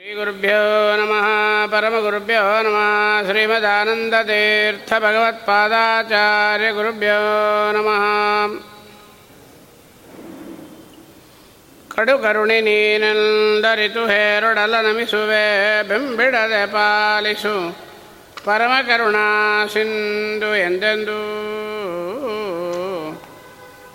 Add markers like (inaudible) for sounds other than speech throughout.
ಶ್ರೀಗುರುಭ್ಯೋ ನಮಃ, ಪರಮಗುರುಭ್ಯೋ ನಮಃ, ಶ್ರೀಮದಾನಂದತೀರ್ಥಭಗವತ್ಪಾದಾಚಾರ್ಯಗುರುಭ್ಯೋ ನಮಃ. ಕಡು ಕರುಣಿ ನೀನೆಂದರಿತು ಹೇರೊಡಲ ನಮಿಸುವೆ, ಬೆಂಬಿಡದೆ ಪಾಲಿಸು ಪರಮ ಕರುಣಾ ಸಿಂಧು ಎಂದೆಂದೂ.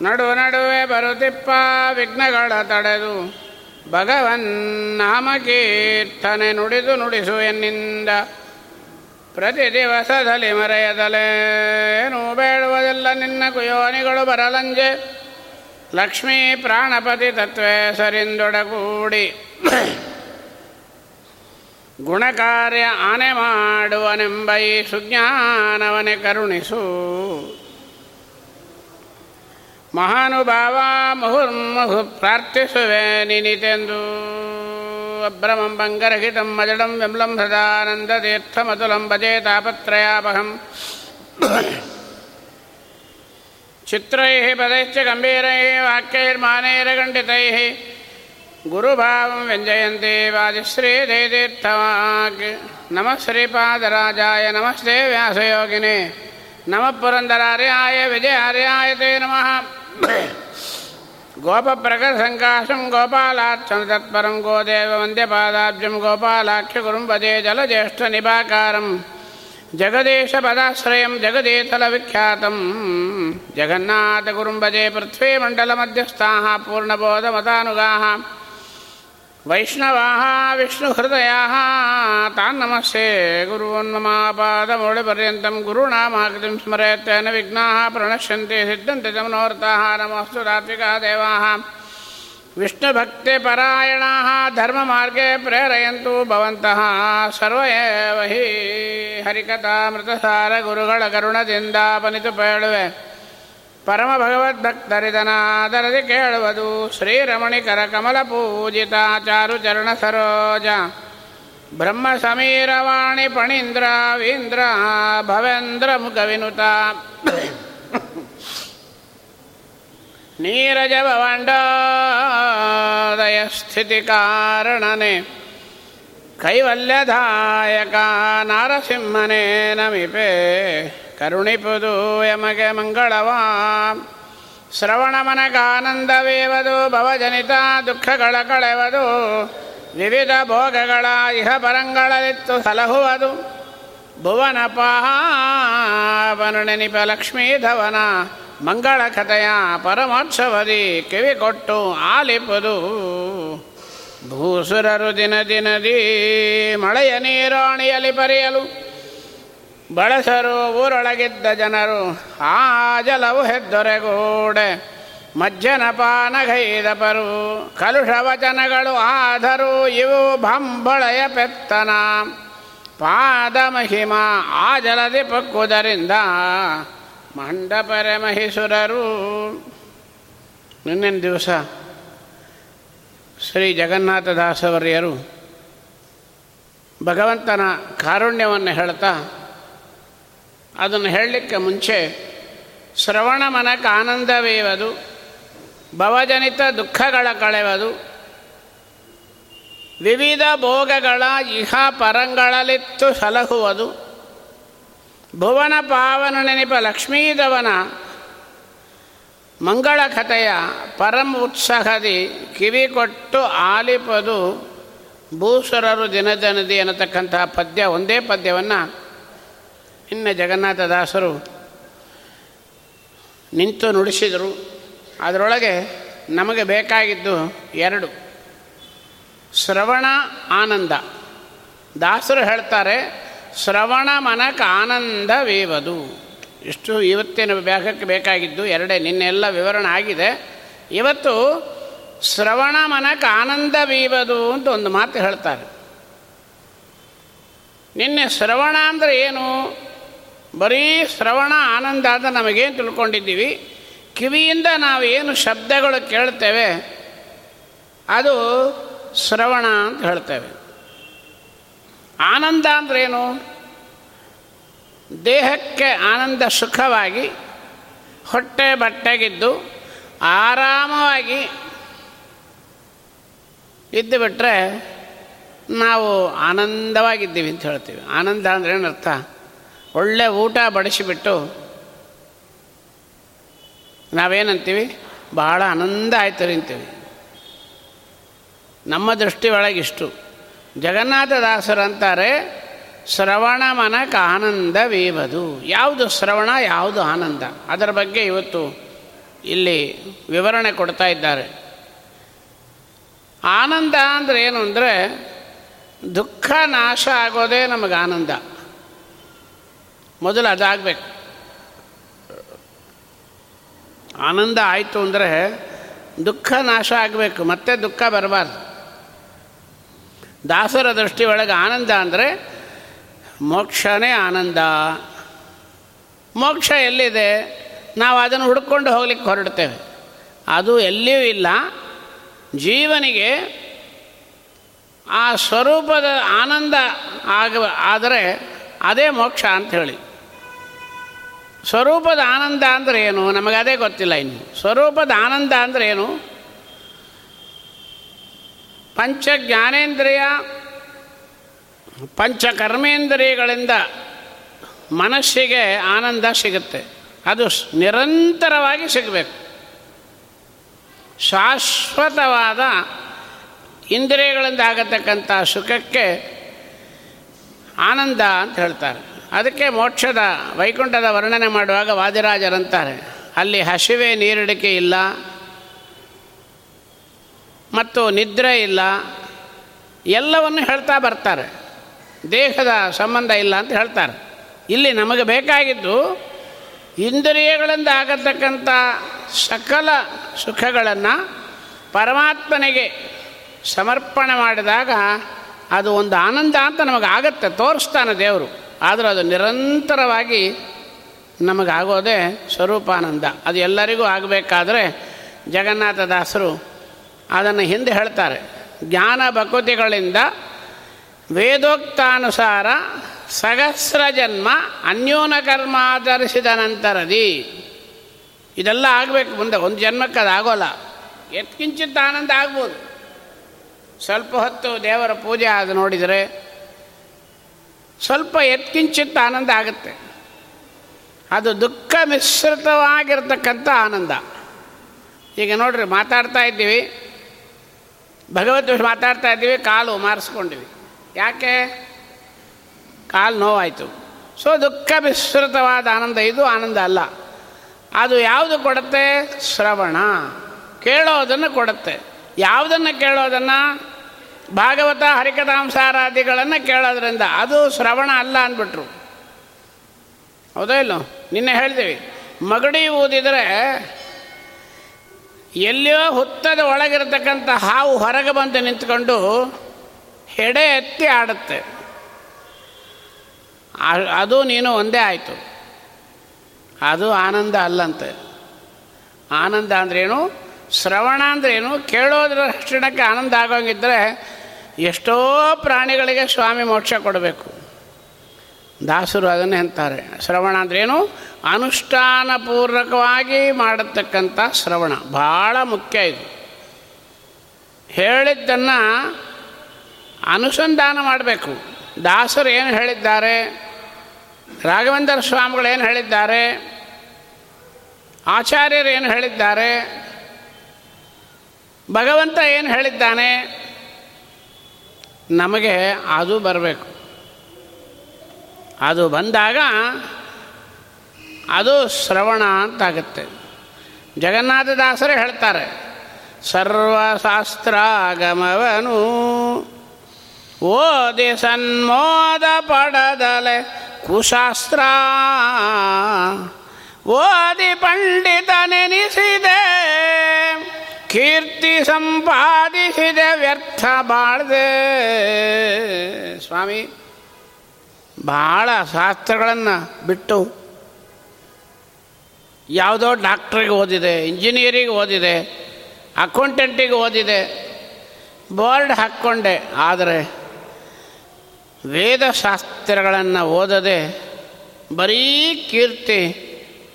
ನಡು ನಡುವೆ ಬರುತ್ತಿಪ್ಪ ವಿಘ್ನಗಳ ತಡೆದು ಭಗವನ್ ನಾಮ ಕೀರ್ತನೆ ನುಡಿದು ನುಡಿಸು ಎನ್ನಿಂದ ಪ್ರತಿ ದಿವಸದಲ್ಲಿ ಮರೆಯದಲೇನು ಬೇಡುವುದಿಲ್ಲ ನಿನ್ನ ಕುಯೋನಿಗಳು ಬರಲಂಜೆ. ಲಕ್ಷ್ಮೀ ಪ್ರಾಣಪತಿ ತತ್ವೇ ಸರಿಂದೊಡಗೂಡಿ. ಗುಣಕಾರ್ಯ ಆನೆ ಮಾಡುವನೆಂಬ ಈ ಸುಜ್ಞಾನವನೆ ಕರುಣಿಸು. ಮಹಾನುಭಾವ ಮುಹುರ್ಮುಹು ಪ್ರಾರ್ಥಿಸುವೆ ನಿನಿತೆಂದು ಅಭ್ರಮಂ ಬಂಗರಹಿತಂ ಮಜಡಂ ವಿಮ್ಲಂ ಸದಾನಂದತೀರ್ಥಮತುಲಂ ಭಜೆ ತಾಪತ್ರಯಾಪಹಂ ಚಿತ್ರೈಃ ಪದೈಶ್ಚ ಗಂಭೀರೈಃ ವಾಕ್ಯೈರ್ಮಾನೈರಖಂಡಿತೈಃ ಗುರುಭಾವಂ ವ್ಯಂಜಯಂತಿ ವಾದಿಶ್ರೀದಯತೀರ್ಥವಾಗ್ ನಮಃ ಶ್ರೀಪಾದರಾಜಾಯ ನಮಸ್ತೆ ವ್ಯಾಸಯೋಗಿನೇ ನಮಃ ಪುರಂದರಾರ್ಯಾಯ ವಿಜಯಾರ್ಯಾಯ ತೇ ನಮಃ गोपप्रकसङ्काशं गोपालाचतत्परं गोदेव वन्द्यपादाब्जं गोपालाख्यगुरुम्बे जलज्येष्ठनिपाकारं जगदीशपदाश्रयं जगदेतलविख्यातं जगन्नाथगुरुं वदे पृथ्वीमण्डलमध्यस्थाः पूर्णबोधमतानुगाः ವೈಷ್ಣವಾ ವಿಷ್ಣು ಹೃದಯ ತಾನ್ ನಮಸ್ತೆ ಗುರುವನ್ಮಾಪಾದ ಮುರುಳಿ ಪರ್ಯಂತ ಗುರುನಾಮಾಗತಿ ಸ್ಮರೆಯತ್ತೇನ ವಿಘ್ನಾ ಪ್ರಣಶ್ಯಂತ ಸಿದ್ಧಂತೆ ಜಮನೋರ್ಥ ನಮಸ್ತು ತಾತ್ವಿಕ ದೇವಾ ವಿಷ್ಣು ಭಕ್ತಿ ಪರಾಯಣ ಧರ್ಮ ಮಾರ್ಗೇ ಪ್ರೇರೆಯಂತು ಭವಂತಃ ಸರ್ವೇವ ಹಿ ಹರಿಕಥಾ ಮೃತಸಾರ ಗುರುಗಳ ಕರುಣದಿಂದ ಪನಿತು ಪೇಳುವೆ. ಕರುಣದಿಂದಾಪನಿತು ಭಗವದ್ ಭಕ್ತರಿದನಾದರದಿ ಕೇಳುವುದು. ಶ್ರೀರಮಣಿಕರ ಕಮಲ ಪೂಜಿತ ಚಾರು ಚರಣ ಸರೋಜ. ಬ್ರಹ್ಮ ಸಮೀರವಾಣಿ ಪಣೀಂದ್ರ ವೀಂದ್ರ ಭವೇಂದ್ರ ಮುಖವಿನುತ. ನೀರಜ ಭವಂಡೋದಯ ಸ್ಥಿತಿ ಕಾರಣನೆ. ಕೈವಲ್ಯದಾಯಕ ನಾರಸಿಂಹನೇ ನಮಿಪೆ. ಕರುಣಿಪುದು ಯಮಗೆ ಮಂಗಳವ. ಶ್ರವಣಮನಗಾನಂದವೇವದು ಭವಜನಿತ ದುಃಖಗಳ ಕಳೆವದು, ವಿವಿಧ ಭೋಗಗಳ ಇಹ ಪರಂಗಳಲಿತ್ತು ಸಲಹುವುದು. ಭುವನ ಪಾವನು ನೆನಿಪ ಲಕ್ಷ್ಮೀಧವನ ಮಂಗಳ ಕಥೆಯ ಪರಮೋತ್ಸವದಿ ಕಿವಿ ಕೊಟ್ಟು ಆಲಿಪುದು. ಭೂಸುರರು ದಿನ ದಿನದಿ ಮಳೆಯ ನೀರಾಣಿಯಲ್ಲಿ ಪರಿಯಲು ಬಳಸರು ಊರೊಳಗಿದ್ದ ಜನರು, ಆ ಜಲವು ಹೆದ್ದೊರೆಗೂಡೆ. ಮಜ್ಜನ ಕಲುಷ ವಚನಗಳು ಆದರೂ ಇವು ಬಂಬಳೆಯ ಪೆತ್ತನ. ಪಾದ ಮಹಿಮ ಆ ಜಲದಿ ಪಕ್ಕುವುದರಿಂದ ಮಂಡಪರೆ ಮಹಿಸುರರು. ನಿನ್ನಿನ ದಿವಸ ಶ್ರೀ ಜಗನ್ನಾಥದಾಸವರ್ಯರು ಭಗವಂತನ ಕಾರುಣ್ಯವನ್ನು ಹೇಳ್ತಾ ಅದನ್ನು ಹೇಳಲಿಕ್ಕೆ ಮುಂಚೆ ಶ್ರವಣ ಮನಕ್ಕೆ ಆನಂದವೇವದು, ಭವಜನಿತ ದುಃಖಗಳ ಕಳೆವದು, ವಿವಿಧ ಭೋಗಗಳ ಇಹ ಪರಂಗಳಲಿತ್ತು ಸಲಹುವುದು. ಭುವನ ಪಾವನ ನೆನಪ ಲಕ್ಷ್ಮೀದವನ ಮಂಗಳ ಕಥೆಯ ಪರಮ ಉತ್ಸಾಹದಿ ಕಿವಿ ಕೊಟ್ಟು ಆಲಿಪದು ಭೂಸುರರು ದಿನದನದಿ ಅನ್ನತಕ್ಕಂತಹ ಪದ್ಯ, ಒಂದೇ ಪದ್ಯವನ್ನು ಇನ್ನು ಜಗನ್ನಾಥದಾಸರು ನಿಂತು ನುಡಿಸಿದರು. ಅದರೊಳಗೆ ನಮಗೆ ಬೇಕಾಗಿದ್ದು ಎರಡು. ಶ್ರವಣ ಆನಂದ. ದಾಸರು ಹೇಳ್ತಾರೆ, ಶ್ರವಣ ಮನಕ ಆನಂದವೇವದು ಇಷ್ಟು ಇವತ್ತಿನ ಬ್ಯಾಗಕ್ಕೆ ಬೇಕಾಗಿದ್ದು ಎರಡೇ. ನಿನ್ನೆಲ್ಲ ವಿವರಣೆ ಆಗಿದೆ. ಇವತ್ತು ಶ್ರವಣ ಮನಕ್ಕೆ ಆನಂದವೀವದು ಅಂತ ಒಂದು ಮಾತು ಹೇಳ್ತಾರೆ. ನಿನ್ನೆ ಶ್ರವಣ ಅಂದರೆ ಏನು? ಬರೀ ಶ್ರವಣ ಆನಂದ ಅಂತ ನಮಗೇನು ತಿಳ್ಕೊಂಡಿದ್ದೀವಿ? ಕಿವಿಯಿಂದ ನಾವು ಏನು ಶಬ್ದಗಳು ಕೇಳ್ತೇವೆ, ಅದು ಶ್ರವಣ ಅಂತ ಹೇಳ್ತೇವೆ. ಆನಂದ ಅಂದ್ರೇನು? ದೇಹಕ್ಕೆ ಆನಂದ ಸುಖವಾಗಿ, ಹೊಟ್ಟೆ ಬಟ್ಟೆಗಿದ್ದು ಆರಾಮವಾಗಿ ಇದ್ದು ಬಿಟ್ಟರೆ ನಾವು ಆನಂದವಾಗಿದ್ದೀವಿ ಅಂತ ಹೇಳ್ತೀವಿ. ಆನಂದ ಅಂದ್ರೇನು ಏನರ್ಥ ಒಳ್ಳೆ ಊಟ ಬಡಿಸಿಬಿಟ್ಟು ನಾವೇನಂತೀವಿ? ಬಹಳ ಆನಂದ ಆಯ್ತು ಅಂತೀವಿ. ನಮ್ಮ ದೃಷ್ಟಿ ಒಳಗಿಷ್ಟು ಜಗನ್ನಾಥದಾಸರು ಅಂತಾರೆ, ಶ್ರವಣ ಮನಕ ಆನಂದವೀವದು ಯಾವುದು ಶ್ರವಣ, ಯಾವುದು ಆನಂದ? ಅದರ ಬಗ್ಗೆ ಇವತ್ತು ಇಲ್ಲಿ ವಿವರಣೆ ಕೊಡ್ತಾ ಇದ್ದಾರೆ. ಆನಂದ ಅಂದರೆ ಏನು ಅಂದರೆ, ದುಃಖ ನಾಶ ಆಗೋದೇ ನಮಗೆ ಆನಂದ. ಮೊದಲು ಅದಾಗಬೇಕು. ಆನಂದ ಆಯಿತು ಅಂದರೆ ದುಃಖ ನಾಶ ಆಗಬೇಕು, ಮತ್ತೆ ದುಃಖ ಬರಬಾರ್ದು. ದಾಸರ ದೃಷ್ಟಿ ಒಳಗೆ ಆನಂದ ಅಂದರೆ ಮೋಕ್ಷನೇ ಆನಂದ. ಮೋಕ್ಷ ಎಲ್ಲಿದೆ? ನಾವು ಅದನ್ನು ಹುಡ್ಕೊಂಡು ಹೋಗ್ಲಿಕ್ಕೆ ಹೊರಡ್ತೇವೆ. ಅದು ಎಲ್ಲಿಯೂ ಇಲ್ಲ. ಜೀವನಿಗೆ ಆ ಸ್ವರೂಪದ ಆನಂದ ಆಗ, ಆದರೆ ಅದೇ ಮೋಕ್ಷ ಅಂಥೇಳಿ ಸ್ವರೂಪದ ಆನಂದ ಅಂದರೆ ಏನು? ನಮಗೆ ಅದೇ ಗೊತ್ತಿಲ್ಲ ಇನ್ನು. ಸ್ವರೂಪದ ಆನಂದ ಅಂದರೆ ಏನು? ಪಂಚ ಜ್ಞಾನೇಂದ್ರಿಯ ಪಂಚ ಕರ್ಮೇಂದ್ರಿಯಗಳಿಂದ ಮನಸ್ಸಿಗೆ ಆನಂದ ಸಿಗುತ್ತೆ. ಅದು ನಿರಂತರವಾಗಿ ಸಿಗಬೇಕು. ಶಾಶ್ವತವಾದ ಇಂದ್ರಿಯಗಳಿಂದ ಆಗತಕ್ಕಂಥ ಸುಖಕ್ಕೆ ಆನಂದ ಅಂತ ಹೇಳ್ತಾರೆ. ಅದಕ್ಕೆ ಮೋಕ್ಷದ ವೈಕುಂಠದ ವರ್ಣನೆ ಮಾಡುವಾಗ ವಾದಿರಾಜರಂತಾರೆ. ಅಲ್ಲಿ ಹಸಿವೆ ನೀರಿಡಿಕೆ ಇಲ್ಲ, ಮತ್ತು ನಿದ್ರೆ ಇಲ್ಲ, ಎಲ್ಲವನ್ನು ಹೇಳ್ತಾ ಬರ್ತಾರೆ. ದೇಹದ ಸಂಬಂಧ ಇಲ್ಲ ಅಂತ ಹೇಳ್ತಾರೆ. ಇಲ್ಲಿ ನಮಗೆ ಬೇಕಾಗಿದ್ದು ಇಂದ್ರಿಯಗಳಿಂದ ಆಗತಕ್ಕಂಥ ಸಕಲ ಸುಖಗಳನ್ನು ಪರಮಾತ್ಮನಿಗೆ ಸಮರ್ಪಣೆ ಮಾಡಿದಾಗ ಅದು ಒಂದು ಆನಂದ ಅಂತ ನಮಗೆ ಆಗತ್ತೆ ತೋರಿಸ್ತಾನೆ ದೇವರು. ಆದರೆ ಅದು ನಿರಂತರವಾಗಿ ನಮಗಾಗೋದೇ ಸ್ವರೂಪಾನಂದ. ಅದು ಎಲ್ಲರಿಗೂ ಆಗಬೇಕಾದ್ರೆ ಜಗನ್ನಾಥದಾಸರು ಅದನ್ನು ಹಿಂದೆ ಹೇಳ್ತಾರೆ. ಜ್ಞಾನ ಭಕ್ತಿಗಳಿಂದ ವೇದೋಕ್ತಾನುಸಾರ ಸಹಸ್ರ ಜನ್ಮ ಅನ್ಯೋನ ಕರ್ಮ ಆಧರಿಸಿದ ನಂತರದಿ. ಇದೆಲ್ಲ ಆಗಬೇಕು ಮುಂದೆ. ಒಂದು ಜನ್ಮಕ್ಕೆ ಅದು ಆಗೋಲ್ಲ. ಎತ್ಕಿಂಚಿತ್ತ ಆನಂದ ಆಗ್ಬೋದು. ಸ್ವಲ್ಪ ಹೊತ್ತು ದೇವರ ಪೂಜೆ ಅದು ನೋಡಿದರೆ ಸ್ವಲ್ಪ ಎತ್ಕಿಂಚಿತ್ತ ಆನಂದ ಆಗುತ್ತೆ. ಅದು ದುಃಖ ಮಿಶ್ರಿತವಾಗಿರ್ತಕ್ಕಂಥ ಆನಂದ. ಈಗ ನೋಡ್ರಿ, ಮಾತಾಡ್ತಾ ಇದ್ದೀವಿ. ಭಗವದ್ ಮಾತಾಡ್ತಾ ಇದ್ದೀವಿ, ಕಾಲು ಮಾರಿಸ್ಕೊಂಡಿವಿ. ಯಾಕೆ? ಕಾಲು ನೋವಾಯಿತು. ಸೊ ದುಃಖ ಮಿಶ್ರಿತವಾದ ಆನಂದ, ಇದು ಆನಂದ ಅಲ್ಲ. ಅದು ಯಾವುದು ಕೊಡುತ್ತೆ? ಶ್ರವಣ. ಕೇಳೋದನ್ನು ಕೊಡುತ್ತೆ. ಯಾವುದನ್ನು ಕೇಳೋದನ್ನು? ಭಾಗವತ ಹರಿಕಥಾಂಸಾರಾದಿಗಳನ್ನು ಕೇಳೋದ್ರಿಂದ ಅದು ಶ್ರವಣ ಅಲ್ಲ ಅಂದ್ಬಿಟ್ರು. ಹೌದಾ ಇಲ್ಲೋ? ನಿನ್ನೆ ಹೇಳ್ತೀವಿ ಮಗಡಿ ಊದಿದರೆ ಎಲ್ಲಿಯೋ ಹುತ್ತದ ಒಳಗಿರತಕ್ಕಂಥ ಹಾವು ಹೊರಗೆ ಬಂದು ನಿಂತ್ಕೊಂಡು ಹೆಡೆ ಎತ್ತಿ ಆಡುತ್ತೆ. ಅದು ನೀನು ಒಂದೇ ಆಯಿತು. ಅದು ಆನಂದ ಅಲ್ಲಂತೆ. ಆನಂದ ಅಂದ್ರೇನು? ಶ್ರವಣ ಅಂದ್ರೇನು? ಕೇಳೋದ್ರ ಕ್ಷಣಕ್ಕೆ ಆನಂದ ಆಗೋಂಗಿದ್ರೆ ಎಷ್ಟೋ ಪ್ರಾಣಿಗಳಿಗೆ ಸ್ವಾಮಿ ಮೋಕ್ಷ ಕೊಡಬೇಕು. ದಾಸರು ಅದನ್ನೇ ಅಂತಾರೆ. ಶ್ರವಣ ಅಂದ್ರೇನು? ಅನುಷ್ಠಾನಪೂರ್ವಕವಾಗಿ ಮಾಡತಕ್ಕಂಥ ಶ್ರವಣ. ಭಾಳ ಮುಖ್ಯ ಇದು. ಹೇಳಿದ್ದನ್ನು ಅನುಸಂಧಾನ ಮಾಡಬೇಕು. ದಾಸರು ಏನು ಹೇಳಿದ್ದಾರೆ? ರಾಘವೇಂದ್ರ ಸ್ವಾಮಿಗಳು ಏನು ಹೇಳಿದ್ದಾರೆ? ಆಚಾರ್ಯರು ಏನು ಹೇಳಿದ್ದಾರೆ? ಭಗವಂತ ಏನು ಹೇಳಿದ್ದಾನೆ? ನಮಗೆ ಅದು ಬರಬೇಕು. ಅದು ಬಂದಾಗ ಅದು ಶ್ರವಣ ಅಂತಾಗುತ್ತೆ. ಜಗನ್ನಾಥದಾಸರೇ ಹೇಳ್ತಾರೆ, ಸರ್ವಶಾಸ್ತ್ರಾಗಮವನು ಓದಿ ಸನ್ಮೋದ ಪಡದಲೆ ಕುಶಾಸ್ತ್ರ. ಓದಿ ಪಂಡಿತ ನೆನೆಸಿದೆ ಕೀರ್ತಿ ಸಂಪಾದಿಸಿದೆ ವ್ಯರ್ಥ ಬಾಳ್ದೆ. ಸ್ವಾಮಿ, ಭಾಳ ಶಾಸ್ತ್ರಗಳನ್ನು ಬಿಟ್ಟು ಯಾವುದೋ ಡಾಕ್ಟ್ರಿಗೆ ಓದಿದೆ, ಇಂಜಿನಿಯರಿಗೆ ಓದಿದೆ, ಅಕೌಂಟೆಂಟಿಗೆ ಓದಿದೆ, ಬೋರ್ಡ್ ಹಾಕ್ಕೊಂಡೆ, ಆದರೆ ವೇದಶಾಸ್ತ್ರಗಳನ್ನು ಓದದೆ ಬರೀ ಕೀರ್ತಿ,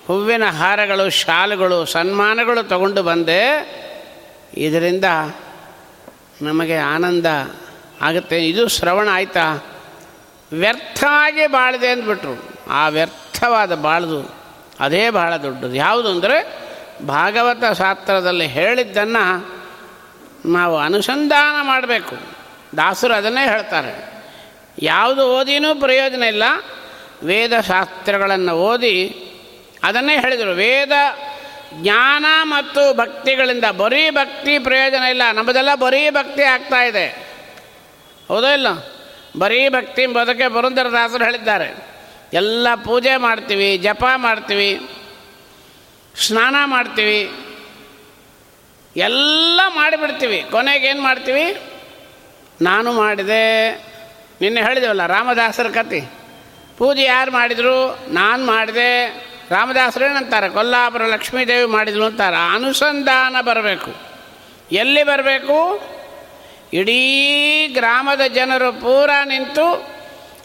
ಹೂವಿನ ಹಾರಗಳು, ಶಾಲುಗಳು, ಸನ್ಮಾನಗಳು ತಗೊಂಡು ಬಂದೆ. ಇದರಿಂದ ನಮಗೆ ಆನಂದ ಆಗುತ್ತೆ. ಇದು ಶ್ರವಣ ಆಯಿತಾ? ವ್ಯರ್ಥವಾಗಿ ಬಾಳಿದೆ ಅಂದ್ಬಿಟ್ರು. ಆ ವ್ಯರ್ಥವಾದ ಬಾಳ್ದು ಅದೇ ಬಹಳ ದೊಡ್ಡದು. ಯಾವುದು ಅಂದರೆ ಭಾಗವತ ಶಾಸ್ತ್ರದಲ್ಲಿ ಹೇಳಿದ್ದನ್ನು ನಾವು ಅನುಸಂಧಾನ ಮಾಡಬೇಕು. ದಾಸರು ಅದನ್ನೇ ಹೇಳ್ತಾರೆ. ಯಾವುದು ಓದಿನೂ ಪ್ರಯೋಜನ ಇಲ್ಲ. ವೇದ ಶಾಸ್ತ್ರಗಳನ್ನು ಓದಿ ಅದನ್ನೇ ಹೇಳಿದರು. ವೇದ ಜ್ಞಾನ ಮತ್ತು ಭಕ್ತಿಗಳಿಂದ ಬರೀ ಭಕ್ತಿ ಪ್ರಯೋಜನ ಇಲ್ಲ. ನಮ್ಮದೆಲ್ಲ ಬರೀ ಭಕ್ತಿ ಆಗ್ತಾ ಇದೆ. ಹೌದೋ ಇಲ್ಲ? ಬರೀ ಭಕ್ತಿ ಬದುಕೆ ಪುರಂದರದಾಸರು ಹೇಳಿದ್ದಾರೆ. ಎಲ್ಲ ಪೂಜೆ ಮಾಡ್ತೀವಿ, ಜಪ ಮಾಡ್ತೀವಿ, ಸ್ನಾನ ಮಾಡ್ತೀವಿ, ಎಲ್ಲ ಮಾಡಿಬಿಡ್ತೀವಿ. ಕೊನೆಗೆ ಏನು ಮಾಡ್ತೀವಿ? ನಾನು ಮಾಡಿದೆ. ನಿನ್ನೆ ಹೇಳಿದೆವಲ್ಲ ರಾಮದಾಸರ ಕತೆ ಪೂಜೆ ಯಾರು ಮಾಡಿದರು? ನಾನು ಮಾಡಿದೆ. ರಾಮದಾಸರು ಏನಂತಾರೆ ಕೊಲ್ಲಾಪುರ ಲಕ್ಷ್ಮೀದೇವಿ ಮಾಡಿದ್ರು ಅಂತಾರೆ. ಅನುಸಂಧಾನ ಬರಬೇಕು. ಎಲ್ಲಿ ಬರಬೇಕು? ಇಡೀ ಗ್ರಾಮದ ಜನರು ಪೂರ ನಿಂತು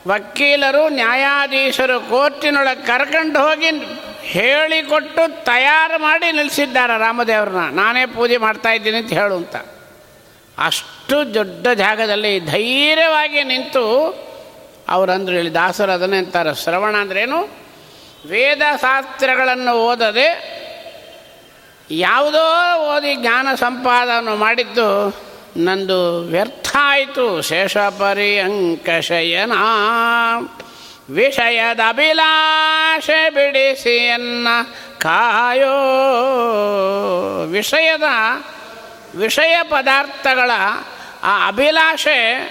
ವಕೀಲರು, ನ್ಯಾಯಾಧೀಶರು ಕೋರ್ಟಿನೊಳಗೆ ಕರ್ಕೊಂಡು ಹೋಗಿ ಹೇಳಿಕೊಟ್ಟು ತಯಾರು ಮಾಡಿ ನಿಲ್ಲಿಸಿದ್ದಾರೆ ರಾಮದೇವ್ರನ್ನ. ನಾನೇ ಪೂಜೆ ಮಾಡ್ತಾ ಇದ್ದೀನಿ ಅಂತ ಹೇಳು ಅಂತ. ಅಷ್ಟು ದೊಡ್ಡ ಜಾಗದಲ್ಲಿ ಧೈರ್ಯವಾಗಿ ನಿಂತು ಅವರಂದ್ರೆ ಹೇಳಿ ದಾಸರು ಅದನ್ನೇ ಅಂತಾರೆ. ಶ್ರವಣ ಅಂದ್ರೇನು? ವೇದ ಶಾಸ್ತ್ರಗಳನ್ನು ಓದದೆ ಯಾವುದೋ ಓದಿ ಜ್ಞಾನ ಸಂಪಾದನೆ ಮಾಡಿದ್ದು ನಂದು ವ್ಯರ್ಥ ಆಯಿತು ಶೇಷ ಪರ್ಯಂಕಶಯನ ವಿಷಯದ ಅಭಿಲಾಷೆ ಬಿಡಿಸಿಯನ್ನ ಕಾಯೋ. ವಿಷಯದ ವಿಷಯ ಪದಾರ್ಥಗಳ ಆ ಅಭಿಲಾಷೆ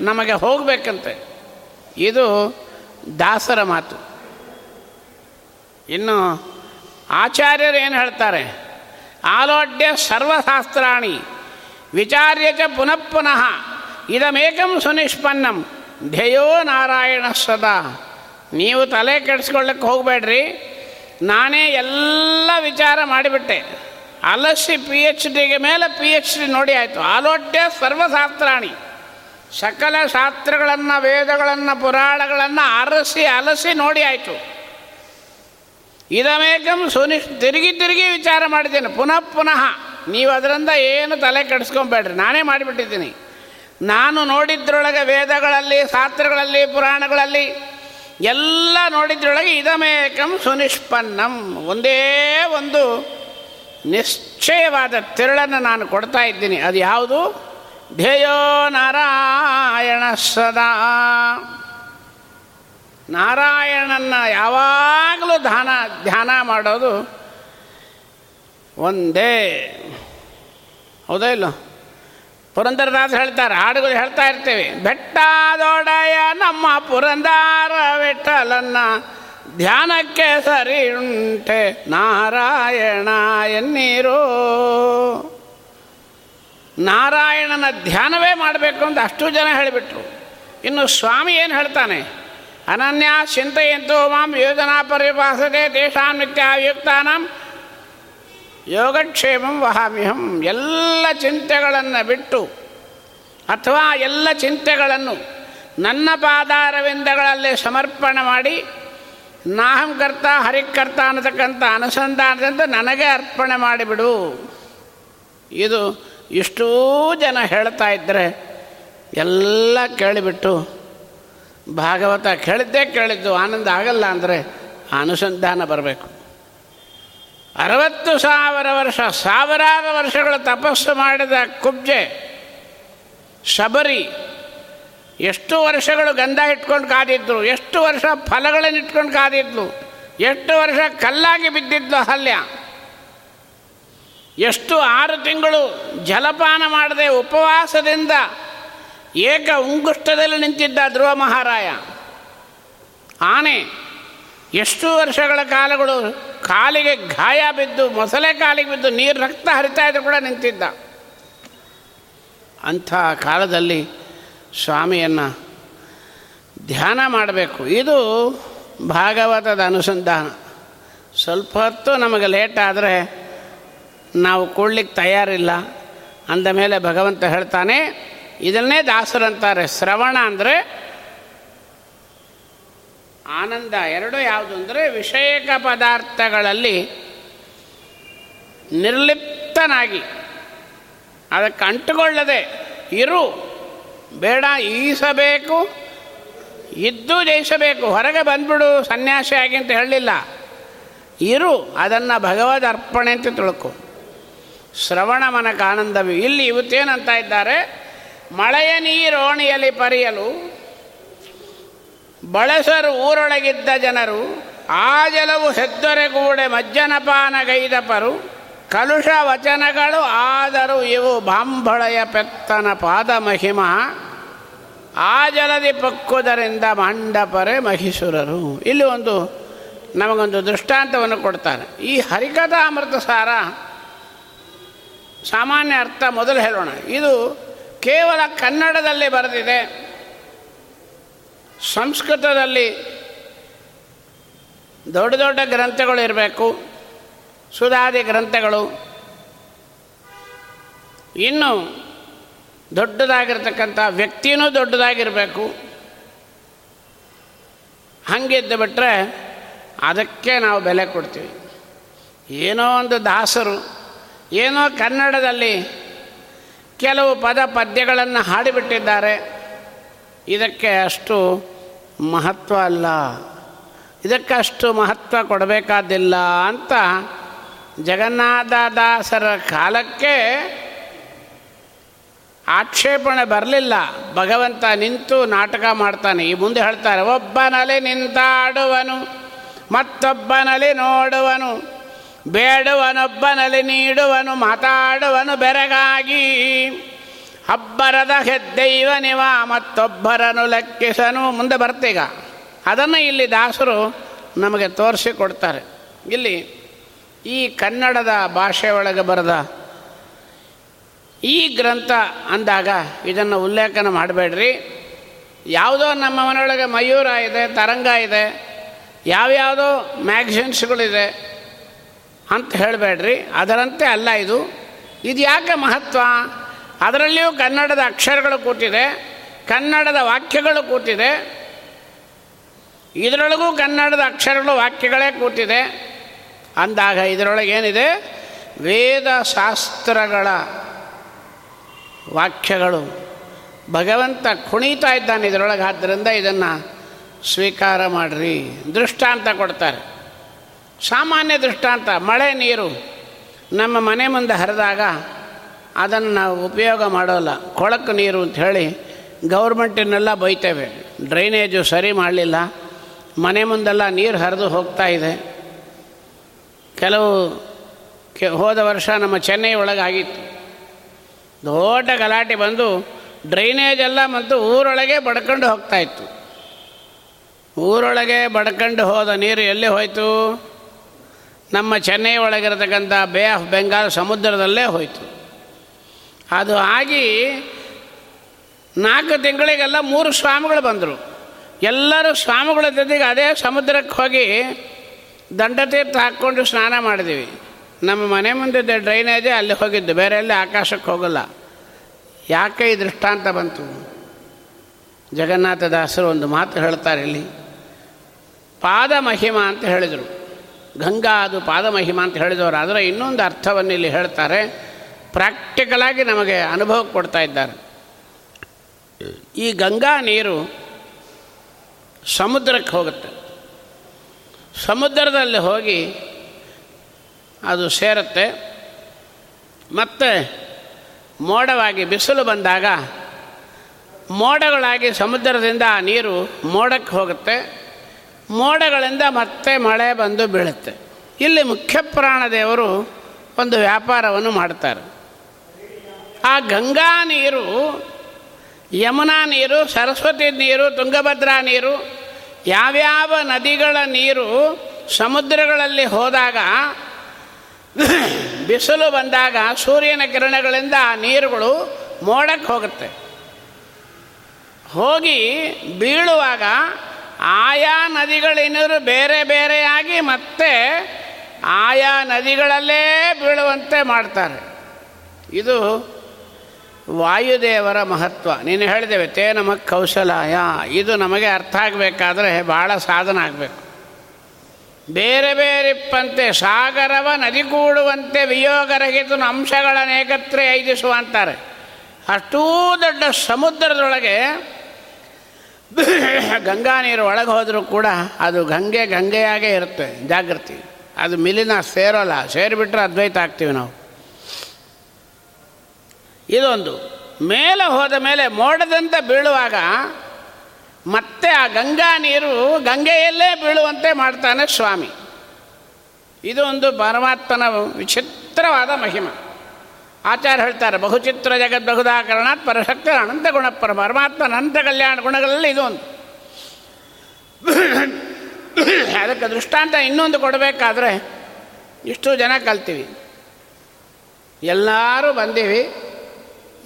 ನಮಗೆ ಹೋಗಬೇಕಂತೆ. ಇದು ದಾಸರ ಮಾತು. ಇನ್ನು ಆಚಾರ್ಯರು ಏನು ಹೇಳ್ತಾರೆ? ಆಲೋಡ್ಯ ಸರ್ವಶಾಸ್ತ್ರಾಣಿ ವಿಚಾರ್ಯ ಚ ಪುನಃ ಇದಮೇಕಂ ಸುನಿಷ್ಪನ್ನಂ. ಧ್ಯೇಯೋ ನಾರಾಯಣ ಸದಾ. ನೀವು ತಲೆ ಕೆಡಿಸ್ಕೊಳ್ಳಕ್ಕೆ ಹೋಗಬೇಡ್ರಿ. ನಾನೇ ಎಲ್ಲ ವಿಚಾರ ಮಾಡಿಬಿಟ್ಟೆ. ಅಲಸಿ ಪಿ ಎಚ್ ಡಿಗೆ ಮೇಲೆ ಪಿ ಎಚ್ ಡಿ ನೋಡಿ ಆಯಿತು. ಆಲೋಡ್ಯ ಸರ್ವಶಾಸ್ತ್ರಾಣಿ. ಸಕಲ ಶಾಸ್ತ್ರಗಳನ್ನು, ವೇದಗಳನ್ನು, ಪುರಾಣಗಳನ್ನು ಅರಸಿ, ಅಲಸಿ ನೋಡಿ ಆಯಿತು. ಇದಮೇಕಂ ಸುನಿ ತಿರುಗಿ ತಿರುಗಿ ವಿಚಾರ ಮಾಡಿದ್ದೇನೆ. ಪುನಃ ಪುನಃ ನೀವು ಅದರಿಂದ ಏನು ತಲೆ ಕೆಡಿಸ್ಕೊಬೇಡ್ರಿ. ನಾನೇ ಮಾಡಿಬಿಟ್ಟಿದ್ದೀನಿ. ನಾನು ನೋಡಿದ್ರೊಳಗೆ ವೇದಗಳಲ್ಲಿ, ಶಾಸ್ತ್ರಗಳಲ್ಲಿ, ಪುರಾಣಗಳಲ್ಲಿ ಎಲ್ಲ ನೋಡಿದ್ರೊಳಗೆ ಇದಮೇಕಂ ಸುನಿಷ್ಪನ್ನಂ. ಒಂದೇ ಒಂದು ನಿಶ್ಚಯವಾದ ತಿರುಳನ್ನು ನಾನು ಕೊಡ್ತಾ ಇದ್ದೀನಿ. ಅದು ಯಾವುದು? ಧ್ಯೇಯೋ ನಾರಾಯಣ ಸದಾ. ನಾರಾಯಣನ ಯಾವಾಗಲೂ ಧ್ಯಾನ ಧ್ಯಾನ ಮಾಡೋದು ಒಂದೇ. ಹೌದಾ ಇಲ್ಲ? ಪುರಂದರದಾಸ ಹೇಳ್ತಾರೆ, ಹಾಡುಗಳು ಹೇಳ್ತಾ ಇರ್ತೇವೆ. ಬೆಟ್ಟದೊಡೆಯ ನಮ್ಮ ಪುರಂದಾರ ಬೆಟ್ಟಲನ್ನ ಧ್ಯಾನಕ್ಕೆ ಸರಿ ಉಂಟೆ. ನಾರಾಯಣ ಎನ್ನೀರು. ನಾರಾಯಣನ ಧ್ಯಾನವೇ ಮಾಡಬೇಕು ಅಂತ ಅಷ್ಟು ಜನ ಹೇಳಿಬಿಟ್ರು. ಇನ್ನು ಸ್ವಾಮಿ ಏನು ಹೇಳ್ತಾನೆ? ಅನನ್ಯ ಚಿಂತೆಯಂತೂ ಮಾಂ ಯೋಜನಾ ಪರಿಭಾಸತೆ ತೇಷಾಂ ನಿತ್ಯಾಯುಕ್ತಾನಾಂ ಯೋಗಕ್ಷೇಮಂ ವಹಾಮ್ಯಹಂ. ಎಲ್ಲ ಚಿಂತೆಗಳನ್ನು ಬಿಟ್ಟು ಅಥವಾ ಎಲ್ಲ ಚಿಂತೆಗಳನ್ನು ನನ್ನ ಪಾದಾರವಿಂದಗಳಲ್ಲಿ ಸಮರ್ಪಣೆ ಮಾಡಿ ನಾಹಂಕರ್ತ ಹರಿಕರ್ತ ಅನ್ನತಕ್ಕಂಥ ಅನುಸಂಧಾನದಿಂದ ನನಗೆ ಅರ್ಪಣೆ ಮಾಡಿಬಿಡು. ಇದು ಇಷ್ಟೂ ಜನ ಹೇಳ್ತಾ ಇದ್ದರೆ ಎಲ್ಲ ಕೇಳಿಬಿಟ್ಟು ಭಾಗವತ ಕೇಳಿದ್ದೇ ಕೇಳಿದ್ದು, ಆನಂದ ಆಗಲ್ಲ ಅಂದರೆ ಅನುಸಂಧಾನ ಬರಬೇಕು. ಅರವತ್ತು ಸಾವಿರ ವರ್ಷ, ಸಾವಿರಾರು ವರ್ಷಗಳ ತಪಸ್ಸು ಮಾಡಿದ ಕುಬ್ಜೆ, ಶಬರಿ, ಎಷ್ಟು ವರ್ಷಗಳು ಗಂಧ ಇಟ್ಕೊಂಡು ಕಾದಿದ್ರು ಎಷ್ಟು ವರ್ಷ ಫಲಗಳನ್ನು ಇಟ್ಕೊಂಡು ಕಾದಿದ್ಲು, ಎಷ್ಟು ವರ್ಷ ಕಲ್ಲಾಗಿ ಬಿದ್ದಿದ್ಲು ಹಲ್ಯ ಎಷ್ಟು ಆರು ತಿಂಗಳು ಜಲಪಾನ ಮಾಡದೆ ಉಪವಾಸದಿಂದ ಏಕ ಉಂಗುಷ್ಟದಲ್ಲಿ ನಿಂತಿದ್ದ ಧ್ರುವ ಮಹಾರಾಯ. ಆನೆ, ಎಷ್ಟು ವರ್ಷಗಳ ಕಾಲಗಳು ಕಾಲಿಗೆ ಗಾಯ ಬಿದ್ದು, ಮೊಸಳೆ ಕಾಲಿಗೆ ಬಿದ್ದು ನೀರು ರಕ್ತ ಹರಿತಾ ಇದ್ರು ಕೂಡ ನಿಂತಿದ್ದ. ಅಂಥ ಕಾಲದಲ್ಲಿ ಸ್ವಾಮಿಯನ್ನು ಧ್ಯಾನ ಮಾಡಬೇಕು. ಇದು ಭಾಗವತದ ಅನುಸಂಧಾನ. ಸ್ವಲ್ಪ ಹೊತ್ತು ನಮಗೆ ಲೇಟ್ ಆದರೆ ನಾವು ಕೊಡ್ಲಿಕ್ಕೆ ತಯಾರಿಲ್ಲ. ಅಂದ ಮೇಲೆ ಭಗವಂತ ಹೇಳ್ತಾನೆ ಇದನ್ನೇ ದಾಸರಂತಾರೆ ಶ್ರವಣ ಅಂದರೆ ಆನಂದ. ಎರಡು ಯಾವುದು ಅಂದರೆ ವಿಷಯಕ ಪದಾರ್ಥಗಳಲ್ಲಿ ನಿರ್ಲಿಪ್ತನಾಗಿ, ಅದಕ್ಕೆ ಅಂಟುಕೊಳ್ಳದೆ ಇರು. ಬೇಡ, ಈಸಬೇಕು, ಇದ್ದು ಜಯಿಸಬೇಕು. ಹೊರಗೆ ಬಂದ್ಬಿಡು, ಸನ್ಯಾಸಿ ಆಗಿ ಅಂತ ಹೇಳಲಿಲ್ಲ. ಇರು, ಅದನ್ನು ಭಗವದ್ ಅರ್ಪಣೆ ಅಂತ ತಿಳ್ಕೊ. ಶ್ರವಣ ಮನಕ ಆನಂದವಿ ಇಲ್ಲಿ ಇವತ್ತೇನಂತ ಇದ್ದಾರೆ? ಮಳೆಯ ನೀರೋಣಿಯಲ್ಲಿ ಪರಿಯಲು ಬಳಸರು ಊರೊಳಗಿದ್ದ ಜನರು, ಆ ಜಲವು ಹೆದ್ದರೆಗೂಡೆ ಮಜ್ಜನಪಾನಗೈದಪರು ಕಲುಷ ವಚನಗಳು ಆದರೂ ಇವು ಬಾಂಬಳೆಯ ಪೆತ್ತನ ಪಾದ ಮಹಿಮ. ಆ ಜಲದಿ ಪಕ್ಕುದರಿಂದ ಮಂಡಪರೆ ಮಹಿಸುರರು ಇಲ್ಲಿ ಒಂದು ನಮಗೊಂದು ದೃಷ್ಟಾಂತವನ್ನು ಕೊಡ್ತಾರೆ. ಈ ಹರಿಕಥಾಮೃತ ಸಾರ ಸಾಮಾನ್ಯ ಅರ್ಥ ಮೊದಲು ಹೇಳೋಣ. ಇದು ಕೇವಲ ಕನ್ನಡದಲ್ಲಿ ಬರೆದಿದೆ. ಸಂಸ್ಕೃತದಲ್ಲಿ ದೊಡ್ಡ ದೊಡ್ಡ ಗ್ರಂಥಗಳು ಇರಬೇಕು. ಸುಧಾದಿ ಗ್ರಂಥಗಳು. ಇನ್ನು ದೊಡ್ಡದಾಗಿರ್ತಕ್ಕಂಥ ವ್ಯಕ್ತಿಯೂ ದೊಡ್ಡದಾಗಿರಬೇಕು. ಹಂಗಿದ್ದು ಬಿಟ್ಟರೆ ಅದಕ್ಕೆ ನಾವು ಬೆಲೆ ಕೊಡ್ತೀವಿ. ಏನೋ ಒಂದು ದಾಸರು, ಏನೋ ಕನ್ನಡದಲ್ಲಿ ಕೆಲವು ಪದ ಪದ್ಯಗಳನ್ನು ಹಾಡಿಬಿಟ್ಟಿದ್ದಾರೆ. ಇದಕ್ಕೆ ಅಷ್ಟು ಮಹತ್ವ ಅಲ್ಲ. ಇದಕ್ಕೆ ಅಷ್ಟು ಮಹತ್ವ ಕೊಡಬೇಕಾದಿಲ್ಲ ಅಂತ ಜಗನ್ನಾಥದಾಸರ ಕಾಲಕ್ಕೆ ಆಕ್ಷೇಪಣೆ ಬರಲಿಲ್ಲ. ಭಗವಂತ ನಿಂತು ನಾಟಕ ಮಾಡ್ತಾನೆ. ಈ ಮುಂದೆ ಹೇಳ್ತಾರೆ, ಒಬ್ಬನಲ್ಲಿ ನಿಂತಾಡುವನು, ಮತ್ತೊಬ್ಬನಲ್ಲಿ ನೋಡುವನು. ಬೇಡುವನೊಬ್ಬನಲ್ಲಿ ನೀಡುವನು ಮಾತಾಡುವನು ಬೆರಗಾಗಿ. ಹಬ್ಬರದ ಹೆದ್ದೈವನಿವ ಮತ್ತೊಬ್ಬರನ್ನು ಲೆಕ್ಕಿಸನು. ಮುಂದೆ ಬರ್ತೀಗ. ಅದನ್ನು ಇಲ್ಲಿ ದಾಸರು ನಮಗೆ ತೋರಿಸಿಕೊಡ್ತಾರೆ. ಇಲ್ಲಿ ಈ ಕನ್ನಡದ ಭಾಷೆ ಒಳಗೆ ಬರೆದ ಈ ಗ್ರಂಥ ಅಂದಾಗ ಇದನ್ನು ಉಲ್ಲೇಖನ ಮಾಡಬೇಡ್ರಿ. ಯಾವುದೋ ನಮ್ಮ ಮನೆಯೊಳಗೆ ಮಯೂರ ಇದೆ, ತರಂಗ ಇದೆ, ಯಾವ್ಯಾವುದೋ ಮ್ಯಾಗ್ಝಿನ್ಸ್ಗಳಿದೆ ಅಂತ ಹೇಳಬೇಡ್ರಿ. ಅದರಂತೆ ಅಲ್ಲ ಇದು. ಇದು ಯಾಕೆ ಮಹತ್ವ? ಅದರಲ್ಲಿಯೂ ಕನ್ನಡದ ಅಕ್ಷರಗಳು ಕೂತಿದೆ, ಕನ್ನಡದ ವಾಕ್ಯಗಳು ಕೂತಿದೆ. ಇದರೊಳಗೂ ಕನ್ನಡದ ಅಕ್ಷರಗಳು ವಾಕ್ಯಗಳೇ ಕೂತಿದೆ. ಅಂದಾಗ ಇದರೊಳಗೇನಿದೆ? ವೇದ ಶಾಸ್ತ್ರಗಳ ವಾಕ್ಯಗಳು. ಭಗವಂತ ಕುಣಿತಾ ಇದ್ದಾನೆ ಇದರೊಳಗೆ ಆದ್ದರಿಂದ ಇದನ್ನು ಸ್ವೀಕಾರ ಮಾಡಿರಿ. ದೃಷ್ಟಾಂತ ಕೊಡ್ತಾರೆ. ಸಾಮಾನ್ಯ ದೃಷ್ಟಾಂತ, ಮಳೆ, ನೀರು. ನಮ್ಮ ಮನೆ ಮುಂದೆ ಹರಿದಾಗ ಅದನ್ನು ನಾವು ಉಪಯೋಗ ಮಾಡೋಲ್ಲ. ಕೊಳಕು ನೀರು ಅಂತ ಹೇಳಿ ಗೌರ್ಮೆಂಟಿನೆಲ್ಲ ಬೈತೇವೆ. ಡ್ರೈನೇಜು ಸರಿ ಮಾಡಲಿಲ್ಲ. ಮನೆ ಮುಂದೆಲ್ಲ ನೀರು ಹರಿದು ಹೋಗ್ತಾ ಇದೆ. ಕೆಲವು ಕೆ, ಹೋದ ವರ್ಷ ನಮ್ಮ ಚೆನ್ನೈ ಒಳಗಾಗಿತ್ತು. ದೊಡ್ಡ ಗಲಾಟೆ ಬಂದು ಡ್ರೈನೇಜ್ ಎಲ್ಲ ಮತ್ತು ಊರೊಳಗೆ ಬಡ್ಕೊಂಡು ಹೋಗ್ತಾಯಿತ್ತು ಊರೊಳಗೆ ಬಡ್ಕೊಂಡು ಹೋದ ನೀರು ಎಲ್ಲಿ ಹೋಯಿತು? ನಮ್ಮ ಚೆನ್ನೈ ಒಳಗಿರತಕ್ಕಂಥ ಬೇ ಆಫ್ ಬೆಂಗಾಲ್ ಸಮುದ್ರದಲ್ಲೇ ಹೋಯಿತು. ಅದು ಆಗಿ ನಾಲ್ಕು ತಿಂಗಳಿಗೆಲ್ಲ ಮೂರು ಸ್ವಾಮಿಗಳು ಬಂದರು. ಎಲ್ಲರೂ ಸ್ವಾಮಿಗಳ ಜೊತೆಗೆ ಅದೇ ಸಮುದ್ರಕ್ಕೆ ಹೋಗಿ ದಂಡತೀರ್ಥ ಹಾಕ್ಕೊಂಡು ಸ್ನಾನ ಮಾಡಿದ್ವಿ. ನಮ್ಮ ಮನೆ ಮುಂದಿದ್ದ ಡ್ರೈನೇಜೇ ಅಲ್ಲಿ ಹೋಗಿದ್ದು. ಬೇರೆ ಎಲ್ಲಿ ಆಕಾಶಕ್ಕೆ ಹೋಗಲ್ಲ. ಯಾಕೆ ಈ ದೃಷ್ಟಾಂತ ಬಂತು? ಜಗನ್ನಾಥದಾಸರು ಒಂದು ಮಾತು ಹೇಳ್ತಾರೆ ಇಲ್ಲಿ. ಪಾದ ಮಹಿಮಾ ಅಂತ ಹೇಳಿದರು. ಗಂಗಾ ಅದು ಪಾದ ಮಹಿಮ ಅಂತ ಹೇಳಿದವರು. ಆದರೆ ಇನ್ನೊಂದು ಅರ್ಥವನ್ನು ಇಲ್ಲಿ ಹೇಳ್ತಾರೆ. ಪ್ರಾಕ್ಟಿಕಲಾಗಿ ನಮಗೆ ಅನುಭವ ಕೊಡ್ತಾ ಇದ್ದಾರೆ. ಈ ಗಂಗಾ ನೀರು ಸಮುದ್ರಕ್ಕೆ ಹೋಗುತ್ತೆ. ಸಮುದ್ರದಲ್ಲಿ ಹೋಗಿ ಅದು ಸೇರುತ್ತೆ. ಮತ್ತು ಮೋಡವಾಗಿ ಬಿಸಿಲು ಬಂದಾಗ ಮೋಡಗಳಾಗಿ ಸಮುದ್ರದಿಂದ ಆ ನೀರು ಮೋಡಕ್ಕೆ ಹೋಗುತ್ತೆ. ಮೋಡಗಳಿಂದ ಮತ್ತೆ ಮಳೆ ಬಂದು ಬೀಳುತ್ತೆ. ಇಲ್ಲಿ ಮುಖ್ಯ ಪ್ರಾಣದೇವರು ಒಂದು ವ್ಯಾಪಾರವನ್ನು ಮಾಡ್ತಾರೆ. ಆ ಗಂಗಾ ನೀರು, ಯಮುನಾ ನೀರು, ಸರಸ್ವತಿ ನೀರು, ತುಂಗಭದ್ರಾ ನೀರು, ಯಾವ್ಯಾವ ನದಿಗಳ ನೀರು ಸಮುದ್ರಗಳಲ್ಲಿ ಹೋದಾಗ, ಬಿಸಿಲು ಬಂದಾಗ, ಸೂರ್ಯನ ಕಿರಣಗಳಿಂದ ಆ ನೀರುಗಳು ಮೋಡಕ್ಕೆ ಹೋಗುತ್ತೆ. ಹೋಗಿ ಬೀಳುವಾಗ ಆಯಾ ನದಿಗಳೇನಾದರೂ ಬೇರೆ ಬೇರೆಯಾಗಿ ಮತ್ತೆ ಆಯಾ ನದಿಗಳಲ್ಲೇ ಬೀಳುವಂತೆ ಮಾಡ್ತಾರೆ. ಇದು ವಾಯುದೇವರ ಮಹತ್ವ. ನೀನು ಹೇಳಿದ್ದೇವೆ ತೇ ನಮಗೆ ಕೌಶಲಾಯ. ಇದು ನಮಗೆ ಅರ್ಥ ಆಗಬೇಕಾದ್ರೆ ಭಾಳ ಸಾಧನ ಆಗಬೇಕು. ಬೇರೆ ಬೇರಿಪ್ಪಂತೆ ಸಾಗರವ ನದಿ ಕೂಡುವಂತೆ ವಿಯೋಗರಹಿತನ ಅಂಶಗಳನ್ನು ಏಕತ್ರ ಐದಿಸುವ ಅಂತಾರೆ. ಅಷ್ಟೂ ದೊಡ್ಡ ಸಮುದ್ರದೊಳಗೆ ಗಂಗಾ ನೀರು ಒಳಗೆ ಹೋದರೂ ಕೂಡ ಅದು ಗಂಗೆ ಗಂಗೆಯಾಗೇ ಇರುತ್ತೆ. ಜಾಗೃತಿ ಅದು ಮಿಲಿನ ಸೇರೋಲ್ಲ. ಸೇರಿಬಿಟ್ರೆ ಅದ್ವೈತ ಆಗ್ತೀವಿ ನಾವು. ಇದೊಂದು. ಮೇಲೆ ಹೋದ ಮೇಲೆ ಮೋಡದಂತೆ ಬೀಳುವಾಗ ಮತ್ತೆ ಆ ಗಂಗಾ ನೀರು ಗಂಗೆಯಲ್ಲೇ ಬೀಳುವಂತೆ ಮಾಡ್ತಾನೆ ಸ್ವಾಮಿ. ಇದು ಒಂದು ಪರಮಾತ್ಮನ ವಿಚಿತ್ರವಾದ ಮಹಿಮೆ. ಆಚಾರ್ಯ ಹೇಳ್ತಾರೆ, ಬಹುಚಿತ್ರ ಜಗದ್ ಬಹುದಾಕರಣ ಪರಶಕ್ತ ಅನಂತ ಗುಣ ಪರಮಾತ್ಮ, ಅನಂತ ಕಲ್ಯಾಣ ಗುಣಗಳಲ್ಲಿ ಇದೊಂದು ಅದಕ್ಕೆ ದೃಷ್ಟಾಂತ ಇನ್ನೊಂದು ಕೊಡಬೇಕಾದ್ರೆ, ಇಷ್ಟು ಜನ ಕಲ್ತೀವಿ. ಎಲ್ಲರೂ ಬಂದೀವಿ,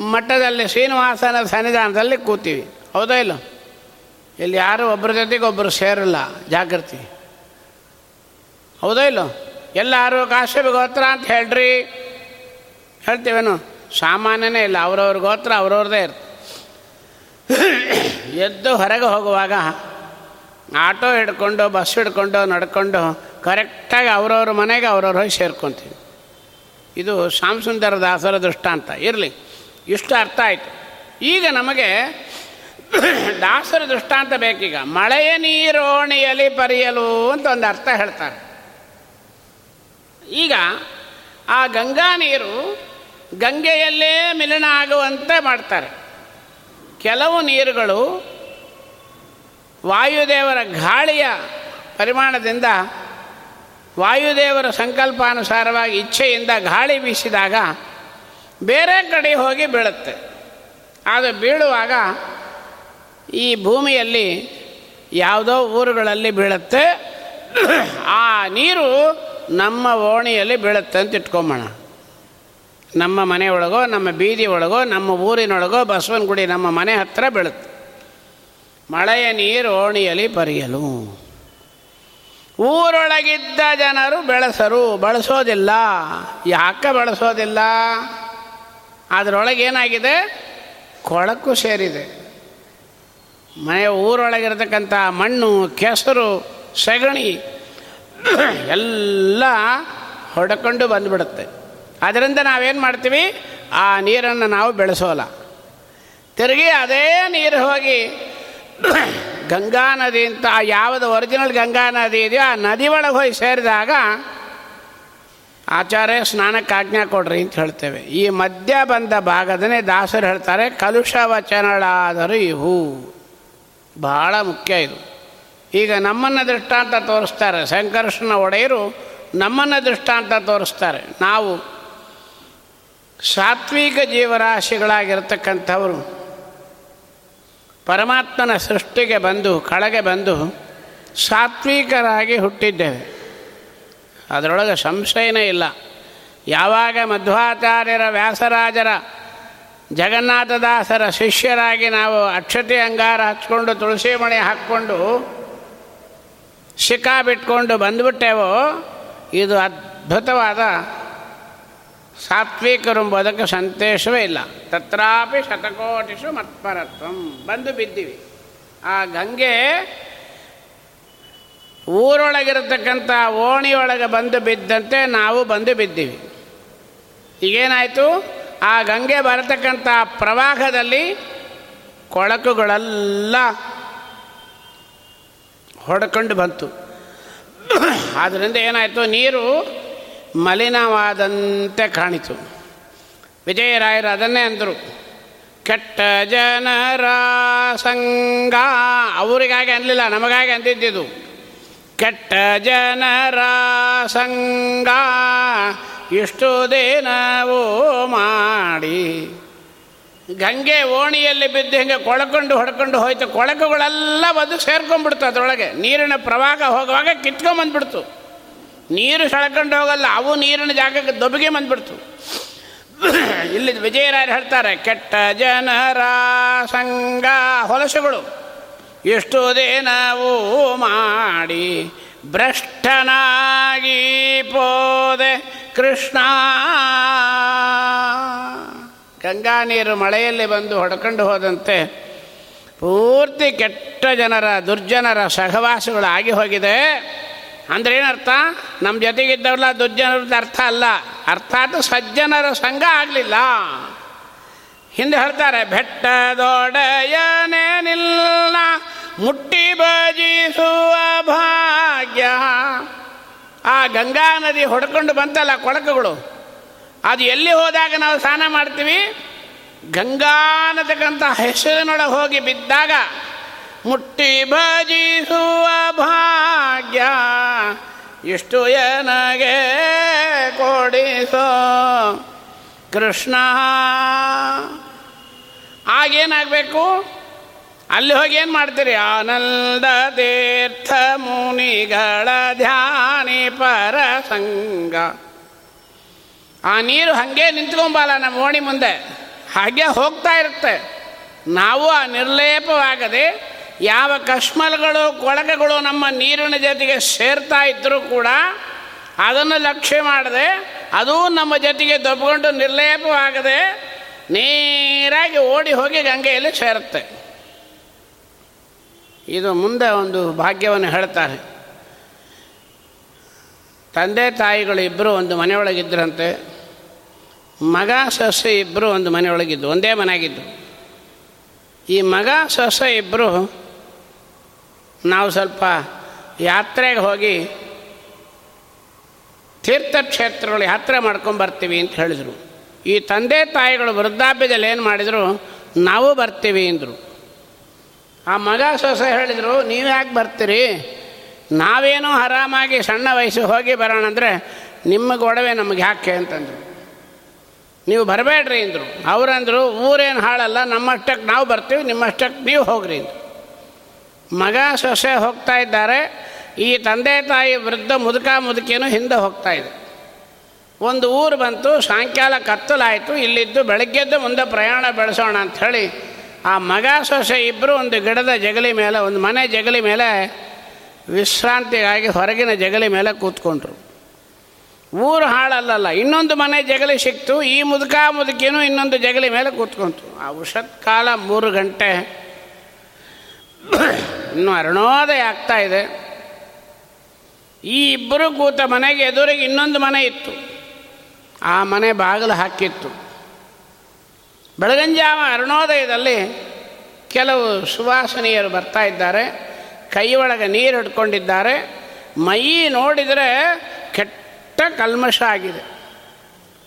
ಮಠದಲ್ಲಿ, ಶ್ರೀನಿವಾಸನ ಸನ್ನಿಧಾನದಲ್ಲಿ ಕೂತೀವಿ. ಹೌದಾ ಇಲ್ಲ? ಇಲ್ಲಿ ಯಾರು ಒಬ್ಬರ ಜೊತೆಗೆ ಒಬ್ಬರು ಸೇರಲ್ಲ, ಜಾಗೃತಿ. ಹೌದಾ ಇಲ್ಲ? ಎಲ್ಲರೂ ಕಾಶ್ಯಪ ಗೋತ್ರ ಅಂತ ಹೇಳ್ರಿ ಹೇಳ್ತೀವೇನು? ಸಾಮಾನ್ಯನೇ ಇಲ್ಲ. ಅವ್ರವ್ರ ಗೋತ್ರ ಅವ್ರವ್ರದೇ ಇರ್ತದೆ ಎದ್ದು ಹೊರಗೆ ಹೋಗುವಾಗ ಆಟೋ ಹಿಡ್ಕೊಂಡು, ಬಸ್ ಹಿಡ್ಕೊಂಡು, ನಡ್ಕೊಂಡು ಕರೆಕ್ಟಾಗಿ ಅವ್ರವ್ರ ಮನೆಗೆ ಅವ್ರವ್ರ ಹೋಗಿ ಸೇರ್ಕೊತೀವಿ. ಇದು ಶ್ಯಾಮಸುಂದರ ದಾಸರ ದೃಷ್ಟಾಂತ. ಇರಲಿ. ಇಷ್ಟು ಅರ್ಥ ಆಯಿತು. ಈಗ ನಮಗೆ ದಾಸರ ದೃಷ್ಟಾಂತ ಬೇಕೀಗ. ಮಳೆಯ ನೀರೋಣಿಯಲ್ಲಿ ಪರಿಯಲು ಅಂತ ಒಂದು ಅರ್ಥ ಹೇಳ್ತಾರೆ. ಈಗ ಆ ಗಂಗಾ ನೀರು ಗಂಗೆಯಲ್ಲೇ ಮಿಲನ ಆಗುವಂತೆ ಮಾಡ್ತಾರೆ. ಕೆಲವು ನೀರುಗಳು ವಾಯುದೇವರ ಗಾಳಿಯ ಪರಿಮಾಣದಿಂದ ವಾಯುದೇವರ ಸಂಕಲ್ಪಾನುಸಾರವಾಗಿ ಇಚ್ಛೆಯಿಂದ ಗಾಳಿ ಬೀಸಿದಾಗ ಬೇರೆ ಕಡೆ ಹೋಗಿ ಬೀಳುತ್ತೆ. ಅದು ಬೀಳುವಾಗ ಈ ಭೂಮಿಯಲ್ಲಿ ಯಾವುದೋ ಊರುಗಳಲ್ಲಿ ಬೀಳುತ್ತೆ. ಆ ನೀರು ನಮ್ಮ ಓಣಿಯಲ್ಲಿ ಬೀಳುತ್ತೆ ಅಂತ ಇಟ್ಕೊಂಬೋಣ. ನಮ್ಮ ಮನೆಯೊಳಗೋ ನಮ್ಮ ಬೀದಿ ಒಳಗೋ, ನಮ್ಮ ಊರಿನೊಳಗೋ ಬಸವನಗುಡಿ ನಮ್ಮ ಮನೆ ಹತ್ತಿರ ಬೀಳುತ್ತೆ. ಮಳೆಯ ನೀರು ಓಣಿಯಲ್ಲಿ ಪರಿಯಲು. ಊರೊಳಗಿದ್ದ ಜನರು ಬೆಳೆಸರು, ಬಳಸೋದಿಲ್ಲ. ಯಾಕೆ ಬಳಸೋದಿಲ್ಲ? ಅದರೊಳಗೇನಾಗಿದೆ? ಕೊಳಕು ಸೇರಿದೆ. ಮನೆಯ ಊರೊಳಗಿರತಕ್ಕಂಥ ಮಣ್ಣು, ಕೆಸರು, ಸಗಣಿ, ಎಲ್ಲ ಹೊಡ್ಕೊಂಡು ಬಂದುಬಿಡುತ್ತೆ. ಅದರಿಂದ ನಾವೇನು ಮಾಡ್ತೀವಿ? ಆ ನೀರನ್ನು ನಾವು ಬೆಳೆಸೋಲ್ಲ. ತಿರುಗಿ ಅದೇ ನೀರು ಹೋಗಿ (clears throat) ಗಂಗಾ ನದಿ ಅಂತ ಯಾವುದು ಒರಿಜಿನಲ್ ಗಂಗಾ ನದಿ ಇದೆಯೋ ಆ ನದಿ ಒಳಗೆ ಹೋಗಿ ಸೇರಿದಾಗ ಆಚಾರ್ಯ ಸ್ನಾನಕ್ಕೆ ಆಜ್ಞಾ ಕೊಡ್ರಿ ಅಂತ ಹೇಳ್ತೇವೆ. ಈ ಮಧ್ಯ ಬಂದ ಭಾಗದನೇ ದಾಸರು ಹೇಳ್ತಾರೆ ಕಲುಷ ವಚನಗಳಾದರೂ ಇವು. ಬಹಳ ಮುಖ್ಯ ಇದು. ಈಗ ನಮ್ಮನ್ನು ದೃಷ್ಟಾಂತ ತೋರಿಸ್ತಾರೆ. ಶಂಕರ್ಷನ ಒಡೆಯರು ನಮ್ಮನ್ನು ದೃಷ್ಟಾಂತ ತೋರಿಸ್ತಾರೆ. ನಾವು ಸಾತ್ವಿಕ ಜೀವರಾಶಿಗಳಾಗಿರ್ತಕ್ಕಂಥವರು ಪರಮಾತ್ಮನ ಸೃಷ್ಟಿಗೆ ಬಂದು, ಕಳಗೆ ಬಂದು ಸಾತ್ವಿಕರಾಗಿ ಹುಟ್ಟಿದ್ದೇವೆ. ಅದರೊಳಗೆ ಸಂಶಯನೇ ಇಲ್ಲ. ಯಾವಾಗ ಮಧ್ವಾಚಾರ್ಯರ, ವ್ಯಾಸರಾಜರ, ಜಗನ್ನಾಥದಾಸರ ಶಿಷ್ಯರಾಗಿ ನಾವು ಅಕ್ಷತೆ ಅಂಗಾರ ಹಚ್ಕೊಂಡು, ತುಳಸಿ ಮಣಿ ಹಾಕ್ಕೊಂಡು, ಶಿಖಾ ಬಿಟ್ಕೊಂಡು ಬಂದುಬಿಟ್ಟೆವೋ, ಇದು ಅದ್ಭುತವಾದ ಸಾತ್ವಿಕರು ಎಂಬುದಕ್ಕೆ ಸಂತೇಷವೇ ಇಲ್ಲ. ತತ್ರಾಪಿ ಶತಕೋಟಿಷು ಮತ್ಪರತ್ವಂ. ಬಂದು ಬಿದ್ದೀವಿ. ಆ ಗಂಗೆ ಊರೊಳಗಿರತಕ್ಕಂಥ ಓಣಿಯೊಳಗೆ ಬಂದು ಬಿದ್ದಂತೆ ನಾವು ಬಂದು ಬಿದ್ದೀವಿ. ಈಗೇನಾಯಿತು? ಆ ಗಂಗೆ ಬರತಕ್ಕಂಥ ಪ್ರವಾಹದಲ್ಲಿ ಕೊಳಕುಗಳೆಲ್ಲ ಹೊಡ್ಕೊಂಡು ಬಂತು. ಆದ್ದರಿಂದ ಏನಾಯಿತು? ನೀರು ಮಲಿನವಾದಂತೆ ಕಾಣಿತು. ವಿಜಯರಾಯರು ಅದನ್ನೇ ಅಂದರು. ಕೆಟ್ಟ ಜನರ ಸಂಗ ಅವರಿಗಾಗಿ ಅನ್ನಲಿಲ್ಲ ನಮಗಾಗಿ ಅಂದಿದ್ದಿದ್ದು ಕೆಟ್ಟ ಜನರ ಸಂಗ ಇಷ್ಟು ದಿನವೂ ಮಾಡಿ. ಗಂಗೆ ಓಣಿಯಲ್ಲಿ ಬಿದ್ದು ಹಿಂಗೆ ಕೊಳಕೊಂಡು ಹೊಡ್ಕೊಂಡು ಹೋಯ್ತು, ಕೊಳಕುಗಳೆಲ್ಲ ಬಂದು ಸೇರ್ಕೊಂಡ್ಬಿಡ್ತು ಅದರೊಳಗೆ. ನೀರಿನ ಪ್ರವಾಹ ಹೋಗುವಾಗ ಕಿತ್ಕೊಂಬಂದ್ಬಿಡ್ತು. ನೀರು ಸೆಳ್ಕೊಂಡು ಹೋಗಲ್ಲ, ಅವು ನೀರಿನ ಜಾಗಕ್ಕೆ ದೊಬ್ಬಿಗೆ ಬಂದ್ಬಿಡ್ತು. ಇಲ್ಲಿ ವಿಜಯರಾಯರು ಹೇಳ್ತಾರೆ, ಕೆಟ್ಟ ಜನರ ಸಂಘ ಹೊಲಸುಗಳು ಎಷ್ಟುದೇ ನಾವು ಮಾಡಿ ಭ್ರಷ್ಟನಾಗಿ ಪೋದೆ ಕೃಷ್ಣ. ಗಂಗಾ ನೀರು ಮಳೆಯಲ್ಲಿ ಬಂದು ಹೊಡ್ಕೊಂಡು ಹೋದಂತೆ ಪೂರ್ತಿ ಕೆಟ್ಟ ಜನರ, ದುರ್ಜನರ ಸಹವಾಸಗಳು ಆಗಿ ಹೋಗಿದೆ. ಅಂದ್ರೆ ಏನರ್ಥ ನಮ್ಮ ಜೊತೆಗಿದ್ದವ್ರಲ್ಲ ದುರ್ಜನರದ ಅರ್ಥ ಅಲ್ಲ. ಅರ್ಥಾತ್ ಸಜ್ಜನರ ಸಂಘ ಆಗಲಿಲ್ಲ. ಹಿಂದೆ ಹೇಳ್ತಾರೆ ಬೆಟ್ಟದೊಡೆಯನೇನಿಲ್ಲ ಮುಟ್ಟಿ ಭಜಿಸುವ ಭಾಗ್ಯ. ಆ ಗಂಗಾ ನದಿ ಹೊಡ್ಕೊಂಡು ಬಂತಲ್ಲ ಕೊಳಕುಗಳು. ಅದು ಎಲ್ಲಿ ಹೋದಾಗ ನಾವು ಸ್ನಾನ ಮಾಡ್ತೀವಿ? ಗಂಗಾ ಅನ್ನತಕ್ಕಂಥ ಹೆಸರಿನೊಳಗೆ ಹೋಗಿ ಬಿದ್ದಾಗ ಮುಟ್ಟಿ ಭಜಿಸುವ ಭಾಗ್ಯ ಎಷ್ಟು ನನಗೆ ಕೊಡಿಸೋ ಕೃಷ್ಣ. ಆಗೇನಾಗಬೇಕು ಅಲ್ಲಿ ಹೋಗಿ ಏನು ಮಾಡ್ತೀರಿ? ಆನಂದ ತೀರ್ಥ ಮುನಿಗಳ ಧ್ಯಾನಿ ಪರ ಸಂಗ ಆ ನೀರು ಹಾಗೆ ನಿಂತ್ಕೊಂಬಲ್ಲ ನಮ್ಮ ಓಣಿ ಮುಂದೆ. ಹಾಗೆ ಹೋಗ್ತಾ ಇರುತ್ತೆ. ನಾವು ಆ ನಿರ್ಲೇಪವಾಗದೆ ಯಾವ ಕಶ್ಮಲಗಳು, ಕೊಳಕಗಳು ನಮ್ಮ ನೀರಿನ ಜೊತೆಗೆ ಸೇರ್ತಾ ಇದ್ದರೂ ಕೂಡ ಅದನ್ನು ಲಕ್ಷ್ಯ ಮಾಡದೆ ಅದು ನಮ್ಮ ಜೊತೆಗೆ ದಬ್ಕೊಂಡು ನಿರ್ಲೇಪವಾಗದೆ ನೇರಾಗಿ ಓಡಿ ಹೋಗಿ ಗಂಗೆಯಲ್ಲಿ ಸೇರುತ್ತೆ. ಇದು ಮುಂದೆ ಒಂದು ಭಾಗ್ಯವನ್ನು ಹೇಳ್ತಾರೆ. ತಂದೆ ತಾಯಿಗಳು ಇಬ್ಬರು ಒಂದು ಮನೆಯೊಳಗಿದ್ದರಂತೆ ಮಗ ಸೊಸೆ ಇಬ್ಬರು ಒಂದು ಮನೆಯೊಳಗಿದ್ದು, ಒಂದೇ ಮನೆಯಾಗಿದ್ದು. ಈ ಮಗ ಸೊಸೆ ಇಬ್ಬರು ನಾವು ಸ್ವಲ್ಪ ಯಾತ್ರೆಗೆ ಹೋಗಿ ತೀರ್ಥಕ್ಷೇತ್ರಗಳು ಯಾತ್ರೆ ಮಾಡ್ಕೊಂಬರ್ತೀವಿ ಅಂತ ಹೇಳಿದರು. ಈ ತಂದೆ ತಾಯಿಗಳು ವೃದ್ಧಾಪ್ಯದಲ್ಲಿ ಏನು ಮಾಡಿದರು? ನಾವು ಬರ್ತೀವಿ ಅಂದರು. ಆ ಮಗ ಸೊಸೆ ಹೇಳಿದರು, ನೀವು ಯಾಕೆ ಬರ್ತೀರಿ? ನಾವೇನೋ ಆರಾಮಾಗಿ ಸಣ್ಣ ವಯಸ್ಸು ಹೋಗಿ ಬರೋಣ ಅಂದರೆ ನಿಮ್ಮ ಗೊಡವೆ ನಮಗೆ ಯಾಕೆ? ಅಂತಂದರು. ನೀವು ಬರಬೇಡ್ರಿ ಅಂದರು. ಅವರಂದರು, ಊರೇನು ಹಾಳಲ್ಲ ನಮ್ಮಷ್ಟಕ್ಕೆ ನಾವು ಬರ್ತೀವಿ ನಿಮ್ಮಷ್ಟಕ್ಕೆ ನೀವು ಹೋಗ್ರಿ ಅಂದರು. ಮಗ ಸೊಸೆ ಹೋಗ್ತಾ ಇದ್ದಾರೆ, ಈ ತಂದೆ ತಾಯಿ ವೃದ್ಧ ಮುದುಕ ಮುದುಕಿಯನ್ನು ಹಿಂದೆ ಹೋಗ್ತಾ ಇದೆ. ಒಂದು ಊರು ಬಂತು, ಸಾಯಂಕಾಲ ಕತ್ತಲಾಯಿತು, ಇಲ್ಲಿದ್ದು ಬೆಳಗ್ಗೆದ್ದು ಮುಂದೆ ಪ್ರಯಾಣ ಬೆಳೆಸೋಣ ಅಂಥೇಳಿ ಆ ಮಗ ಸೊಸೆ ಇಬ್ಬರು ಒಂದು ಗಿಡದ ಜಗಲಿ ಮೇಲೆ, ಒಂದು ಮನೆ ಜಗಲಿ ಮೇಲೆ ವಿಶ್ರಾಂತಿಗಾಗಿ ಹೊರಗಿನ ಜಗಲಿ ಮೇಲೆ ಕೂತ್ಕೊಂಡ್ರು. ಊರು ಹಾಳಲ್ಲಲ್ಲ, ಇನ್ನೊಂದು ಮನೆ ಜಗಲಿ ಸಿಕ್ತು, ಈ ಮುದುಕ ಮುದುಕಿನೂ ಇನ್ನೊಂದು ಜಗಲಿ ಮೇಲೆ ಕೂತ್ಕೊಂತು ಆ ಕಾಲ ಮೂರು ಗಂಟೆ ಇನ್ನು ಅರುಣೋದಯ ಆಗ್ತಾ ಇದೆ. ಈ ಇಬ್ಬರು ಕೂತ ಮನೆಗೆ ಎದುರಿಗೆ ಇನ್ನೊಂದು ಮನೆ ಇತ್ತು. ಆ ಮನೆ ಬಾಗಿಲು ಹಾಕಿತ್ತು. ಬೆಳಗಂಜಾವ ಅರುಣೋದಯದಲ್ಲಿ ಕೆಲವು ಸುವಾಸನೀಯರು ಬರ್ತಾ ಇದ್ದಾರೆ. ಕೈ ಒಳಗೆ ನೀರು ಹಿಡ್ಕೊಂಡಿದ್ದಾರೆ. ಮೈ ನೋಡಿದರೆ ಕೆಟ್ಟ ಕಲ್ಮಶ ಆಗಿದೆ.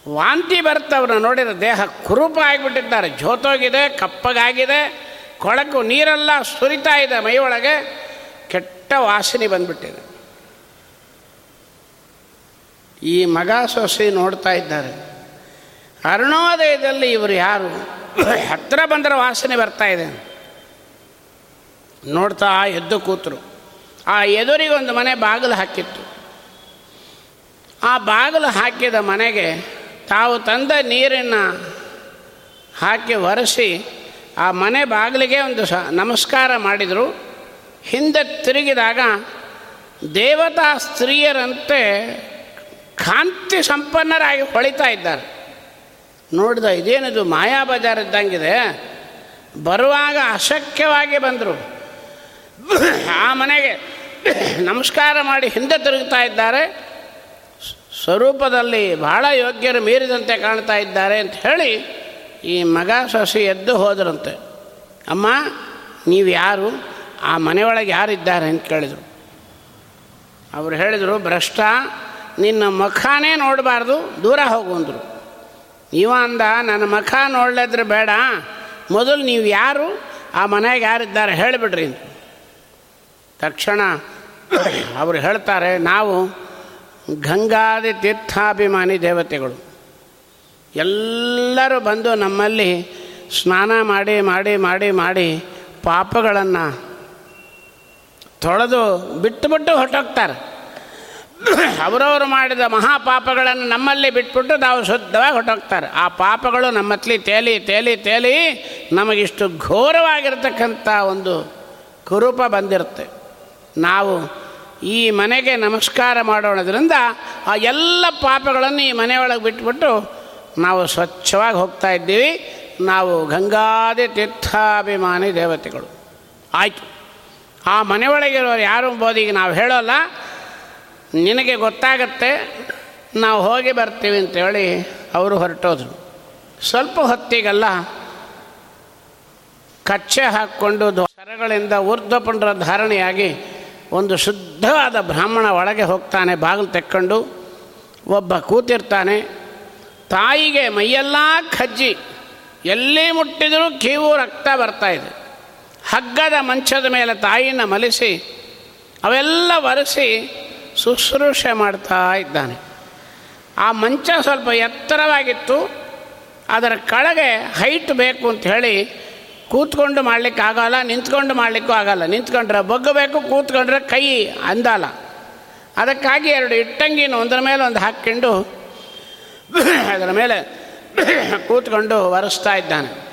ವಾಂತಿ ಬರ್ತವ್ರನ್ನ ನೋಡಿದರೆ ದೇಹ ಕುರುಪ ಆಗಿಬಿಟ್ಟಿದ್ದಾರೆ ಜೋತೋಗಿದೆ, ಕಪ್ಪಗಾಗಿದೆ. ಕೊಳಕು ನೀರೆಲ್ಲ ಸುರಿತಾ ಇದೆ ಮೈ ಒಳಗೆ ಕೆಟ್ಟ ವಾಸನೆ ಬಂದ್ಬಿಟ್ಟಿದೆ. ಈ ಮಗ ಸೊಸೆ ನೋಡ್ತಾ ಇದ್ದಾರೆ. ಅರುಣೋದಯದಲ್ಲಿ ಇವರು ಯಾರು? ಹತ್ತಿರ ಬಂದರೆ ವಾಸನೆ ಬರ್ತಾ ಇದೆ. ನೋಡ್ತಾ ಎದ್ದು ಕೂತರು. ಆ ಎದುರಿಗೊಂದು ಮನೆ ಬಾಗಿಲು ಹಾಕಿತ್ತು. ಆ ಬಾಗಿಲು ಹಾಕಿದ ಮನೆಗೆ ತಾವು ತಂದ ನೀರನ್ನು ಹಾಕಿ ಒರೆಸಿ ಆ ಮನೆ ಬಾಗಿಲಿಗೆ ಒಂದು ಸ ನಮಸ್ಕಾರ ಮಾಡಿದರು. ಹಿಂದೆ ತಿರುಗಿದಾಗ ದೇವತಾ ಸ್ತ್ರೀಯರಂತೆ ಕಾಂತಿ ಸಂಪನ್ನರಾಗಿ ಹೊಳಿತಾ ಇದ್ದಾರೆ. ನೋಡಿದ ಇದೇನಿದು ಮಾಯಾ ಬಜಾರ್ ಇದ್ದಂಗಿದೆ. ಬರುವಾಗ ಅಶಕ್ಯವಾಗಿ ಬಂದರು. ಆ ಮನೆಗೆ ನಮಸ್ಕಾರ ಮಾಡಿ ಹಿಂದೆ ತಿರುಗ್ತಾ ಇದ್ದಾರೆ. ಸ್ವರೂಪದಲ್ಲಿ ಬಹಳ ಯೋಗ್ಯರು ಮೀರಿದಂತೆ ಕಾಣ್ತಾ ಇದ್ದಾರೆ ಅಂತ ಹೇಳಿ ಈ ಮಗ ಸೊಸೆ ಎದ್ದು ಹೋದ್ರಂತೆ. ಅಮ್ಮ, ನೀವು ಯಾರು? ಆ ಮನೆಯೊಳಗೆ ಯಾರಿದ್ದಾರೆ ಅಂತ ಕೇಳಿದರು. ಅವರು ಹೇಳಿದರು, ಭ್ರಷ್ಟ, ನಿನ್ನ ಮುಖಾನೇ ನೋಡಬಾರ್ದು, ದೂರ ಹೋಗುವಂದರು ಇವ ಅಂದ, ನನ್ನ ಮುಖ ನೋಡಲಿದ್ರೆ ಬೇಡ, ಮೊದಲು ನೀವು ಯಾರು? ಆ ಮನೆಗೆ ಯಾರಿದ್ದಾರೆ ಹೇಳಿಬಿಡ್ರಿ ತಕ್ಷಣ ಅವರು ಹೇಳ್ತಾರೆ, ನಾವು ಗಂಗಾದಿ ತೀರ್ಥಾಭಿಮಾನಿ ದೇವತೆಗಳು. ಎಲ್ಲರೂ ಬಂದು ನಮ್ಮಲ್ಲಿ ಸ್ನಾನ ಮಾಡಿ ಮಾಡಿ ಮಾಡಿ ಮಾಡಿ ಪಾಪಗಳನ್ನು ತೊಳೆದು ಬಿಟ್ಟುಬಿಟ್ಟು ಹೊಟ್ಟೋಗ್ತಾರೆ ಅವರವರು ಮಾಡಿದ ಮಹಾಪಾಪಗಳನ್ನು ನಮ್ಮಲ್ಲಿ ಬಿಟ್ಬಿಟ್ಟು ನಾವು ಶುದ್ಧವಾಗಿ ಹೊಟ್ಟೋಗ್ತಾರೆ ಆ ಪಾಪಗಳು ನಮ್ಮತ್ಲಿ ತೇಲಿ ತೇಲಿ ತೇಲಿ ನಮಗಿಷ್ಟು ಘೋರವಾಗಿರ್ತಕ್ಕಂಥ ಒಂದು ಕುರೂಪ ಬಂದಿರುತ್ತೆ. ನಾವು ಈ ಮನೆಗೆ ನಮಸ್ಕಾರ ಮಾಡೋಣದ್ರಿಂದ ಆ ಎಲ್ಲ ಪಾಪಗಳನ್ನು ಈ ಮನೆಯೊಳಗೆ ಬಿಟ್ಬಿಟ್ಟು ನಾವು ಸ್ವಚ್ಛವಾಗಿ ಹೋಗ್ತಾ ಇದ್ದೀವಿ. ನಾವು ಗಂಗಾದಿ ತೀರ್ಥಾಭಿಮಾನಿ ದೇವತೆಗಳು. ಆಯಿತು. ಆ ಮನೆಯೊಳಗಿರೋರು ಯಾರು ಎಂಬುದು ಈಗ ನಾವು ಹೇಳೋಲ್ಲ. ನಿನಗೆ ಗೊತ್ತಾಗತ್ತೆ. ನಾವು ಹೋಗಿ ಬರ್ತೀವಿ ಅಂತೇಳಿ ಅವರು ಹೊರಟೋದ್ರು. ಸ್ವಲ್ಪ ಹೊತ್ತಿಗೆಲ್ಲ ಕಚ್ಚೆ ಹಾಕ್ಕೊಂಡು ಸರಗಳಿಂದ ಊರ್ಧ್ವಪುಂಡ್ರ ಧಾರಣೆಯಾಗಿ ಒಂದು ಶುದ್ಧವಾದ ಬ್ರಾಹ್ಮಣ ಒಳಗೆ ಹೋಗ್ತಾನೆ. ಬಾಗಿಲು ತೆಕ್ಕೊಂಡು ಒಬ್ಬ ಕೂತಿರ್ತಾನೆ. ತಾಯಿಗೆ ಮೈಯೆಲ್ಲ ಖಜ್ಜಿ ಎಲ್ಲಿ ಮುಟ್ಟಿದರೂ ಕೀವು ರಕ್ತ ಬರ್ತಾ ಇದೆ. ಹಗ್ಗದ ಮಂಚದ ಮೇಲೆ ತಾಯಿನ ಮಲಿಸಿ, ಅವೆಲ್ಲ ಒರೆಸಿ ಶುಶ್ರೂಷೆ ಮಾಡ್ತಾ ಇದ್ದಾನೆ. ಆ ಮಂಚ ಸ್ವಲ್ಪ ಎತ್ತರವಾಗಿತ್ತು, ಅದರ ಕೆಳಗೆ ಹೈಟ್ ಬೇಕು ಅಂತ ಹೇಳಿ ಕೂತ್ಕೊಂಡು ಮಾಡಲಿಕ್ಕೆ ಆಗೋಲ್ಲ, ನಿಂತ್ಕೊಂಡು ಮಾಡಲಿಕ್ಕೂ ಆಗೋಲ್ಲ. ನಿಂತ್ಕೊಂಡ್ರೆ ಬಗ್ಗಬೇಕು ಕೂತ್ಕೊಂಡ್ರೆ ಕೈ ಅಂದಲ್ಲ ಅದಕ್ಕಾಗಿ ಎರಡು ಇಟ್ಟಂಗಿನ ಒಂದರ ಮೇಲೆ ಒಂದು ಹಾಕ್ಕೊಂಡು ಅದರ ಮೇಲೆ ಕೂತ್ಕೊಂಡು ಒರೆಸ್ತಾ ಇದ್ದಾನೆ.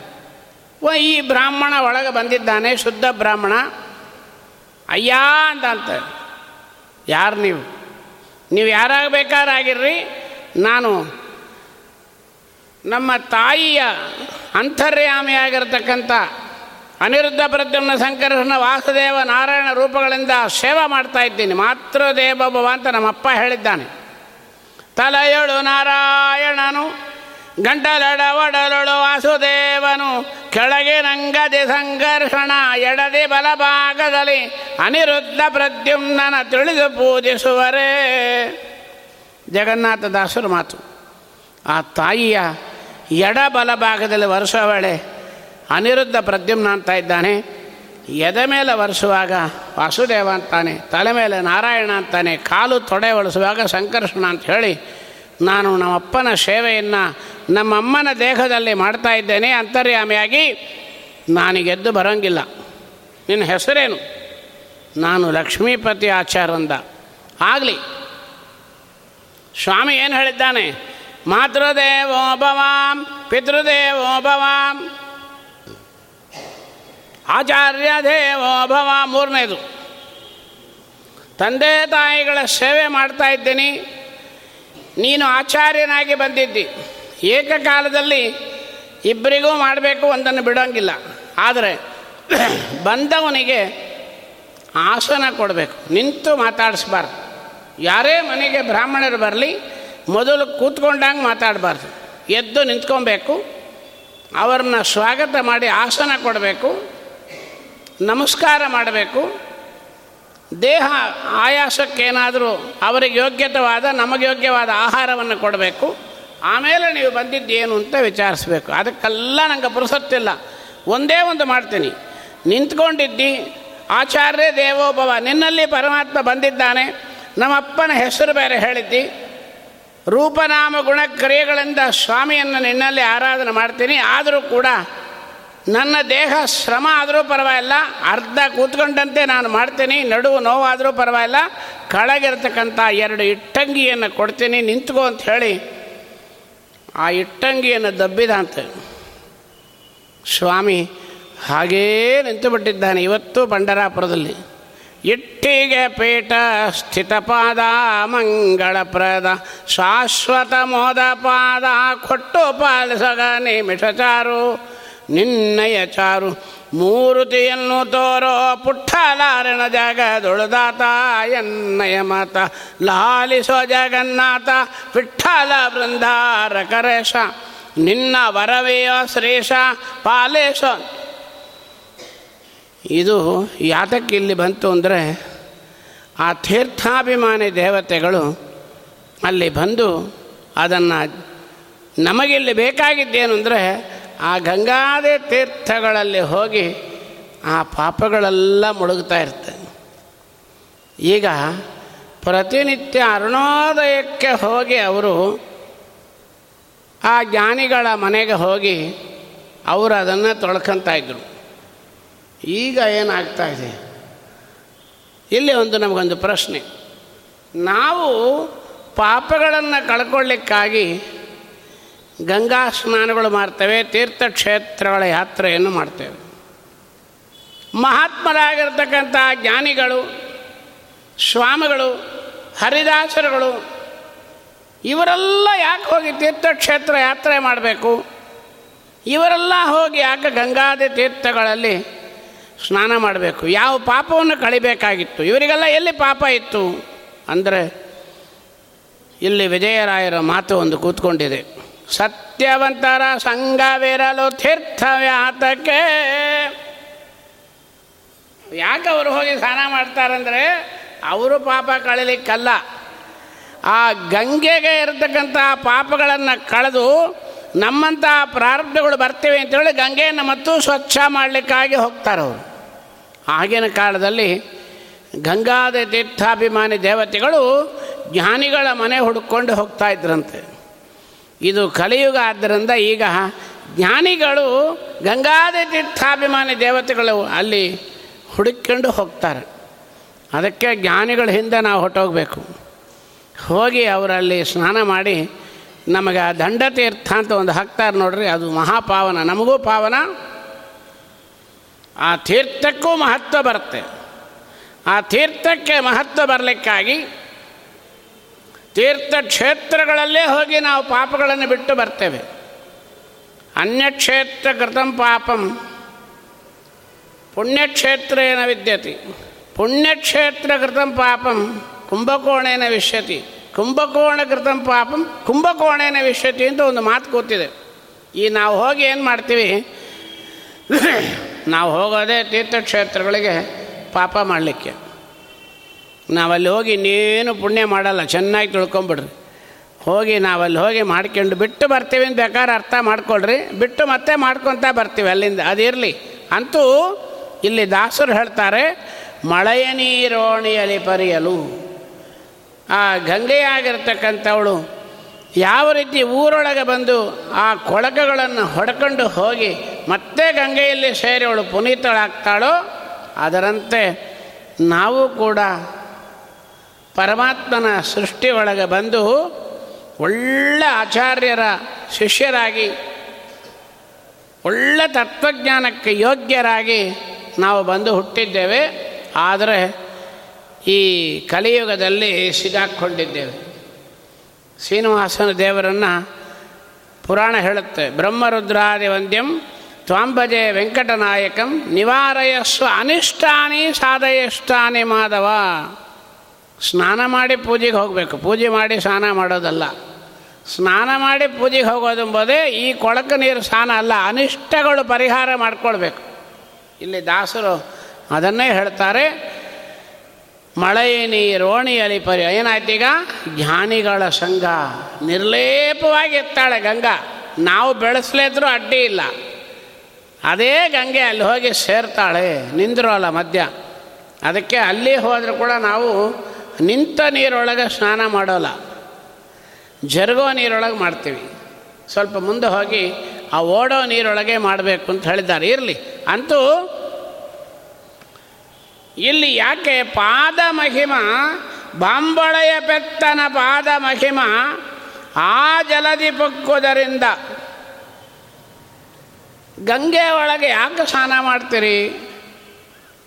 ಓ, ಈ ಬ್ರಾಹ್ಮಣ ಒಳಗೆ ಬಂದಿದ್ದಾನೆ, ಶುದ್ಧ ಬ್ರಾಹ್ಮಣ. ಅಯ್ಯ ಅಂತ ಅಂತ ಯಾರು ನೀವು? ನೀವು ಯಾರಾಗಬೇಕಾರಾಗಿರ್ರಿ? ನಾನು ನಮ್ಮ ತಾಯಿಯ ಅಂತರ್ಯಾಮಿಯಾಗಿರ್ತಕ್ಕಂಥ ಅನಿರುದ್ಧ ಪ್ರದ್ಯುಮ್ನ ಸಂಕರ್ಷಣ ವಾಸುದೇವ ನಾರಾಯಣ ರೂಪಗಳಿಂದ ಸೇವೆ ಮಾಡ್ತಾ ಇದ್ದೀನಿ. ಮಾತೃದೇವ ಭವ ಅಂತ ನಮ್ಮಪ್ಪ ಹೇಳಿದ್ದಾನೆ. ತಲೆಯೊಳು ನಾರಾಯಣನು, ಗಂಟಲಡ ಒಡಲೊಳು ವಾಸುದೇವನು, ಕೆಳಗೆ ನಂಗದೆ ಸಂಘರ್ಷಣ ಎಡದೆ ಬಲಭಾಗದಲ್ಲಿ ಅನಿರುದ್ಧ ಪ್ರದ್ಯುಮ್ನನ ತಿಳಿದು ಪೂಜಿಸುವರೇ. ಜಗನ್ನಾಥ ದಾಸರು ಮಾತು. ಆ ತಾಯಿಯ ಎಡ ಬಲಭಾಗದಲ್ಲಿ ವರ್ಷವಳೆ ಅನಿರುದ್ಧ ಪ್ರದ್ಯುಮ್ನ ಅಂತ ಇದ್ದಾನೆ. ಎದೆ ಮೇಲೆ ಒರೆಸುವಾಗ ವಾಸುದೇವ ಅಂತಾನೆ, ತಲೆ ಮೇಲೆ ನಾರಾಯಣ ಅಂತಾನೆ, ಕಾಲು ತೊಡೆ ಒಳಸುವಾಗ ಸಂಕರ್ಷಣ ಅಂತ ಹೇಳಿ, ನಾನು ನಮ್ಮಪ್ಪನ ಸೇವೆಯನ್ನು ನಮ್ಮಮ್ಮನ ದೇಹದಲ್ಲಿ ಮಾಡ್ತಾ ಇದ್ದೇನೆ, ಅಂತರ್ಯಾಮಿಯಾಗಿ ನಾನಿಗೆದ್ದು ಬರೋಂಗಿಲ್ಲ. ನಿನ್ನ ಹೆಸರೇನು? ನಾನು ಲಕ್ಷ್ಮೀಪತಿ ಆಚಾರಂದ ಆಗಲಿ. ಸ್ವಾಮಿ ಏನು ಹೇಳಿದ್ದಾನೆ? ಮಾತೃದೇವೋ ಭವಾಂ, ಪಿತೃದೇವೋ ಭವಾಂ ಆಚಾರ್ಯ ದೇವೋ ಭವ ಮೂರನೇದು. ತಂದೆ ತಾಯಿಗಳ ಸೇವೆ ಮಾಡ್ತಾ ಇದ್ದೀನಿ. ನೀನು ಆಚಾರ್ಯನಾಗಿ ಬಂದಿದ್ದಿ. ಏಕಕಾಲದಲ್ಲಿ ಇಬ್ಬರಿಗೂ ಮಾಡಬೇಕು ಒಂದನ್ನು ಬಿಡೋಂಗಿಲ್ಲ. ಆದರೆ ಬಂದವನಿಗೆ ಆಸನ ಕೊಡಬೇಕು. ನಿಂತು ಮಾತಾಡಿಸ್ಬಾರ್ದು. ಯಾರೇ ಮನೆಗೆ ಬ್ರಾಹ್ಮಣರು ಬರಲಿ, ಮೊದಲು ಕೂತ್ಕೊಂಡಂಗೆ ಮಾತಾಡಬಾರ್ದು. ಎದ್ದು ನಿಂತ್ಕೊಬೇಕು. ಅವ್ರನ್ನ ಸ್ವಾಗತ ಮಾಡಿ ಆಸನ ಕೊಡಬೇಕು. ನಮಸ್ಕಾರ ಮಾಡಬೇಕು. ದೇಹ ಆಯಾಸಕ್ಕೇನಾದರೂ ಅವರಿಗೆ ಯೋಗ್ಯತವಾದ, ನಮಗೆ ಯೋಗ್ಯವಾದ ಆಹಾರವನ್ನು ಕೊಡಬೇಕು. ಆಮೇಲೆ ನೀವು ಬಂದಿದ್ದೇನು ಅಂತ ವಿಚಾರಿಸ್ಬೇಕು. ಅದಕ್ಕೆಲ್ಲ ನಂಗೆ ಪುರುಸತ್ತಿಲ್ಲ. ಒಂದೇ ಒಂದು ಮಾಡ್ತೀನಿ. ನಿಂತ್ಕೊಂಡಿದ್ದಿ, ಆಚಾರ್ಯ ದೇವೋಭವ, ನಿನ್ನಲ್ಲಿ ಪರಮಾತ್ಮ ಬಂದಿದ್ದಾನೆ. ನಮ್ಮಪ್ಪನ ಹೆಸರು ಬೇರೆ ಹೇಳಿದ್ದಿ. ರೂಪನಾಮ ಗುಣಕ್ರಿಯೆಗಳಿಂದ ಸ್ವಾಮಿಯನ್ನು ನಿನ್ನಲ್ಲಿ ಆರಾಧನೆ ಮಾಡ್ತೀನಿ. ಆದರೂ ಕೂಡ ನನ್ನ ದೇಹ ಶ್ರಮ ಆದರೂ ಪರವಾಗಿಲ್ಲ, ಅರ್ಧ ಕೂತ್ಕೊಂಡಂತೆ ನಾನು ಮಾಡ್ತೀನಿ ನಡುವು ನೋವಾದರೂ ಪರವಾಗಿಲ್ಲ, ಕೆಳಗಿರ್ತಕ್ಕಂಥ ಎರಡು ಇಟ್ಟಂಗಿಯನ್ನು ಕೊಡ್ತೀನಿ, ನಿಂತ್ಕೋ ಅಂತ ಹೇಳಿ ಆ ಇಟ್ಟಂಗಿಯನ್ನು ದಬ್ಬಿದ ಅಂತ ಸ್ವಾಮಿ ಹಾಗೇ ನಿಂತು ಬಿಟ್ಟಿದ್ದಾನೆ ಇವತ್ತು ಪಂಡರಾಪುರದಲ್ಲಿ ಇಟ್ಟಿಗೆ ಪೀಠ ಸ್ಥಿತಪಾದ ಮಂಗಳಪ್ರದ ಶಾಶ್ವತ ಮೋದ ಪಾದ, ಕೊಟ್ಟು ಪಾಲಿಸಗ ನಿಮಿಷಚಾರು ನಿನ್ನಯ ಚಾರು ಮೂರುತಿಯನ್ನು ತೋರೋ ಪುಟ್ಟಲಾರಣ ಜಗದೊಳದಾತ ಎನ್ನಯ ಮಾತ, ಲಾಲಿಸೋ ಜಗನ್ನಾಥ ವಿಠಲ ಬೃಂದಾರ ಕರೇಶ. ನಿನ್ನ ವರವೆಯೋ ಶ್ರೇಷ, ಪಾಲೇಶ. ಇದು ಯಾತಕ್ಕೆ ಇಲ್ಲಿ ಬಂತು ಅಂದರೆ ಆ ತೀರ್ಥಾಭಿಮಾನಿ ದೇವತೆಗಳು ಅಲ್ಲಿ ಬಂದು ಅದನ್ನು ನಮಗಿಲ್ಲಿ ಬೇಕಾಗಿದ್ದೇನು ಅಂದರೆ ಆ ಗಂಗಾದೇ ತೀರ್ಥಗಳಲ್ಲಿ ಹೋಗಿ ಆ ಪಾಪಗಳೆಲ್ಲ ಮುಳುಗ್ತಾ ಇರ್ತದೆ ಈಗ ಪ್ರತಿನಿತ್ಯ ಅರುಣೋದಯಕ್ಕೆ ಹೋಗಿ ಅವರು ಆ ಜ್ಞಾನಿಗಳ ಮನೆಗೆ ಹೋಗಿ ಅವರು ಅದನ್ನು ತೊಳ್ಕೊತಾ ಇದ್ದರು ಈಗ ಏನಾಗ್ತಾ ಇದೆ? ಇಲ್ಲಿ ಒಂದು ನಮಗೊಂದು ಪ್ರಶ್ನೆ. ನಾವು ಪಾಪಗಳನ್ನು ಕಳ್ಕೊಳ್ಳಿಕ್ಕಾಗಿ ಗಂಗಾ ಸ್ನಾನಗಳು ಮಾಡ್ತೇವೆ, ತೀರ್ಥಕ್ಷೇತ್ರಗಳ ಯಾತ್ರೆಯನ್ನು ಮಾಡ್ತೇವೆ. ಮಹಾತ್ಮರಾಗಿರ್ತಕ್ಕಂಥ ಜ್ಞಾನಿಗಳು, ಸ್ವಾಮಿಗಳು, ಹರಿದಾಸರುಗಳು, ಇವರೆಲ್ಲ ಯಾಕೆ ಹೋಗಿ ತೀರ್ಥಕ್ಷೇತ್ರ ಯಾತ್ರೆ ಮಾಡಬೇಕು? ಇವರೆಲ್ಲ ಹೋಗಿ ಯಾಕೆ ಗಂಗಾದಿ ತೀರ್ಥಗಳಲ್ಲಿ ಸ್ನಾನ ಮಾಡಬೇಕು? ಯಾವ ಪಾಪವನ್ನು ಕಳಿಬೇಕಾಗಿತ್ತು? ಇವರಿಗೆಲ್ಲ ಎಲ್ಲಿ ಪಾಪ ಇತ್ತು? ಅಂದರೆ ಇಲ್ಲಿ ವಿಜಯರಾಯರ ಮಾತು ಒಂದು ಕೂತ್ಕೊಂಡಿದೆ. ಸತ್ಯವಂತರ ಸಂಘವಿರಲು ತೀರ್ಥವ್ಯಾತಕ್ಕೆ. ಯಾಕೆ ಅವರು ಹೋಗಿ ಸ್ನಾನ ಮಾಡ್ತಾರಂದರೆ ಅವರು ಪಾಪ ಕಳಲಿಕ್ಕಲ್ಲ. ಆ ಗಂಗೆಗೆ ಇರತಕ್ಕಂಥ ಪಾಪಗಳನ್ನು ಕಳೆದು ನಮ್ಮಂಥ ಪ್ರಾರಬ್ಧಗಳು ಬರ್ತೀವಿ ಅಂತೇಳಿ ಗಂಗೆಯನ್ನು ಮತ್ತು ಸ್ವಚ್ಛ ಮಾಡಲಿಕ್ಕಾಗಿ ಹೋಗ್ತಾರೆ ಅವರು. ಆಗಿನ ಕಾಲದಲ್ಲಿ ಗಂಗಾದ ತೀರ್ಥಾಭಿಮಾನಿ ದೇವತೆಗಳು ಜ್ಞಾನಿಗಳ ಮನೆ ಹುಡುಕೊಂಡು ಹೋಗ್ತಾ ಇದ್ರಂತೆ. ಇದು ಕಲಿಯುಗ ಆದ್ದರಿಂದ ಈಗ ಜ್ಞಾನಿಗಳು ಗಂಗಾಧಿ ತೀರ್ಥಾಭಿಮಾನಿ ದೇವತೆಗಳು ಅಲ್ಲಿ ಹುಡುಕೊಂಡು ಹೋಗ್ತಾರೆ. ಅದಕ್ಕೆ ಜ್ಞಾನಿಗಳ ಹಿಂದೆ ನಾವು ಹೊಟ್ಟೋಗಬೇಕು ಹೋಗಿ ಅವರಲ್ಲಿ ಸ್ನಾನ ಮಾಡಿ ನಮಗೆ ಆ ದಂಡತೀರ್ಥ ಅಂತ ಒಂದು ಹಾಕ್ತಾರೆ ನೋಡ್ರಿ, ಅದು ಮಹಾಪಾವನ, ನಮಗೂ ಪಾವನ. ಆ ತೀರ್ಥಕ್ಕೂ ಮಹತ್ವ ಬರುತ್ತೆ. ಆ ತೀರ್ಥಕ್ಕೆ ಮಹತ್ವ ಬರಲಿಕ್ಕಾಗಿ ತೀರ್ಥಕ್ಷೇತ್ರಗಳಲ್ಲೇ ಹೋಗಿ ನಾವು ಪಾಪಗಳನ್ನು ಬಿಟ್ಟು ಬರ್ತೇವೆ. ಅನ್ಯಕ್ಷೇತ್ರ ಕೃತಂ ಪಾಪಂ. ಪುಣ್ಯಕ್ಷೇತ್ರೇನ ವಿದ್ಯತಿ? ಪುಣ್ಯಕ್ಷೇತ್ರ ಕೃತಂ ಪಾಪಂ. ಕುಂಭಕೋಣೇನ ವಿಶ್ಯತಿ ಕುಂಭಕೋಣ ಕೃತಂ ಪಾಪಂ. ಕುಂಭಕೋಣೇನ ವಿಶ್ಯತಿ ಅಂತ ಒಂದು ಮಾತು ಕೂತಿದೆ. ಈ ನಾವು ಹೋಗಿ ಏನು ಮಾಡ್ತೀವಿ? ನಾವು ಹೋಗೋದೇ ತೀರ್ಥಕ್ಷೇತ್ರಗಳಿಗೆ ಪಾಪ ಮಾಡಲಿಕ್ಕೆ. ನಾವಲ್ಲಿ ಹೋಗಿ ಇನ್ನೇನು ಪುಣ್ಯ ಮಾಡಲ್ಲ, ಚೆನ್ನಾಗಿ ತಿಳ್ಕೊಂಬಿಡ್ರಿ. ಹೋಗಿ ನಾವಲ್ಲಿ ಹೋಗಿ ಮಾಡ್ಕೊಂಡು ಬಿಟ್ಟು ಬರ್ತೀವಿ ಅಂತ ಬೇಕಾದ್ರೆ ಅರ್ಥ ಮಾಡ್ಕೊಳ್ರಿ. ಬಿಟ್ಟು ಮತ್ತೆ ಮಾಡ್ಕೊತ ಬರ್ತೀವಿ ಅಲ್ಲಿಂದ. ಅದಿರಲಿ. ಅಂತೂ ಇಲ್ಲಿ ದಾಸರು ಹೇಳ್ತಾರೆ, ಮಳೆಯ ನೀರೋಣಿಯಲ್ಲಿ ಪರಿಯಲು. ಆ ಗಂಗೆಯಾಗಿರ್ತಕ್ಕಂಥವಳು ಯಾವ ರೀತಿ ಊರೊಳಗೆ ಬಂದು ಆ ಕೊಳಕಗಳನ್ನು ಹೊಡ್ಕೊಂಡು ಹೋಗಿ ಮತ್ತೆ ಗಂಗೆಯಲ್ಲಿ ಸೇರಿ ಅವಳು ಪುನೀತಳಾಗ್ತಾಳೋ, ಅದರಂತೆ ನಾವು ಕೂಡ ಪರಮಾತ್ಮನ ಸೃಷ್ಟಿ ಒಳಗೆ ಬಂದು ಒಳ್ಳೆ ಆಚಾರ್ಯರ ಶಿಷ್ಯರಾಗಿ, ಒಳ್ಳೆ ತತ್ವಜ್ಞಾನಕ್ಕೆ ಯೋಗ್ಯರಾಗಿ ನಾವು ಬಂದು ಹುಟ್ಟಿದ್ದೇವೆ. ಆದರೆ ಈ ಕಲಿಯುಗದಲ್ಲಿ ಸಿಗಾಕ್ಕೊಂಡಿದ್ದೇವೆ ಶ್ರೀನಿವಾಸನ ದೇವರನ್ನು ಪುರಾಣ ಹೇಳುತ್ತೆ ಬ್ರಹ್ಮರುದ್ರಾದಿ ವಂದ್ಯಂ ತ್ವಾಂಬಜೆ ವೆಂಕಟನಾಯಕಂ ನಿವಾರಯಸ್ವ ಅನಿಷ್ಟಾನಿ ಸಾಧಯಷ್ಟಾನಿ ಮಾಧವ. ಸ್ನಾನ ಮಾಡಿ ಪೂಜೆಗೆ ಹೋಗಬೇಕು. ಪೂಜೆ ಮಾಡಿ ಸ್ನಾನ ಮಾಡೋದಲ್ಲ. ಸ್ನಾನ ಮಾಡಿ ಪೂಜೆಗೆ ಹೋಗೋದೆಂಬುದೇ ಈ ಕೊಳಕ ನೀರು ಸ್ನಾನ ಅಲ್ಲ, ಅನಿಷ್ಟಗಳು ಪರಿಹಾರ ಮಾಡಿಕೊಳ್ಬೇಕು. ಇಲ್ಲಿ ದಾಸರು ಅದನ್ನೇ ಹೇಳ್ತಾರೆ. ಮಳೆ ನೀರೋಣಿಯಲ್ಲಿ ಪರಿ ಏನಾಯ್ತು ಈಗ? ಜ್ಞಾನಿಗಳ ಸಂಘ. ನಿರ್ಲೇಪವಾಗಿ ಎತ್ತಾಳೆ ಗಂಗಾ. ನಾವು ಬೆಳೆಸಲೇದ್ರೂ ಅಡ್ಡಿ ಇಲ್ಲ. ಅದೇ ಗಂಗೆ ಅಲ್ಲಿ ಹೋಗಿ ಸೇರ್ತಾಳೆ. ನಿಂದರು ಅಲ್ಲ ಮಧ್ಯ. ಅದಕ್ಕೆ ಅಲ್ಲಿ ಹೋದರೂ ಕೂಡ ನಾವು ನಿಂತ ನೀರೊಳಗೆ ಸ್ನಾನ ಮಾಡೋಲ್ಲ. ಜರುಗೋ ನೀರೊಳಗೆ ಮಾಡ್ತೀವಿ. ಸ್ವಲ್ಪ ಮುಂದೆ ಹೋಗಿ ಆ ಓಡೋ ನೀರೊಳಗೆ ಮಾಡಬೇಕು ಅಂತ ಹೇಳಿದ್ದಾರೆ. ಇರಲಿ. ಅಂತೂ ಇಲ್ಲಿ ಯಾಕೆ ಪಾದ ಮಹಿಮ, ಬಾಂಬಳೆಯ ಪೆತ್ತನ ಪಾದ ಮಹಿಮ ಆ ಜಲದಿ ಪೊಕ್ಕುವುದರಿಂದ ಗಂಗೆ ಒಳಗೆ ಯಾಕೆ ಸ್ನಾನ ಮಾಡ್ತೀರಿ?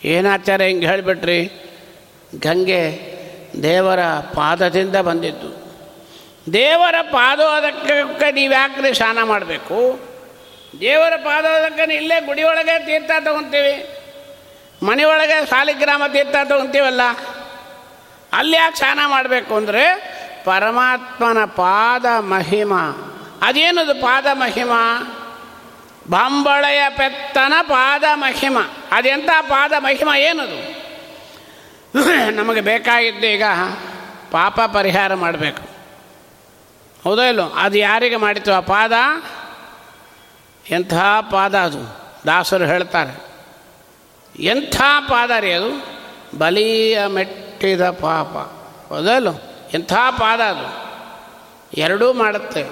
ಏನಾಚಾರ ಹಿಂಗೆ ಹೇಳಿಬಿಟ್ರಿ, ಗಂಗೆ ದೇವರ ಪಾದದಿಂದ ಬಂದಿದ್ದು. ದೇವರ ಪಾದೋದಕ್ಕೆ ನೀವು ಯಾಕ್ರಿ ಸ್ನಾನ ಮಾಡಬೇಕು? ದೇವರ ಪಾದೋದಕ್ಕೆ ಇಲ್ಲೇ ಗುಡಿಯೊಳಗೆ ತೀರ್ಥ ತಗೊತೀವಿ. ಮನೆಯೊಳಗೆ ಸಾಲಿಗ್ರಾಮ ತೀರ್ಥ ತಗೊತೀವಲ್ಲ? ಅಲ್ಲಿ ಯಾಕೆ ಸ್ನಾನ ಮಾಡಬೇಕು ಅಂದರೆ ಪರಮಾತ್ಮನ ಪಾದ ಮಹಿಮ. ಅದೇನದು ಪಾದ ಮಹಿಮ? ಬಾಂಬಳೆಯ ಪೆತ್ತನ ಪಾದ ಮಹಿಮ. ಅದೆಂಥ ಪಾದ ಮಹಿಮ ಏನದು? (laughs) ನಮಗೆ ಬೇಕಾಗಿದ್ದು ಈಗ ಪಾಪ ಪರಿಹಾರ ಮಾಡಬೇಕು. ಹೌದೋ ಇಲ್ಲೋ? ಅದು ಯಾರಿಗೆ ಮಾಡಿತು ಆ ಪಾದ? ಎಂಥ ಪಾದ ಅದು? ದಾಸರು ಹೇಳ್ತಾರೆ. ಎಂಥ ಪಾದ ರೀ ಅದು? ಬಲಿಯ ಮೆಟ್ಟಿದ ಪಾಪ. ಹೌದಲ್ಲೋ ಎಂಥ ಪಾದ ಅದು? ಎರಡೂ ಮಾಡುತ್ತೆ.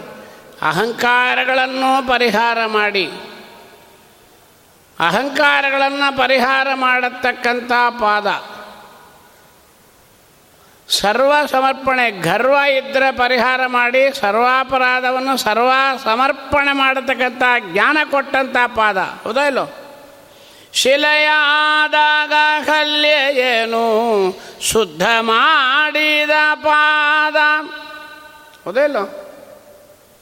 ಅಹಂಕಾರಗಳನ್ನು ಪರಿಹಾರ ಮಾಡಿ. ಅಹಂಕಾರಗಳನ್ನು ಪರಿಹಾರ ಮಾಡತಕ್ಕಂಥ ಪಾದ. ಸರ್ವ ಸಮರ್ಪಣೆ ಗರ್ವ ಇದ್ದರೆ ಪರಿಹಾರ ಮಾಡಿ, ಸರ್ವಾಪರಾಧವನ್ನು ಸರ್ವ ಸಮರ್ಪಣೆ ಮಾಡತಕ್ಕಂಥ ಜ್ಞಾನ ಕೊಟ್ಟಂಥ ಪಾದ. ಹೌದಾ ಇಲ್ಲೋ? ಶಿಲೆಯಾದಾಗ ಕಲ್ಯ ಏನು? ಶುದ್ಧ ಮಾಡಿದ ಪಾದ. ಹೌದಾ ಇಲ್ಲೋ?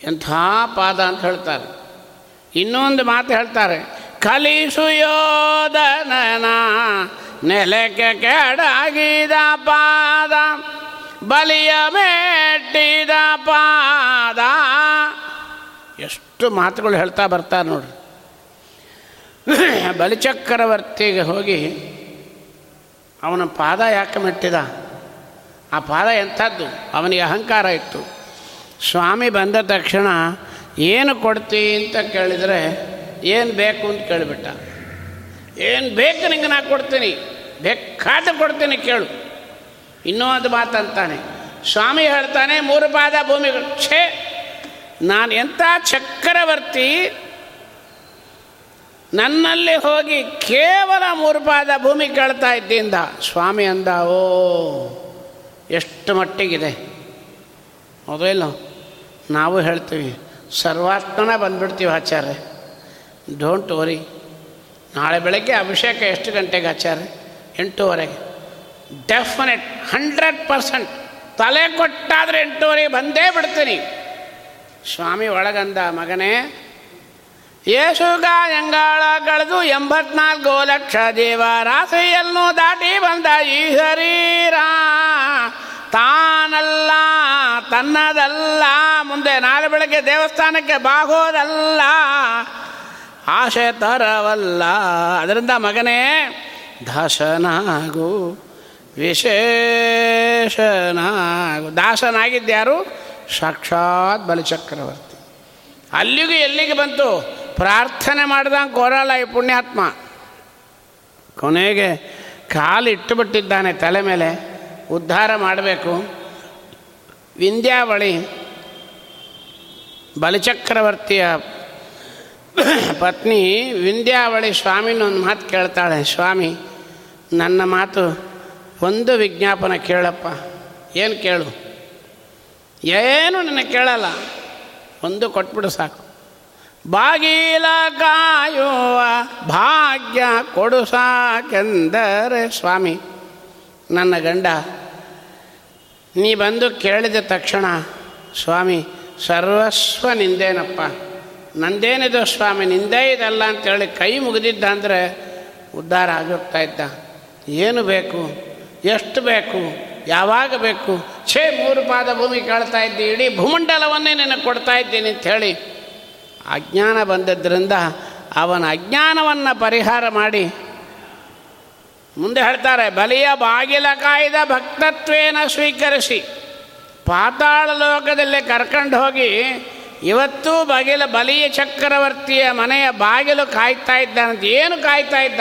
ಎಂಥ ಪಾದ ಅಂತ ಹೇಳ್ತಾರೆ. ಇನ್ನೊಂದು ಮಾತು ಹೇಳ್ತಾರೆ, ಕಲಿಸು ಯೋಧನನ ನೆಲಕ್ಕೆ ಕೆಡಗಿದ ಪಾದ, ಬಲಿಯ ಮೆಟ್ಟಿದ ಪಾದ. ಎಷ್ಟು ಮಾತುಗಳು ಹೇಳ್ತಾ ಬರ್ತಾರೆ ನೋಡ್ರಿ. (clears throat) ಬಲಿಚಕ್ರವರ್ತಿಗೆ ಹೋಗಿ ಅವನ ಪಾದ ಯಾಕೆ ಮೆಟ್ಟಿದ? ಆ ಪಾದ ಎಂಥದ್ದು? ಅವನಿಗೆ ಅಹಂಕಾರ ಇತ್ತು. ಸ್ವಾಮಿ ಬಂದ ತಕ್ಷಣ, ಏನು ಕೊಡ್ತೀ ಅಂತ ಕೇಳಿದರೆ, ಏನು ಬೇಕು ಅಂತ ಕೇಳಿಬಿಟ್ಟ. ಏನು ಬೇಕು ನಿಂಗೆ ನಾ ಕೊಡ್ತೀನಿ. ಬೇಕಾದ ಕೊಡ್ತೀನಿ ಕೇಳು. ಇನ್ನೂ ಒಂದು ಮಾತಂತಾನೆ ಸ್ವಾಮಿ ಹೇಳ್ತಾನೆ, ಮೂರು ಪಾದ ಭೂಮಿಗಳು. ಛೇ, ನಾನು ಎಂಥ ಚಕ್ರವರ್ತಿ. ನನ್ನಲ್ಲಿ ಹೋಗಿ ಕೇವಲ ಮೂರು ಪಾದ ಭೂಮಿ ಕೇಳ್ತಾ ಇದ್ದಿಂದ. ಸ್ವಾಮಿ ಅಂದ, ಓ, ಎಷ್ಟು ಮಟ್ಟಿಗಿದೆ. ಹೌದೋ ನಾವು ಹೇಳ್ತೀವಿ, ಸರ್ವಾತ್ಮನ ಬಂದ್ಬಿಡ್ತೀವಿ ಆಚಾರ್ಯ. ಡೋಂಟ್ ವರಿ ನಾಳೆ ಬೆಳಗ್ಗೆ ಅಭಿಷೇಕ ಎಷ್ಟು ಗಂಟೆಗೆ ಆಚಾರ್ಯ ಎಂಟೂವರೆಗೆ. ಡೆಫಿನೆಟ್ ಹಂಡ್ರೆಡ್ ಪರ್ಸೆಂಟ್ ತಲೆ ಕೊಟ್ಟಾದರೆ ಎಂಟೂವರೆಗೆ ಬಂದೇ ಬಿಡ್ತೀನಿ. ಸ್ವಾಮಿ ಒಳಗಂದ ಮಗನೇ ಯೇಸು ಗಾಯಂಗಾಳ ಕಳೆದು ಎಂಬತ್ನಾಲ್ಕು ಲಕ್ಷ ದೇವ ರಾಶಿಯನ್ನು ದಾಟಿ ಬಂದ ಈ ಶರೀರ. ತಾನಲ್ಲ, ತನ್ನದಲ್ಲ. ಮುಂದೆ ನಾಳೆ ಬೆಳಗ್ಗೆ ದೇವಸ್ಥಾನಕ್ಕೆ ಬಾಗೋದಲ್ಲ. ಆಶೆ ತರವಲ್ಲ. ಅದರಿಂದ ಮಗನೇ, ದಾಸನಾಗು, ವಿಶೇಷನಾಗು. ದಾಸನಾಗಿದ್ದ್ಯಾರು? ಸಾಕ್ಷಾತ್ ಬಲಿಚಕ್ರವರ್ತಿ. ಅಲ್ಲಿಗೂ ಎಲ್ಲಿಗೆ ಬಂತು? ಪ್ರಾರ್ಥನೆ ಮಾಡ್ದಂಗೆ ಕೋರಲ್ಲ ಈ ಪುಣ್ಯಾತ್ಮ. ಕೊನೆಗೆ ಕಾಲು ಇಟ್ಟುಬಿಟ್ಟಿದ್ದಾನೆ ತಲೆ ಮೇಲೆ. ಉದ್ಧಾರ ಮಾಡಬೇಕು. ವಿಂಧ್ಯಾವಳಿ ಬಲಿಚಕ್ರವರ್ತಿಯ ಪತ್ನಿ ವಿಂಧ್ಯಾವಳಿ ಸ್ವಾಮಿನ ಒಂದು ಮಾತು ಕೇಳ್ತಾಳೆ, ಸ್ವಾಮಿ, ನನ್ನ ಮಾತು ಒಂದು ವಿಜ್ಞಾಪನ ಕೇಳಪ್ಪ, ಏನು ಕೇಳು? ಏನು ನನಗೆ ಕೇಳಲ್ಲ, ಒಂದು ಕೊಟ್ಬಿಡು ಸಾಕು. ಬಾಗಿಲ ಕಾಯುವ ಭಾಗ್ಯ ಕೊಡು ಸಾಕೆಂದರೆ, ಸ್ವಾಮಿ, ನನ್ನ ಗಂಡ, ನೀ ಬಂದು ಕೇಳಿದ ತಕ್ಷಣ, ಸ್ವಾಮಿ, ಸರ್ವಸ್ವ ನಿಂದೇನಪ್ಪ ನಂದೇನಿದು ಸ್ವಾಮಿ, ನಿಂದೇ ಇದಲ್ಲ ಅಂತೇಳಿ ಕೈ ಮುಗಿದಿದ್ದ ಅಂದರೆ ಉದ್ಧಾರ ಆಗೋಗ್ತಾ ಇದ್ದ. ಏನು ಬೇಕು? ಎಷ್ಟು ಬೇಕು? ಯಾವಾಗ ಬೇಕು? ಛೇ, ಮೂರು ಪಾದ ಭೂಮಿ ಕೇಳ್ತಾ ಇದ್ದಿ, ಇಡೀ ಭೂಮಂಡಲವನ್ನೇ ನಿನಗೆ ಕೊಡ್ತಾ ಇದ್ದೀನಿ ಅಂಥೇಳಿ ಅಜ್ಞಾನ ಬಂದದ್ದರಿಂದ ಅವನ ಅಜ್ಞಾನವನ್ನು ಪರಿಹಾರ ಮಾಡಿ ಮುಂದೆ ಹೇಳ್ತಾರೆ, ಬಲಿಯ ಬಾಗಿಲ ಕಾಯ್ದ ಭಕ್ತತ್ವೇನ ಸ್ವೀಕರಿಸಿ. ಪಾತಾಳ ಲೋಕದಲ್ಲಿ ಕರ್ಕೊಂಡು ಹೋಗಿ ಇವತ್ತೂ ಬಗಿಲ ಬಲಿಯ ಚಕ್ರವರ್ತಿಯ ಮನೆಯ ಬಾಗಿಲು ಕಾಯ್ತಾ ಇದ್ದಾನಂತ ಏನು ಕಾಯ್ತಾ ಇದ್ದ?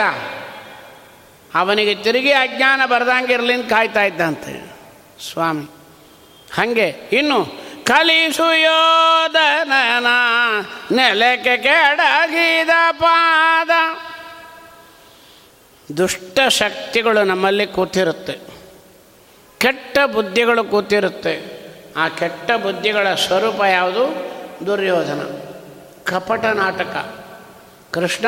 ಅವನಿಗೆ ತಿರುಗಿ ಅಜ್ಞಾನ ಬರ್ದಂಗಿರ್ಲಿ ಅಂತ ಕಾಯ್ತಾ ಇದ್ದಂತೆ. ಸ್ವಾಮಿ, ಹಾಗೆ, ಇನ್ನು ಕಲಿಸು ಯೋಧನ ನೆಲಕ್ಕೆ ಕೆಡಗಿದ ಪಾದ. ದುಷ್ಟ ಶಕ್ತಿಗಳು ನಮ್ಮಲ್ಲಿ ಕೂತಿರುತ್ತೆ. ಕೆಟ್ಟ ಬುದ್ಧಿಗಳು ಕೂತಿರುತ್ತೆ. ಆ ಕೆಟ್ಟ ಬುದ್ಧಿಗಳ ಸ್ವರೂಪ ಯಾವುದು? ದುರ್ಯೋಧನ. ಕಪಟ ನಾಟಕ. ಕೃಷ್ಣ,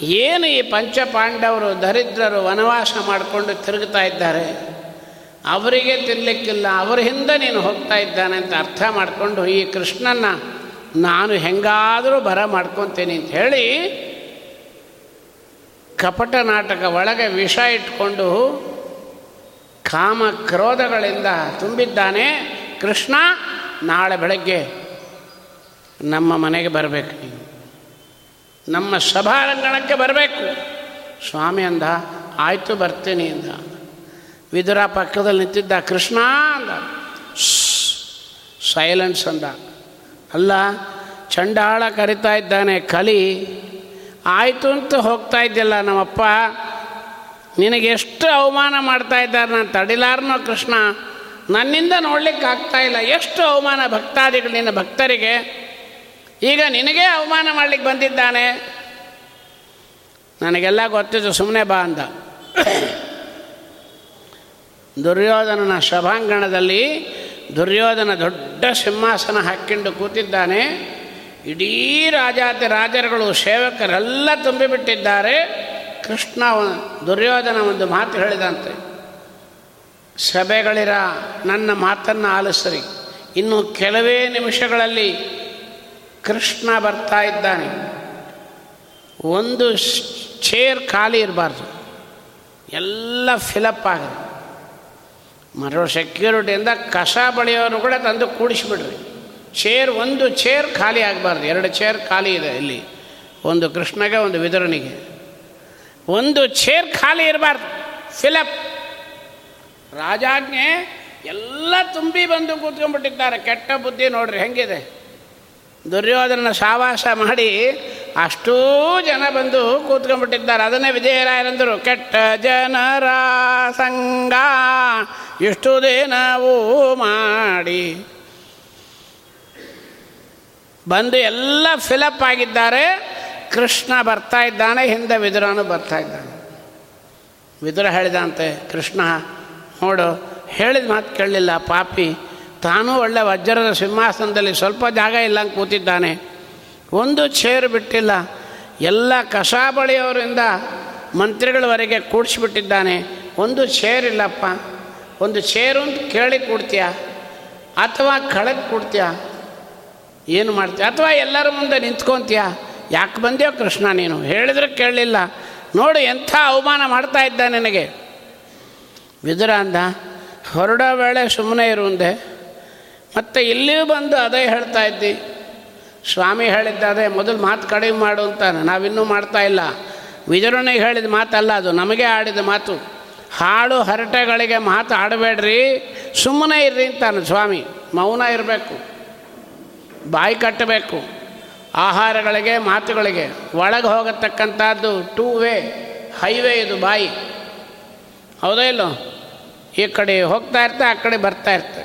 ಏನು ಈ ಪಂಚಪಾಂಡವರು ದರಿದ್ರರು ವನವಾಸ ಮಾಡಿಕೊಂಡು ತಿರುಗ್ತಾ ಇದ್ದಾರೆ? ಅವರಿಗೆ ತಿನ್ನಲಿಕ್ಕಿಲ್ಲ ಅವರ ಹಿಂದೆ ನೀನು ಹೋಗ್ತಾ ಇದ್ದಾನೆ ಅಂತ ಅರ್ಥ ಮಾಡಿಕೊಂಡು ಈ ಕೃಷ್ಣನ ನಾನು ಹೆಂಗಾದರೂ ಬರ ಮಾಡ್ಕೊತೀನಿ ಅಂತ ಹೇಳಿ ಕಪಟ ನಾಟಕ ಒಳಗೆ ವಿಷ ಇಟ್ಕೊಂಡು ಕಾಮ ಕ್ರೋಧಗಳಿಂದ ತುಂಬಿದ್ದಾನೆ ಕೃಷ್ಣ. ನಾಳೆ ಬೆಳಗ್ಗೆ ನಮ್ಮ ಮನೆಗೆ ಬರಬೇಕು. ನೀನು ನಮ್ಮ ಸಭಾರಂಗಣಕ್ಕೆ ಬರಬೇಕು. ಸ್ವಾಮಿ ಅಂದ, ಆಯಿತು, ಬರ್ತೀನಿ ಅಂದ. ವಿದುರ ಪಕ್ಕದಲ್ಲಿ ನಿಂತಿದ್ದ, ಕೃಷ್ಣ ಅಂದ. ಸೈಲೆನ್ಸ್ ಅಂದ. ಅಲ್ಲ, ಚಂಡಾಳ ಕರಿತಾ ಇದ್ದಾನೆ, ಕಲಿ. ಆಯಿತು ಅಂತ ಹೋಗ್ತಾ ಇದ್ದಿಲ್ಲ ನಮ್ಮಪ್ಪ. ನಿನಗೆಷ್ಟು ಅವಮಾನ ಮಾಡ್ತಾ ಇದ್ದಾರೆ ನಾನು ತಡಿಲಾರನೋ ಕೃಷ್ಣ. ನನ್ನಿಂದ ನೋಡ್ಲಿಕ್ಕೆ ಆಗ್ತಾ ಇಲ್ಲ. ಎಷ್ಟು ಅವಮಾನ ಭಕ್ತಾದಿಗಳು ನಿನ್ನ ಭಕ್ತರಿಗೆ. ಈಗ ನಿನಗೇ ಅವಮಾನ ಮಾಡಲಿಕ್ಕೆ ಬಂದಿದ್ದಾನೆ. ನನಗೆಲ್ಲ ಗೊತ್ತಿದ್ದು ಸುಮ್ಮನೆ ಬಾ ಅಂದ ದುರ್ಯೋಧನನ ಸಭಾಂಗಣದಲ್ಲಿ ದುರ್ಯೋಧನ ದೊಡ್ಡ ಸಿಂಹಾಸನ ಹಾಕ್ಕೊಂಡು ಕೂತಿದ್ದಾನೆ. ಇಡೀ ರಾಜಾತಿ ರಾಜರುಗಳು, ಸೇವಕರೆಲ್ಲ ತುಂಬಿಬಿಟ್ಟಿದ್ದಾರೆ. ಕೃಷ್ಣ ದುರ್ಯೋಧನ ಒಂದು ಮಾತು ಹೇಳಿದಂತೆ. ಸಭೆಗಳಿರ ನನ್ನ ಮಾತನ್ನು ಆಲಿಸ್ರಿ. ಇನ್ನು ಕೆಲವೇ ನಿಮಿಷಗಳಲ್ಲಿ ಕೃಷ್ಣ ಬರ್ತಾ ಇದ್ದಾನೆ. ಒಂದು ಚೇರ್ ಖಾಲಿ ಇರಬಾರ್ದು. ಎಲ್ಲ ಫಿಲಪ್ ಆಗಿದೆ. ಮರೋ ಸೆಕ್ಯೂರಿಟಿಯಿಂದ ಕಸ ಬಳಿಯೋರು ಕೂಡ ತಂದು ಕೂಡಿಸಿಬಿಡ್ರಿ. ಚೇರ್, ಒಂದು ಚೇರ್ ಖಾಲಿ ಆಗಬಾರ್ದು. ಎರಡು ಚೇರ್ ಖಾಲಿ ಇದೆ ಇಲ್ಲಿ. ಒಂದು ಕೃಷ್ಣಗೆ, ಒಂದು ವಿದುರನಿಗೆ. ಒಂದು ಚೇರ್ ಖಾಲಿ ಇರಬಾರ್ದು. ಫಿಲಪ್. ರಾಜಾಜ್ಞೆ ಎಲ್ಲ ತುಂಬಿ ಬಂದು ಕೂತ್ಕೊಂಡ್ಬಿಟ್ಟಿದ್ದಾರೆ. ಕೆಟ್ಟ ಬುದ್ಧಿ ನೋಡ್ರಿ, ಹೆಂಗಿದೆ? ದುರ್ಯೋಧನ ಸಾವಾಸ ಮಾಡಿ ಅಷ್ಟೂ ಜನ ಬಂದು ಕೂತ್ಕೊಂಡ್ಬಿಟ್ಟಿದ್ದಾರೆ. ಅದನ್ನೇ ವಿಜಯರಾಯರಂದರು, ಕೆಟ್ಟ ಜನರ ಸಂಘ, ಇಷ್ಟು ದಿನವೂ ಮಾಡಿ. ಬಂದು ಎಲ್ಲ ಫಿಲಪ್ ಆಗಿದ್ದಾರೆ. ಕೃಷ್ಣ ಬರ್ತಾ ಇದ್ದಾನೆ, ಹಿಂದೆ ವಿದುರನು ಬರ್ತಾ ಇದ್ದಾನೆ. ವಿದುರ ಹೇಳಿದಂತೆ, ಕೃಷ್ಣ ನೋಡು, ಹೇಳಿದ ಮಾತು ಕೇಳಲಿಲ್ಲ, ಪಾಪಿ. ತಾನೂ ಒಳ್ಳೆ ವಜ್ರದ ಸಿಂಹಾಸನದಲ್ಲಿ ಸ್ವಲ್ಪ ಜಾಗ ಇಲ್ಲ ಅಂತ ಕೂತಿದ್ದಾನೆ. ಒಂದು ಚೇರು ಬಿಟ್ಟಿಲ್ಲ. ಎಲ್ಲ ಕಸಾಬಳಿಯವರಿಂದ ಮಂತ್ರಿಗಳವರೆಗೆ ಕೂಡಿಸ್ಬಿಟ್ಟಿದ್ದಾನೆ. ಒಂದು ಚೇರ್ ಇಲ್ಲಪ್ಪ. ಒಂದು ಚೇರು ಅಂತ ಕೇಳಿ ಕೊಡ್ತೀಯ? ಅಥವಾ ಕಳೆದು ಕೊಡ್ತೀಯ? ಏನು ಮಾಡ್ತೀಯ? ಅಥವಾ ಎಲ್ಲರ ಮುಂದೆ ನಿಂತ್ಕೊತೀಯ? ಯಾಕೆ ಬಂದ್ಯೋ ಕೃಷ್ಣ ನೀನು? ಹೇಳಿದ್ರೆ ಕೇಳಲಿಲ್ಲ. ನೋಡು, ಎಂಥ ಅವಮಾನ ಮಾಡ್ತಾ ಇದ್ದ ನಿನಗೆ. ವಿದುರ ಅಂದ ಹೊರಡೋ ವೇಳೆ ಸುಮ್ಮನೆ ಇರುವಂದೆ ಮತ್ತು ಇಲ್ಲಿಯೂ ಬಂದು ಅದೇ ಹೇಳ್ತಾ ಇದ್ದಿ. ಸ್ವಾಮಿ ಹೇಳಿದ್ದ ಅದೇ ಮೊದಲು ಮಾತು ಕಡಿಮೆ ಮಾಡು ಅಂತಾನೆ. ನಾವಿನ್ನೂ ಮಾಡ್ತಾ ಇಲ್ಲ. ವಿದುರನಿಗೆ ಹೇಳಿದ ಮಾತಲ್ಲ ಅದು. ನಮಗೆ ಆಡಿದ ಮಾತು. ಹಾಡು ಹರಟೆಗಳಿಗೆ ಮಾತು ಆಡಬೇಡ್ರಿ ಸುಮ್ಮನೆ ಇರ್ರಿ ಅಂತಾನೆ ಸ್ವಾಮಿ. ಮೌನ ಇರಬೇಕು. ಬಾಯಿ ಕಟ್ಟಬೇಕು. ಆಹಾರಗಳಿಗೆ, ಮಾತುಗಳಿಗೆ ಒಳಗೆ ಹೋಗತಕ್ಕಂಥದ್ದು ಟೂ ವೇ ಹೈವೇ ಇದು ಬಾಯಿ. ಹೌದಾ ಇಲ್ಲೋ? ಈ ಕಡೆ ಹೋಗ್ತಾ ಇರ್ತೆ, ಆ ಕಡೆ ಬರ್ತಾ ಇರ್ತೆ.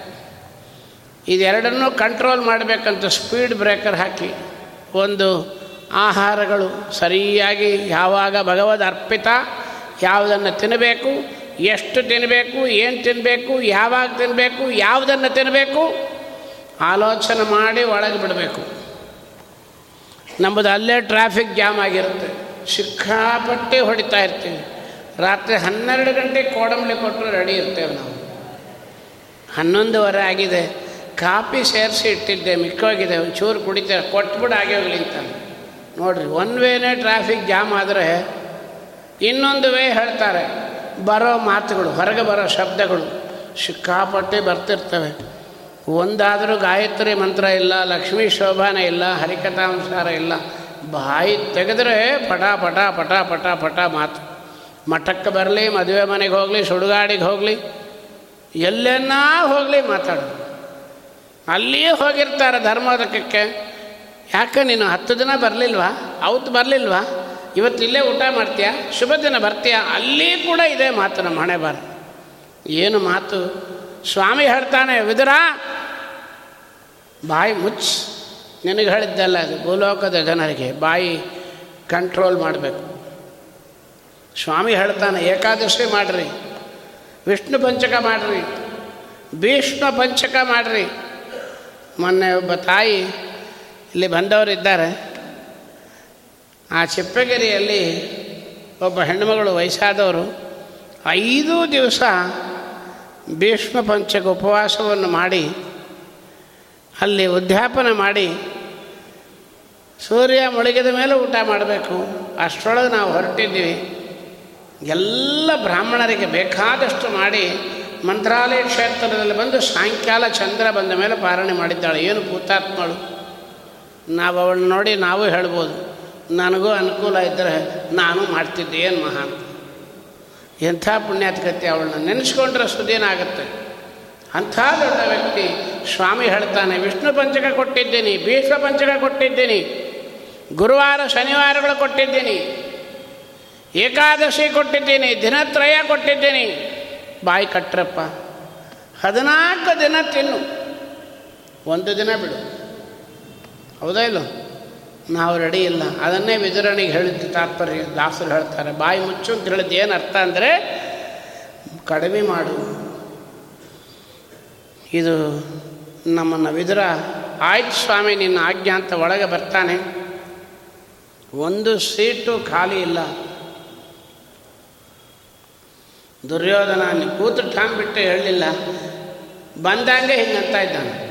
ಇದೆರಡನ್ನೂ ಕಂಟ್ರೋಲ್ ಮಾಡಬೇಕಂತ ಸ್ಪೀಡ್ ಬ್ರೇಕರ್ ಹಾಕಿ, ಒಂದು ಆಹಾರಗಳು ಸರಿಯಾಗಿ ಯಾವಾಗ ಭಗವದ್ ಅರ್ಪಿತ, ಯಾವುದನ್ನು ತಿನ್ನಬೇಕು ಎಷ್ಟು ತಿನ್ನಬೇಕು ಏನು ತಿನ್ನಬೇಕು ಯಾವಾಗ ತಿನ್ನಬೇಕು ಯಾವುದನ್ನು ತಿನ್ನಬೇಕು ಆಲೋಚನೆ ಮಾಡಿ ಒಳಗೆ ಬಿಡಬೇಕು. ನಮ್ಮದು ಅಲ್ಲೇ ಟ್ರಾಫಿಕ್ ಜಾಮ್ ಆಗಿರುತ್ತೆ. ಸಿಕ್ಕಾಪಟ್ಟೆ ಹೊಡಿತಾ ಇರ್ತೀವಿ. ರಾತ್ರಿ ಹನ್ನೆರಡು ಗಂಟೆ ಕೋಡಂಬಳಿ ಕೊಟ್ಟರು ರೆಡಿ ಇರ್ತೇವೆ ನಾವು. ಹನ್ನೊಂದುವರೆ ಆಗಿದೆ. ಕಾಫಿ ಸೇರಿಸಿ ಇಟ್ಟಿದ್ದೆ, ಮಿಕ್ಕೋಗಿದೆ. ಒಂಚೂರು ಕುಡಿತಾರೆ ಕೊಟ್ಬಿಡು, ಆಗಿ ಹೋಗ್ಲಿ ಅಂತ. ನೋಡಿರಿ, ಒನ್ ವೇನೇ ಟ್ರಾಫಿಕ್ ಜಾಮ್ ಆದರೆ ಇನ್ನೊಂದು ವೇ ಹೇಳ್ತಾರೆ, ಬರೋ ಮಾತುಗಳು, ಹೊರಗೆ ಬರೋ ಶಬ್ದಗಳು ಸಿಕ್ಕಾಪಟ್ಟೆ ಬರ್ತಿರ್ತವೆ. ಒಂದಾದರೂ ಗಾಯತ್ರಿ ಮಂತ್ರ ಇಲ್ಲ, ಲಕ್ಷ್ಮೀ ಶೋಭಾನ ಇಲ್ಲ ಹರಿಕಥಾಂಸಾರ ಇಲ್ಲ. ಬಾಯಿ ತೆಗೆದ್ರೆ ಪಟ ಪಟ ಪಟ ಪಟ ಪಟ ಮಾತು. ಮಠಕ್ಕೆ ಬರಲಿ, ಮದುವೆ ಮನೆಗೆ ಹೋಗಲಿ, ಸುಡುಗಾಡಿಗೆ ಹೋಗಲಿ, ಎಲ್ಲೆನ್ನ ಹೋಗಲಿ ಮಾತಾಡೋದು ಅಲ್ಲಿಯೇ ಹೋಗಿರ್ತಾರೆ ಧರ್ಮೋದಕಕ್ಕೆ. ಯಾಕೆ ನೀನು ಹತ್ತು ದಿನ ಬರಲಿಲ್ವಾ? ಅವತ್ತು ಬರಲಿಲ್ವಾ? ಇವತ್ತು ಇಲ್ಲೇ ಊಟ ಮಾಡ್ತೀಯಾ? ಶುಭ ದಿನ ಬರ್ತೀಯಾ? ಅಲ್ಲಿ ಕೂಡ ಇದೆ ಮಾತು ನಮ್ಮ ಹಣೆ ಬಾರ. ಏನು ಮಾತು? ಸ್ವಾಮಿ ಹೇಳ್ತಾನೆ, ವಿದುರ, ಬಾಯಿ ಮುಚ್ ನಿನಗೆ ಹೇಳಿದ್ದಲ್ಲ ಅದು, ಭೂಲೋಕದ ಜನರಿಗೆ ಬಾಯಿ ಕಂಟ್ರೋಲ್ ಮಾಡಬೇಕು. ಸ್ವಾಮಿ ಹೇಳ್ತಾನೆ, ಏಕಾದಶಿ ಮಾಡಿರಿ, ವಿಷ್ಣು ಪಂಚಕ ಮಾಡಿರಿ, ಭೀಷ್ಮ ಪಂಚಕ ಮಾಡಿರಿ. ಮೊನ್ನೆ ಒಬ್ಬ ತಾಯಿ ಇಲ್ಲಿ ಬಂದವರಿದ್ದಾರೆ ಆ ಚಿಪ್ಪಗಿರಿಯಲ್ಲಿ ಒಬ್ಬ ಹೆಣ್ಣುಮಗಳು ವಯಸ್ಸಾದವರು, ಐದು ದಿವಸ ಭೀಷ್ಮ ಪಂಚಕ ಉಪವಾಸವನ್ನು ಮಾಡಿ, ಅಲ್ಲಿ ಉದ್ಯಾಪನ ಮಾಡಿ, ಸೂರ್ಯ ಮುಳುಗಿದ ಮೇಲೆ ಊಟ ಮಾಡಬೇಕು. ಅಷ್ಟರೊಳಗೆ ನಾವು ಹೊರಟಿದ್ದೀವಿ. ಎಲ್ಲ ಬ್ರಾಹ್ಮಣರಿಗೆ ಬೇಕಾದಷ್ಟು ಮಾಡಿ ಮಂತ್ರಾಲಯ ಕ್ಷೇತ್ರದಲ್ಲಿ ಬಂದು ಸಾಯಂಕಾಲ ಚಂದ್ರ ಬಂದ ಮೇಲೆ ಪಾರಣೆ ಮಾಡಿದ್ದಾಳೆ. ಏನು ಭೂತಾತ್ಮಳು? ನಾವು ಅವಳನ್ನ ನೋಡಿ ನಾವು ಹೇಳ್ಬೋದು. ನನಗೂ ಅನುಕೂಲ ಇದ್ದರೆ ನಾನು ಮಾಡ್ತಿದ್ದೆ, ಏನು ಮಹಾನ್ ಎಂಥ ಪುಣ್ಯಾತ್ಕತೆ ಅವಳನ್ನ ನೆನೆಸ್ಕೊಂಡ್ರೆ ಸುದೀನ ಆಗುತ್ತೆ. ಅಂಥ ದೊಡ್ಡ ವ್ಯಕ್ತಿ ಸ್ವಾಮಿ ಹೇಳ್ತಾನೆ, ವಿಷ್ಣು ಪಂಚಕ ಕೊಟ್ಟಿದ್ದೀನಿ, ಭೀಷ್ಮ ಪಂಚಕ ಕೊಟ್ಟಿದ್ದೀನಿ, ಗುರುವಾರ ಶನಿವಾರಗಳು ಕೊಟ್ಟಿದ್ದೀನಿ ಏಕಾದಶಿ ಕೊಟ್ಟಿದ್ದೀನಿ, ದಿನತ್ರಯ ಕೊಟ್ಟಿದ್ದೀನಿ. ಬಾಯಿ ಕಟ್ಟ್ರಪ್ಪ ಹದಿನಾಲ್ಕು ದಿನ ತಿನ್ನು. ಒಂದು ದಿನ ಬಿಡು. ಹೌದಾ ಇಲ್ಲ? ನಾವು ರೆಡಿ ಇಲ್ಲ. ಅದನ್ನೇ ವಿಧರಣಿಗೆ ಹೇಳಿದ್ದು ತಾತ್ಪರ್ಯ. ದಾಸರು ಹೇಳ್ತಾರೆ, ಬಾಯಿ ಮುಚ್ಚು ಅಂತ ಹೇಳಿದ್ದು ಏನು ಅರ್ಥ ಅಂದರೆ, ಕಡಿಮೆ ಮಾಡು. ಇದು ನಮ್ಮನ್ನು ವಿದುರ. ಆಯ್ತು ಸ್ವಾಮಿ, ನಿನ್ನ ಆಜ್ಞಾ ಅಂತ ಒಳಗೆ ಬರ್ತಾನೆ. ಒಂದು ಸೀಟು ಖಾಲಿ ಇಲ್ಲ. ದುರ್ಯೋಧನ ಕೂತು ಠಾಮ್ ಬಿಟ್ಟು ಹೇಳಲಿಲ್ಲ. ಬಂದಂಗೆ ಹಿಂಗಂತ ಇದ್ದಾನೆ.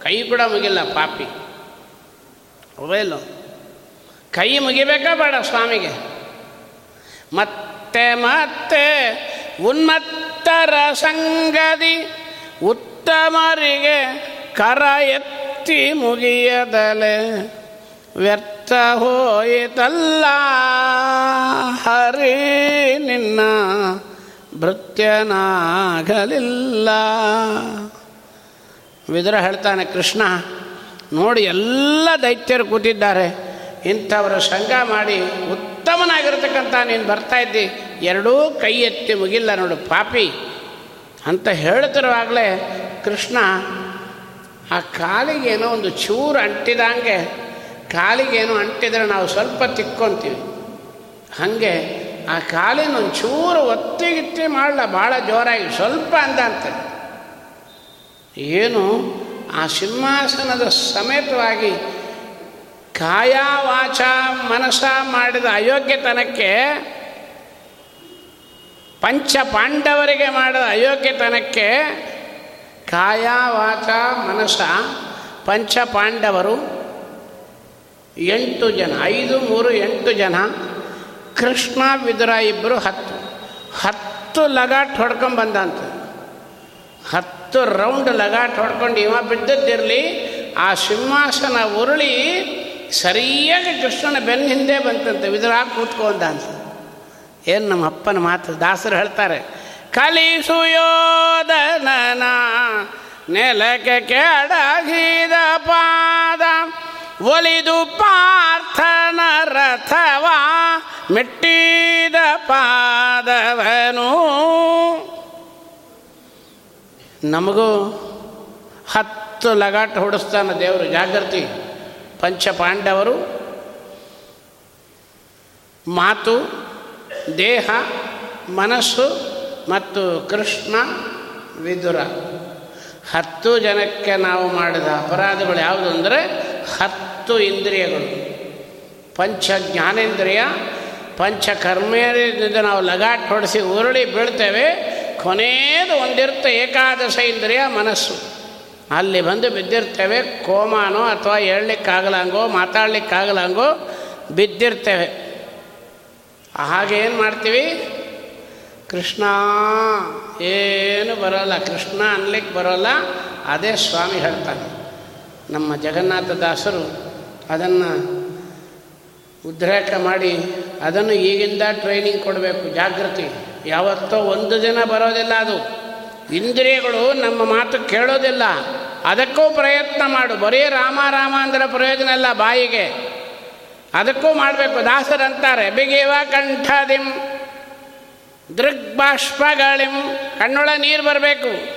ಕೈ ಕೂಡ ಮುಗಿಲ್ಲ ಪಾಪಿ. ಹೌದಿಲ್ಲೋ ಕೈ ಮುಗಿಬೇಕಾ ಬೇಡ ಸ್ವಾಮಿಗೆ. ಮತ್ತೆ ಮತ್ತೆ ಉನ್ಮತ್ತರ ಸಂಗದಿ ಉತ್ತಮರಿಗೆ ಕರ ಎತ್ತಿ ಮುಗಿಯದಲೆ. ವ್ಯರ್ಥ ಹೋಯಿತಲ್ಲ ಹರಿ ನಿನ್ನ ಭೃತ್ಯನಾಗಲಿಲ್ಲ. ವಿದುರ ಹೇಳ್ತಾನೆ, ಕೃಷ್ಣ, ನೋಡಿ ಎಲ್ಲ ದೈತ್ಯರು ಕೂತಿದ್ದಾರೆ. ಇಂಥವರು ಸಂಘ ಮಾಡಿ ಉತ್ತಮನಾಗಿರ್ತಕ್ಕಂಥ ನೀನು ಬರ್ತಾ ಇದ್ದಿ. ಎರಡೂ ಕೈ ಎತ್ತಿ ಮುಗಿಲ್ಲ ನೋಡು ಪಾಪಿ. ಅಂತ ಹೇಳ್ತಿರುವಾಗಲೇ ಕೃಷ್ಣ, ಆ ಕಾಲಿಗೇನೋ ಒಂದು ಚೂರು ಅಂಟಿದಂಗೆ ಕಾಲಿಗೇನೋ ಅಂಟಿದ್ರೆ ನಾವು ಸ್ವಲ್ಪ ತಿಕ್ಕೊಂತೀವಿ. ಹಾಗೆ ಆ ಕಾಲಿನ ಒಂಚೂರು ಚೂರು ಒತ್ತಿಗಿತ್ತಿ ಮಾಡಲ ಭಾಳ ಜೋರಾಗಿ, ಸ್ವಲ್ಪ ಅಂತ. ಏನು, ಆ ಸಿಂಹಾಸನದ ಸಮೇತವಾಗಿ ಕಾಯ ವಾಚ ಮನಸ ಮಾಡಿದ ಅಯೋಗ್ಯತನಕ್ಕೆ ಪಂಚ ಪಾಂಡವರಿಗೆ ಮಾಡಿದ ಅಯೋಗ್ಯತನಕ್ಕೆ ಕಾಯ ವಾಚ ಮನಸ ಪಂಚ ಪಾಂಡವರು ಎಂಟು ಜನ, ಐದು, ಮೂರು, ಎಂಟು ಜನ ಕೃಷ್ಣ ವಿದುರ ಇಬ್ಬರು ಹತ್ತು. ಹತ್ತು ಲಗಾಟ್ ಹೊಡ್ಕೊಂಬಂದಂತ ಹತ್ತು ರೌಂಡ್ ಲಗಾಟ್ ಹೊಡ್ಕೊಂಡು ಇವ ಬಿದ್ದದ್ದಿರಲಿ, ಆ ಸಿಂಹಾಸನ ಉರುಳಿ ಸರಿಯಾಗಿ ಕೃಷ್ಣನ ಬೆನ್ನ ಹಿಂದೆ ಬಂತಂತೆ, ವಿದುರ ಕೂತ್ಕೊಂಡ ಅಂತ. ಏನು ನಮ್ಮ ಅಪ್ಪನ ಮಾತು? ದಾಸರು ಹೇಳ್ತಾರೆ ಕಲಿಸು ಯೋಧನನ ನೆಲಕ್ಕೆ ಕೆಡಗಿದ ಪಾದ, ಒಲಿದು ಪಾರ್ಥನ ರಥವ ಮೆಟ್ಟಿದ ಪಾದವನು. ನಮಗೂ ಹತ್ತು ಲಗಾಟ ಹೊಡಿಸ್ತಾನೆ ದೇವರು ಜಾಗೃತಿ ಪಂಚ ಪಾಂಡವರು ಮಾತು, ದೇಹ, ಮನಸ್ಸು ಮತ್ತು ಕೃಷ್ಣ ವಿದುರ. ಹತ್ತು ಜನಕ್ಕೆ ನಾವು ಮಾಡಿದ ಅಪರಾಧಗಳು ಯಾವುದು ಅಂದರೆ ಹತ್ತು ಇಂದ್ರಿಯಗಳು. ಪಂಚ ಜ್ಞಾನೇಂದ್ರಿಯ ಪಂಚ ಕರ್ಮೇಂದ್ರಿಯದಿಂದ ನಾವು ಲಗಾಟ್ ಹೊಡೆಸಿ ಉರುಳಿ ಬೀಳ್ತೇವೆ. ಕೊನೆಯದು ಒಂದಿರುತ್ತೆ ಏಕಾದಶ ಇಂದ್ರಿಯ ಮನಸ್ಸು. ಅಲ್ಲಿ ಬಂದು ಬಿದ್ದಿರ್ತೇವೆ, ಕೋಮಾನೋ ಅಥವಾ ಹೇಳಲಿಕ್ಕಾಗಲಂಗೋ, ಮಾತಾಡಲಿಕ್ಕಾಗಲಂಗೋ ಬಿದ್ದಿರ್ತೇವೆ. ಹಾಗೆ ಏನು ಮಾಡ್ತೀವಿ? ಕೃಷ್ಣ, ಏನು ಬರೋಲ್ಲ, ಕೃಷ್ಣ ಅನ್ಲಿಕ್ಕೆ ಬರೋಲ್ಲ, ಅದೇ ಸ್ವಾಮಿ ಹೇಳ್ತಾನೆ. ನಮ್ಮ ಜಗನ್ನಾಥದಾಸರು ಅದನ್ನು ಉದ್ರೇಕ ಮಾಡಿ ಅದನ್ನು ಈಗಿಂದ ಟ್ರೈನಿಂಗ್ ಕೊಡಬೇಕು. ಜಾಗೃತಿ. ಯಾವತ್ತೋ ಒಂದು ದಿನ ಬರೋದಿಲ್ಲ ಅದು. ಇಂದ್ರಿಯಗಳು ನಮ್ಮ ಮಾತು ಕೇಳೋದಿಲ್ಲ. ಅದಕ್ಕೂ ಪ್ರಯತ್ನ ಮಾಡು. ಬರೀ ರಾಮ ರಾಮ ಅಂದರೆ ಪ್ರಯೋಜನ ಇಲ್ಲ ಬಾಯಿಗೆ. ಅದಕ್ಕೂ ಮಾಡಬೇಕು. ದಾಸರಂತಾರೆ ಬಿಗಿವ ಕಂಠದಿಂ, ದೃಗ್ಬಾಷ್ಪಗಳಿಂ, ಕಣ್ಣೊಳ ನೀರು ಬರಬೇಕು.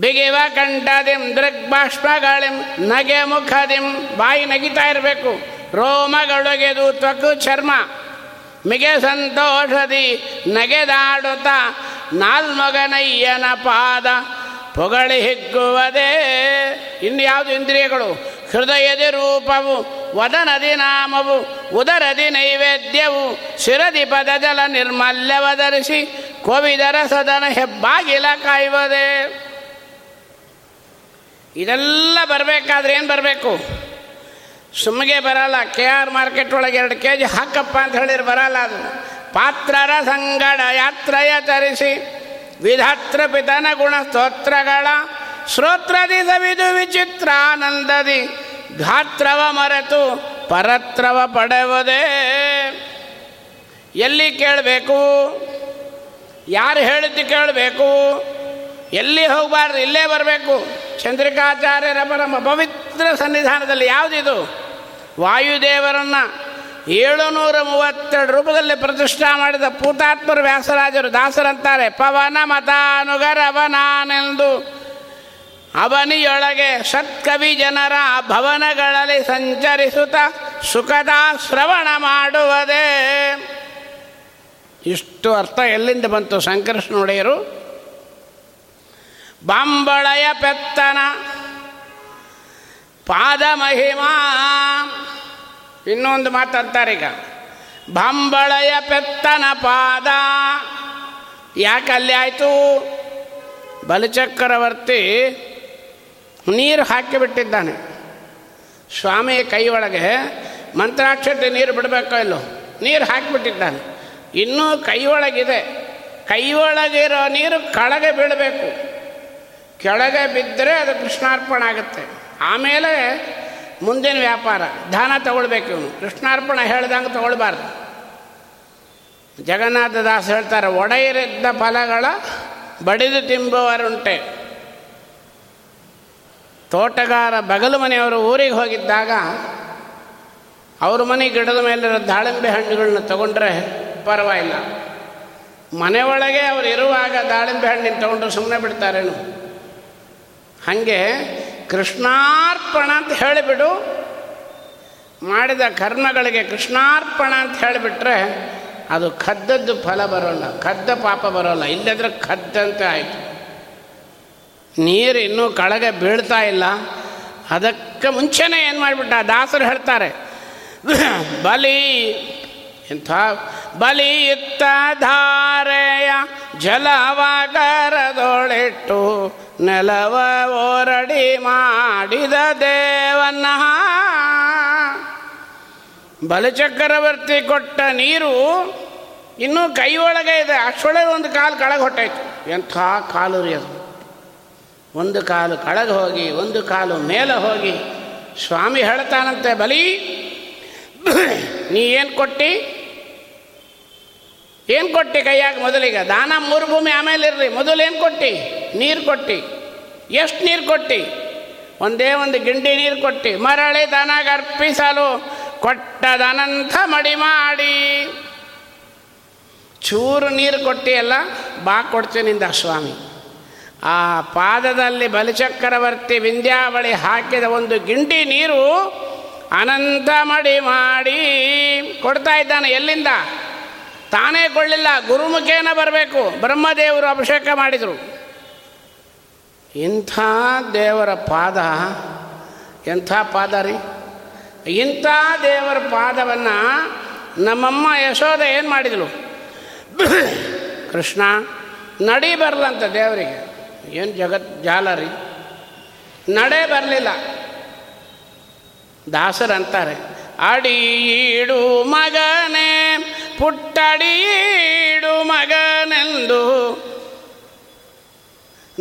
ಬಿಗಿವ ಕಂಠದಿಂ, ದೃಗ್ಬಾಷ್ಪಗಳಿಂ, ನಗೆ ಮುಖದಿಂ, ಬಾಯಿ ನಗಿತಾ ಇರಬೇಕು. ರೋಮಗಳೊಗೆದು ತ್ವಕು ಚರ್ಮ. ಮಿಗೆ ಸಂತೋಷದಿ ನಗೆದಾಡುತ್ತ ನಾಲ್ಮಗನಯ್ಯನ ಪಾದ ಪೊಗಳಿ ಹಿಗ್ಗುವುದೇ. ಇನ್ನು ಯಾವುದು ಇಂದ್ರಿಯಗಳು? ಹೃದಯದಿ ರೂಪವು ವದನದಿ ನಾಮವು ಉದರದಿ ನೈವೇದ್ಯವು ಶಿರದಿ ಪದಜಲ ನಿರ್ಮಲ್ಯವದರಿಸಿ ಕೋವಿದರ ಸದನ ಹೆಬ್ಬಾಗಿಲ ಕಾಯುವುದೇ. ಇದೆಲ್ಲ ಬರಬೇಕಾದ್ರೆ ಏನು ಬರಬೇಕು? ಸುಮ್ಮಗೆ ಬರಲ್ಲ ಕೆ ಆರ್ ಮಾರ್ಕೆಟ್ ಒಳಗೆ ಎರಡು ಕೆ ಜಿ ಹಾಕಪ್ಪ ಅಂತ ಹೇಳಿದ್ರೆ ಬರಲ್ಲ ಅದು. ಪಾತ್ರರ ಸಂಗಡ ಯಾತ್ರಯ ತರಿಸಿ, ವಿಧಾತ್ರ ಪಿತನ ಗುಣ ಸ್ತೋತ್ರಗಳ ಶ್ರೋತ್ರದಿ ಸವಿದು ವಿಚಿತ್ರಾನಂದದಿ. ಘಾತ್ರವ ಮರೆತು, ಪರತ್ರವ ಪಡೆಯುವುದೇ ಎಲ್ಲಿ ಕೇಳಬೇಕು? ಯಾರು ಹೇಳಿದ್ದು ಕೇಳಬೇಕು? ಎಲ್ಲಿ ಹೋಗಬಾರ್ದು? ಇಲ್ಲೇ ಬರಬೇಕು. ಚಂದ್ರಿಕಾಚಾರ್ಯರ ಪರಮ ಪವಿತ್ರ ಸನ್ನಿಧಾನದಲ್ಲಿ ಯಾವುದಿದು? ವಾಯುದೇವರನ್ನು ಏಳುನೂರ ಮೂವತ್ತೆರಡು ರೂಪದಲ್ಲಿ ಪ್ರತಿಷ್ಠಾ ಮಾಡಿದ ಪೂತಾತ್ಮರು ವ್ಯಾಸರಾಜರು ದಾಸರಂತಾರೆ. ಪವನ ಮತಾನುಗರವನಾನೆಂದು ಅವನಿಯೊಳಗೆ ಸತ್ಕವಿ ಜನರ ಭವನಗಳಲ್ಲಿ ಸಂಚರಿಸುತ್ತ ಸುಖದ ಶ್ರವಣ ಮಾಡುವುದೇ. ಇಷ್ಟು ಅರ್ಥ ಎಲ್ಲಿಂದ ಬಂತು ಸಂಕೃಷ್ಣ ಒಡೆಯರು ಬಾಂಬಳಯ ಪೆತ್ತನ ಪಾದ ಮಹಿಮಾ ಇನ್ನೊಂದು ಮಾತಂತಾರೆ ಈಗ. ಬಾಂಬಳಯ ಪೆತ್ತನ ಪಾದ. ಯಾಕಲ್ಲಿ ಆಯಿತು? ಬಲಚಕ್ರವರ್ತಿ ನೀರು ಹಾಕಿಬಿಟ್ಟಿದ್ದಾನೆ ಸ್ವಾಮಿಯ ಕೈ ಒಳಗೆ ಮಂತ್ರಾಕ್ಷತೆ ನೀರು ಬಿಡಬೇಕೋ ಇಲ್ಲೋ? ನೀರು ಹಾಕಿಬಿಟ್ಟಿದ್ದಾನೆ ಇನ್ನೂ ಕೈ ಒಳಗಿದೆ. ಕೈ ಒಳಗಿರೋ ನೀರು ಕೆಳಗೆ ಬೀಳಬೇಕು. ಕೆಳಗೆ ಬಿದ್ದರೆ ಅದು ಕೃಷ್ಣಾರ್ಪಣ ಆಗುತ್ತೆ. ಆಮೇಲೆ ಮುಂದಿನ ವ್ಯಾಪಾರ, ದಾನ ತಗೊಳ್ಬೇಕು ಇವನು. ಕೃಷ್ಣಾರ್ಪಣ ಹೇಳ್ದಂಗೆ ತಗೊಳ್ಬಾರ್ದು. ಜಗನ್ನಾಥ ದಾಸ್ ಹೇಳ್ತಾರೆ, ಒಡೆಯರಿದ್ದ ಫಲಗಳ ಬಡಿದು ತಿಂಬುವರುಂಟೆ ತೋಟಗಾರ ಬಗಲು ಮನೆಯವರು ಊರಿಗೆ ಹೋಗಿದ್ದಾಗ ಅವ್ರ ಮನೆ ಗಿಡದ ಮೇಲಿರೋ ದಾಳಿಂಬೆ ಹಣ್ಣುಗಳನ್ನ ತಗೊಂಡ್ರೆ ಪರವಾಗಿಲ್ಲ. ಮನೆ ಒಳಗೆ ಅವರು ಇರುವಾಗ ದಾಳಿಂಬೆ ಹಣ್ಣಿನ ತಗೊಂಡ್ರೆ ಸುಮ್ಮನೆ ಬಿಡ್ತಾರೇನು? ಹಾಗೆ ಕೃಷ್ಣಾರ್ಪಣ ಅಂತ ಹೇಳಿಬಿಡು. ಮಾಡಿದ ಕರ್ಮಗಳಿಗೆ ಕೃಷ್ಣಾರ್ಪಣ ಅಂತ ಹೇಳಿಬಿಟ್ರೆ ಅದು ಕದ್ದದ್ದು ಫಲ ಬರೋಲ್ಲ ಕದ್ದ ಪಾಪ ಬರೋಲ್ಲ. ಇಲ್ಲದ್ರೆ ಕದ್ದಂತೆ ಆಯಿತು. ನೀರು ಇನ್ನೂ ಕಳಗೆ ಬೀಳ್ತಾ ಇಲ್ಲ. ಅದಕ್ಕೆ ಮುಂಚೆನೇ ಏನು ಮಾಡಿಬಿಟ್ಟ? ದಾಸರು ಹೇಳ್ತಾರೆ, ಬಲಿ ಎಂಥ ಬಲಿಯುತ್ತ ಧಾರೆಯ ಜಲವಗರದೊಳಿಟ್ಟು ನೆಲವ ಓರಡಿ ಮಾಡಿದ ದೇವನ್ನ. ಬಲಚಕ್ರವರ್ತಿ ಕೊಟ್ಟ ನೀರು ಇನ್ನೂ ಕೈ ಒಳಗೆ ಇದೆ. ಅಷ್ಟೊಳಗೆ ಒಂದು ಕಾಲು ಕಳಗೆ ಹೊಟ್ಟಾಯ್ತು. ಎಂಥ ಕಾಲು ರೀ ಅದು. ಒಂದು ಕಾಲು ಕಳಗೆ ಹೋಗಿ, ಒಂದು ಕಾಲು ಮೇಲೆ ಹೋಗಿ ಸ್ವಾಮಿ ಹೇಳ್ತಾನಂತೆ, ಬಲಿ, ನೀ ಏನು ಕೊಟ್ಟಿ? ಏನು ಕೊಟ್ಟಿ ಕೈಯಾಗ ಮೊದಲಿಗೆ? ದಾನ ಮೂರು ಭೂಮಿ ಆಮೇಲೆ ಇರ್ರಿ. ಮೊದಲು ಏನು ಕೊಟ್ಟಿ? ನೀರು ಕೊಟ್ಟಿ. ಎಷ್ಟು ನೀರು ಕೊಟ್ಟಿ? ಒಂದೇ ಒಂದು ಗಿಂಡಿ ನೀರು ಕೊಟ್ಟಿ. ಮರಳಿ ದಾನಾಗ ಅರ್ಪಿಸಲು ಕೊಟ್ಟದನಂತ ಮಡಿ ಮಾಡಿ. ಚೂರು ನೀರು ಕೊಟ್ಟಿಯಲ್ಲ ಬಾ ಕೊಡ್ತೀನಿಂದ ಸ್ವಾಮಿ. ಆ ಪಾದದಲ್ಲಿ ಬಲಿಚಕ್ರವರ್ತಿ ವಿಂಧ್ಯಾವಳಿ ಹಾಕಿದ ಒಂದು ಗಿಂಡಿ ನೀರು ಅನಂತ ಮಡಿ ಮಾಡಿ ಕೊಡ್ತಾ ಇದ್ದಾನೆ. ಎಲ್ಲಿಂದ? ತಾನೇ ಕೊಳ್ಳಿಲ್ಲ, ಗುರುಮುಖೇನ ಬರಬೇಕು. ಬ್ರಹ್ಮದೇವರು ಅಭಿಷೇಕ ಮಾಡಿದರು. ಇಂಥ ದೇವರ ಪಾದ, ಎಂಥ ಪಾದ ರೀ? ಇಂಥ ದೇವರ ಪಾದವನ್ನು ನಮ್ಮಮ್ಮ ಯಶೋಧ ಏನು ಮಾಡಿದಳು ಕೃಷ್ಣ, ನಡಿ ಬರಲಂತ ದೇವರಿಗೆ. ಏನು ಜಗತ್ ಜಾಲ ರೀ? ನಡೆ ಬರಲಿಲ್ಲ. ದಾಸರಂತಾರೆ ಈಡು ಮಗನೇ ಪುಟ್ಟಡಿಯೀಡು ಮಗನೆಂದು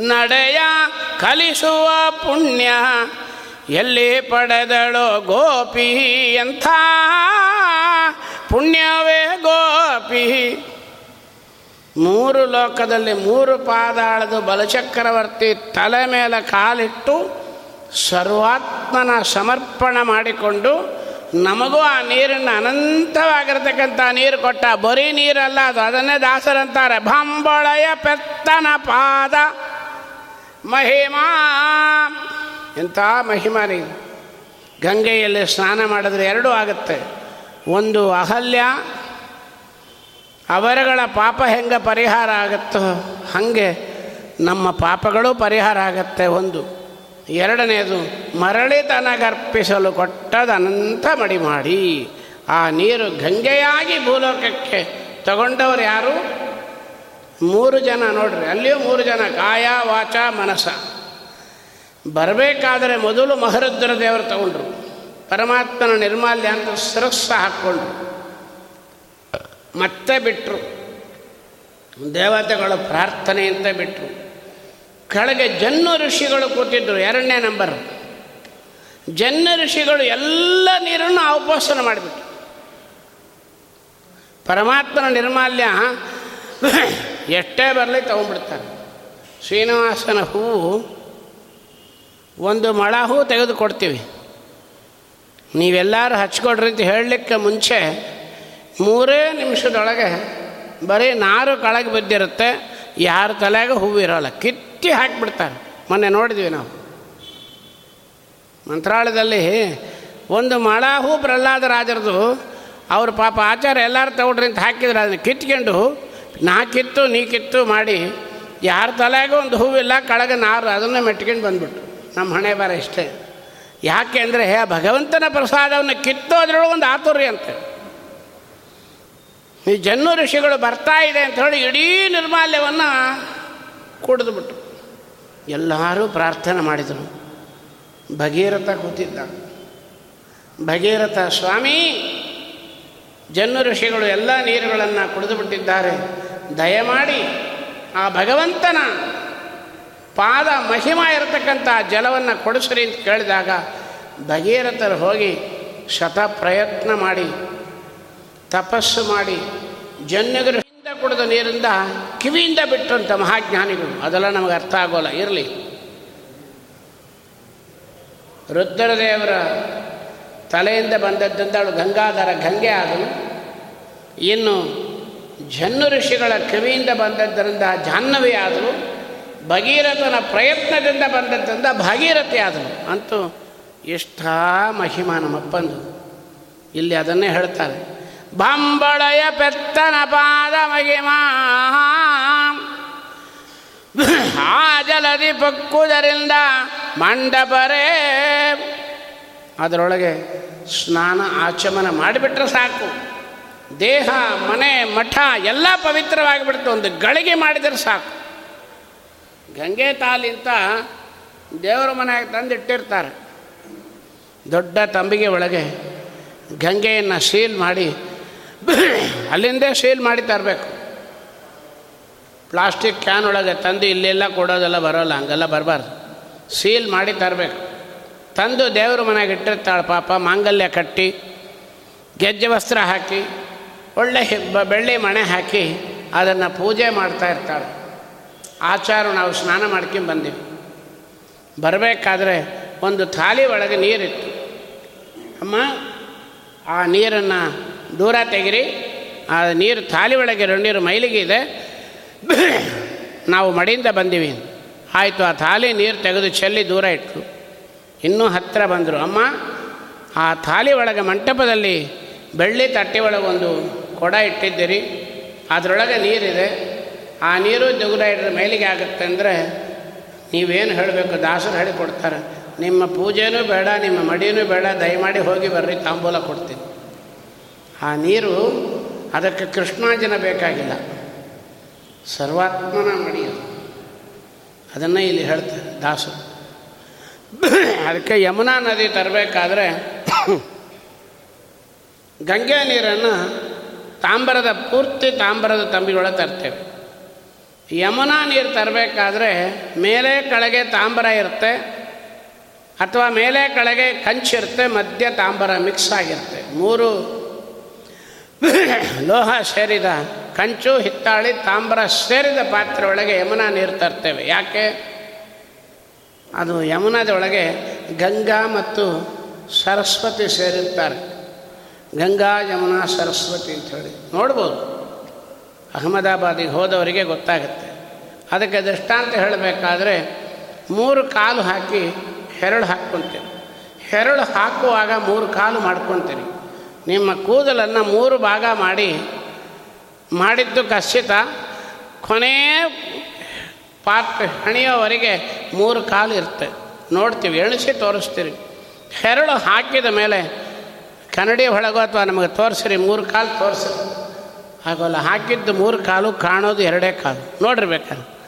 ನಡೆಯ ಕಲಿಸುವ ಪುಣ್ಯ ಎಲ್ಲಿ ಪಡೆದಳೋ ಗೋಪಿ ಎಂಥ ಪುಣ್ಯವೇ ಗೋಪಿ. ಮೂರು ಲೋಕದಲ್ಲಿ ಮೂರು ಪಾದಾಳದು ಬಲಚಕ್ರವರ್ತಿ ತಲೆ ಮೇಲೆ ಕಾಲಿಟ್ಟು ಸರ್ವಾತ್ಮನ ಸಮರ್ಪಣ ಮಾಡಿಕೊಂಡು ನಮಗೂ ಆ ನೀರನ್ನು ಅನಂತವಾಗಿರ್ತಕ್ಕಂಥ ನೀರು ಕೊಟ್ಟ ಬರೀ ನೀರಲ್ಲ, ಅದು ಅದನ್ನೇ ದಾಸರಂತಾರೆ ಬಂಬಳಯ ಪೆತ್ತನ ಪಾದ, ಮಹಿಮಾ. ಎಂಥ ಮಹಿಮಾ ನೀ ಗಂಗೆಯಲ್ಲಿ ಸ್ನಾನ ಮಾಡಿದ್ರೆ ಎರಡೂ ಆಗುತ್ತೆ. ಒಂದು ಅಹಲ್ಯ, ಅವರುಗಳ ಪಾಪ ಹೆಂಗೆ ಪರಿಹಾರ ಆಗುತ್ತೋ, ಹಾಗೆ ನಮ್ಮ ಪಾಪಗಳು ಪರಿಹಾರ ಆಗತ್ತೆ. ಒಂದು ಎರಡನೇದು, ಮರಳಿ ತನಗರ್ಪಿಸಲು ಕೊಟ್ಟದನಂತ ಮಡಿ ಮಾಡಿ, ಆ ನೀರು ಗಂಗೆಯಾಗಿ ಭೂಲೋಕಕ್ಕೆ ತಗೊಂಡವರು ಯಾರು? ಮೂರು ಜನ ನೋಡ್ರಿ, ಅಲ್ಲಿಯೂ ಮೂರು ಜನ ಕಾಯ ವಾಚ, ಮನಸ. ಬರಬೇಕಾದರೆ ಮೊದಲು ಮಹರುದ್ರ ದೇವರು ತಗೊಂಡ್ರು. ಪರಮಾತ್ಮನ ನಿರ್ಮಾಲ್ಯ ಅಂತ ಸರಸ್ಸ ಹಾಕ್ಕೊಂಡ್ರು. ಮತ್ತೆ ಬಿಟ್ಟರು ದೇವತೆಗಳ ಪ್ರಾರ್ಥನೆ ಬಿಟ್ಟರು ಕೆಳಗೆ ಜನ್ನ ಋಷಿಗಳು ಕೂತಿದ್ದರು ಎರಡನೇ ನಂಬರ್. ಜನ್ನ ಋಷಿಗಳು ಎಲ್ಲ ನೀರನ್ನು ಉಪವಾಸನ ಮಾಡಿಬಿಟ್ರು. ಪರಮಾತ್ಮನ ನಿರ್ಮಾಲ್ಯ ಎಷ್ಟೇ ಬರಲಿ ತಗೊಂಡ್ಬಿಡ್ತಾರೆ. ಶ್ರೀನಿವಾಸನ ಹೂವು ಒಂದು ಮಳ ಹೂ ತೆಗೆದು ಕೊಡ್ತೀವಿ ನೀವೆಲ್ಲರೂ ಹಚ್ಕೊಡ್ರಿ ಅಂತ ಹೇಳಲಿಕ್ಕೆ ಮುಂಚೆ ಮೂರೇ ನಿಮಿಷದೊಳಗೆ ಬರೀ ನಾರು ಕೆಳಗೆ ಬಿದ್ದಿರುತ್ತೆ, ಯಾರ ತಲೆಗೆ ಹೂವು ಇರೋಲ್ಲ ಕಿತ್ತಿ ಹಾಕಿಬಿಡ್ತಾರೆ. ಮೊನ್ನೆ ನೋಡಿದ್ವಿ ನಾವು. ಮಂತ್ರಾಲಯದಲ್ಲಿ ಒಂದು ಮಳ ಹೂ ಪ್ರಹ್ಲಾದ ರಾಜರದು ಅವ್ರ ಪಾಪ ಆಚಾರ ಎಲ್ಲರೂ ತಗೊಂಡ್ರಿ ಅಂತ ಹಾಕಿದ್ರೆ. ಅದನ್ನು ಕಿತ್ಕೊಂಡು ನಾ ಕಿತ್ತು, ನೀ ಕಿತ್ತು ಮಾಡಿ ಯಾರ ತಲೆಗೂ ಒಂದು ಹೂವಿಲ್ಲ, ಕೆಳಗೆ ನಾರು ಅದನ್ನು ಮೆಟ್ಕೊಂಡು ಬಂದ್ಬಿಟ್ಟು ನಮ್ಮ ಹಣೆ ಬರ ಇಷ್ಟೇ. ಯಾಕೆ ಅಂದರೆ ಭಗವಂತನ ಪ್ರಸಾದವನ್ನು ಕಿತ್ತೋದ್ರೊಳಗೆ ಒಂದು ಆತುರಿ ಅಂತ. ಈ ಜನ್ಮ ಋಷಿಗಳು ಬರ್ತಾ ಇದೆ ಅಂತ ಹೇಳಿ ಇಡೀ ನಿರ್ಮಾಲ್ಯವನ್ನು ಕುಡಿದ್ಬಿಟ್ರು ಎಲ್ಲರೂ ಪ್ರಾರ್ಥನೆ ಮಾಡಿದರು. ಭಗೀರಥ ಕೂತಿದ್ದ. ಭಗೀರಥ, ಸ್ವಾಮಿ, ಜನ್ನು ಋಷಿಗಳು ಎಲ್ಲ ನೀರುಗಳನ್ನು ಕುಡಿದು ಬಿಟ್ಟಿದ್ದಾರೆ. ದಯಮಾಡಿ ಆ ಭಗವಂತನ ಪಾದ ಮಹಿಮ ಇರತಕ್ಕಂಥ ಜಲವನ್ನು ಕೊಡಿಸ್ರಿ ಅಂತ ಕೇಳಿದಾಗ ಭಗೀರಥರು ಹೋಗಿ ಶತ ಪ್ರಯತ್ನ ಮಾಡಿ, ತಪಸ್ಸು ಮಾಡಿ ಜನ್ಯಗರಿಂದ ಕುಡಿದ ನೀರಿಂದ ಕಿವಿಯಿಂದ ಬಿಟ್ಟಂಥ ಮಹಾಜ್ಞಾನಿಗಳು. ಅದೆಲ್ಲ ನಮಗೆ ಅರ್ಥ ಆಗೋಲ್ಲ. ಇರಲಿ. ರುದ್ರದೇವರ ತಲೆಯಿಂದ ಬಂದದ್ದಂತ ಅವಳು ಗಂಗಾಧರ ಗಂಗೆ ಆದನು ಇನ್ನು ಜನ್ನು ಋಷಿಗಳ ಕಿವಿಯಿಂದ ಬಂದದ್ದರಿಂದ ಜಾಹ್ನವಿ ಆದಳು. ಭಗೀರಥನ ಪ್ರಯತ್ನದಿಂದ ಬಂದದ್ದರಿಂದ ಭಾಗೀರಥಿ ಆದಳು. ಅಂತೂ ಎಷ್ಟ ಮಹಿಮಾ ನಮ್ಮಪ್ಪಂದು ಇಲ್ಲಿ ಅದನ್ನೇ ಹೇಳ್ತಾರೆ. ಬಂಬಳಯ ಪಾದ ಮಹಿಮಾ. ಆಜಲದಿ ಜಲದಿ ಪಕ್ಕುದರಿಂದ ಮಂಡಪರೇ. ಅದರೊಳಗೆ ಸ್ನಾನ ಆಚಮನ ಮಾಡಿಬಿಟ್ರೆ ಸಾಕು. ದೇಹ, ಮನೆ, ಮಠ ಎಲ್ಲ ಪವಿತ್ರವಾಗಿಬಿಡ್ತು. ಒಂದು ಗಳಿಗೆ ಮಾಡಿದರೆ ಸಾಕು. ಗಂಗೆ ತಾಲಿಂತ ದೇವರ ಮನೆಯಾಗ ತಂದಿಟ್ಟಿರ್ತಾರೆ. ದೊಡ್ಡ ತಂಬಿಗೆ ಒಳಗೆ ಗಂಗೆಯನ್ನು ಸೀಲ್ ಮಾಡಿ ಅಲ್ಲಿಂದೇ ಸೀಲ್ ಮಾಡಿ ತರಬೇಕು. ಪ್ಲಾಸ್ಟಿಕ್ ಕ್ಯಾನ್ ಒಳಗೆ ತಂದು ಇಲ್ಲೆಲ್ಲ ಕೊಡೋದೆಲ್ಲ ಬರೋಲ್ಲ, ಹಂಗೆಲ್ಲ ಬರಬಾರ್ದು. ಸೀಲ್ ಮಾಡಿ ತರಬೇಕು. ತಂದು ದೇವ್ರ ಮನೆಗೆ ಇಟ್ಟಿರ್ತಾಳೆ ಪಾಪ, ಮಾಂಗಲ್ಯ ಕಟ್ಟಿ, ಗೆಜ್ಜೆ ವಸ್ತ್ರ ಹಾಕಿ, ಒಳ್ಳೆ ಬೆಳ್ಳಿ ಮಣೆ ಹಾಕಿ ಅದನ್ನು ಪೂಜೆ ಮಾಡ್ತಾ ಇರ್ತಾಳೆ. ಆಚಾರ ನಾವು ಸ್ನಾನ ಮಾಡ್ಕೊಂಡು ಬಂದೀವಿ. ಬರಬೇಕಾದ್ರೆ ಒಂದು ಥಾಲಿ ಒಳಗೆ ನೀರಿತ್ತು ಅಮ್ಮ, ಆ ನೀರನ್ನು ದೂರ ತೆಗಿರಿ. ಆ ನೀರು ತಾಲಿ ಒಳಗೆ ನೀರು ಮೈಲಿಗೆ ಇದೆ. ನಾವು ಮಡಿಯಿಂದ ಬಂದೀವಿ. ಆಯಿತು, ಆ ತಾಲಿ ನೀರು ತೆಗೆದು ಚೆಲ್ಲಿ ದೂರ ಇಟ್ಟರು ಇನ್ನೂ ಹತ್ತಿರ ಬಂದರು. ಅಮ್ಮ, ಆ ತಾಲಿ ಒಳಗೆ ಮಂಟಪದಲ್ಲಿ ಬೆಳ್ಳಿ ತಟ್ಟೆ ಒಳಗೆ ಒಂದು ಕೊಡ ಇಟ್ಟಿದ್ದೀರಿ. ಅದರೊಳಗೆ ನೀರಿದೆ. ಆ ನೀರು ದೂರ ಇಟ್ಟರೆ ಮೈಲಿಗೆ ಆಗುತ್ತೆ ಅಂದರೆ ನೀವೇನು ಹೇಳಬೇಕು? ದಾಸರು ಹೇಳಿ ಕೊಡ್ತಾರೆ ನಿಮ್ಮ ಪೂಜೆನೂ ಬೇಡ, ನಿಮ್ಮ ಮಡಿಯೂ ಬೇಡ. ದಯಮಾಡಿ ಹೋಗಿ ಬರ್ರಿ, ತಾಂಬೂಲ ಕೊಡ್ತೀನಿ. ಆ ನೀರು ಅದಕ್ಕೆ ಕೃಷ್ಣಾಜನ ಬೇಕಾಗಿಲ್ಲ. ಸರ್ವಾತ್ಮನ ಮಡಿಯ ಅದು. ಅದನ್ನು ಇಲ್ಲಿ ಹೇಳ್ತಾರೆ ದಾಸು ಅದಕ್ಕೆ ಯಮುನಾ ನದಿ ತರಬೇಕಾದ್ರೆ ಗಂಗೆ ನೀರನ್ನು ತಾಮ್ರದ, ಪೂರ್ತಿ ತಾಮ್ರದ ತಂಬಿಗಳ ತರ್ತೇವೆ. ಯಮುನಾ ನೀರು ತರಬೇಕಾದ್ರೆ ಮೇಲೆ ಕೆಳಗೆ ತಾಮ್ರ ಇರುತ್ತೆ, ಅಥವಾ ಮೇಲೆ ಕೆಳಗೆ ಕಂಚಿರುತ್ತೆ ಮಧ್ಯ ತಾಮ್ರ ಮಿಕ್ಸ್ ಆಗಿರುತ್ತೆ. ಮೂರು ಲೋಹ ಸೇರಿದ ಕಂಚು, ಹಿತ್ತಾಳಿ, ತಾಮ್ರ ಸೇರಿದ ಪಾತ್ರೆ ಒಳಗೆ ಯಮುನಾ ನೀರು ತರ್ತೇವೆ. ಯಾಕೆ? ಅದು ಯಮುನಾದೊಳಗೆ ಗಂಗಾ ಮತ್ತು ಸರಸ್ವತಿ ಸೇರಿರ್ತಾರೆ. ಗಂಗಾ, ಯಮುನಾ, ಸರಸ್ವತಿ ಅಂಥೇಳಿ ನೋಡ್ಬೋದು. ಅಹಮದಾಬಾದಿಗೆ ಹೋದವರಿಗೆ ಗೊತ್ತಾಗುತ್ತೆ. ಅದಕ್ಕೆ ದೃಷ್ಟಾಂತ ಹೇಳಬೇಕಾದ್ರೆ, ಮೂರು ಕಾಲು ಹಾಕಿ ಹೆರಳು ಹಾಕ್ಕೊತೀರಿ ಹೆರಳು ಹಾಕುವಾಗ ಮೂರು ಕಾಲು ಮಾಡ್ಕೊತೀರಿ ನಿಮ್ಮ ಕೂದಲನ್ನು ಮೂರು ಭಾಗ ಮಾಡಿ, ಮಾಡಿದ್ದು ಖಚಿತ ಕೊನೆ ಪಾತ್ರೆ ಹಣಿಯೋವರೆಗೆ ಮೂರು ಕಾಲು ಇರುತ್ತೆ. ನೋಡ್ತೀವಿ, ಎಣಿಸಿ ತೋರಿಸ್ತೀರಿ. ಹೆರಳು ಹಾಕಿದ ಮೇಲೆ ಕನ್ನಡಿ ಒಳಗೋ ಅಥವಾ ನಮಗೆ ತೋರಿಸ್ರಿ, ಮೂರು ಕಾಲು ತೋರಿಸ್ರಿ. ಆಗೋಲ್ಲ ಹಾಕಿದ್ದು ಮೂರು ಕಾಲು, ಕಾಣೋದು ಎರಡೇ ಕಾಲು. ನೋಡಿರಿ ಬೇಕಾದ್ರೆ.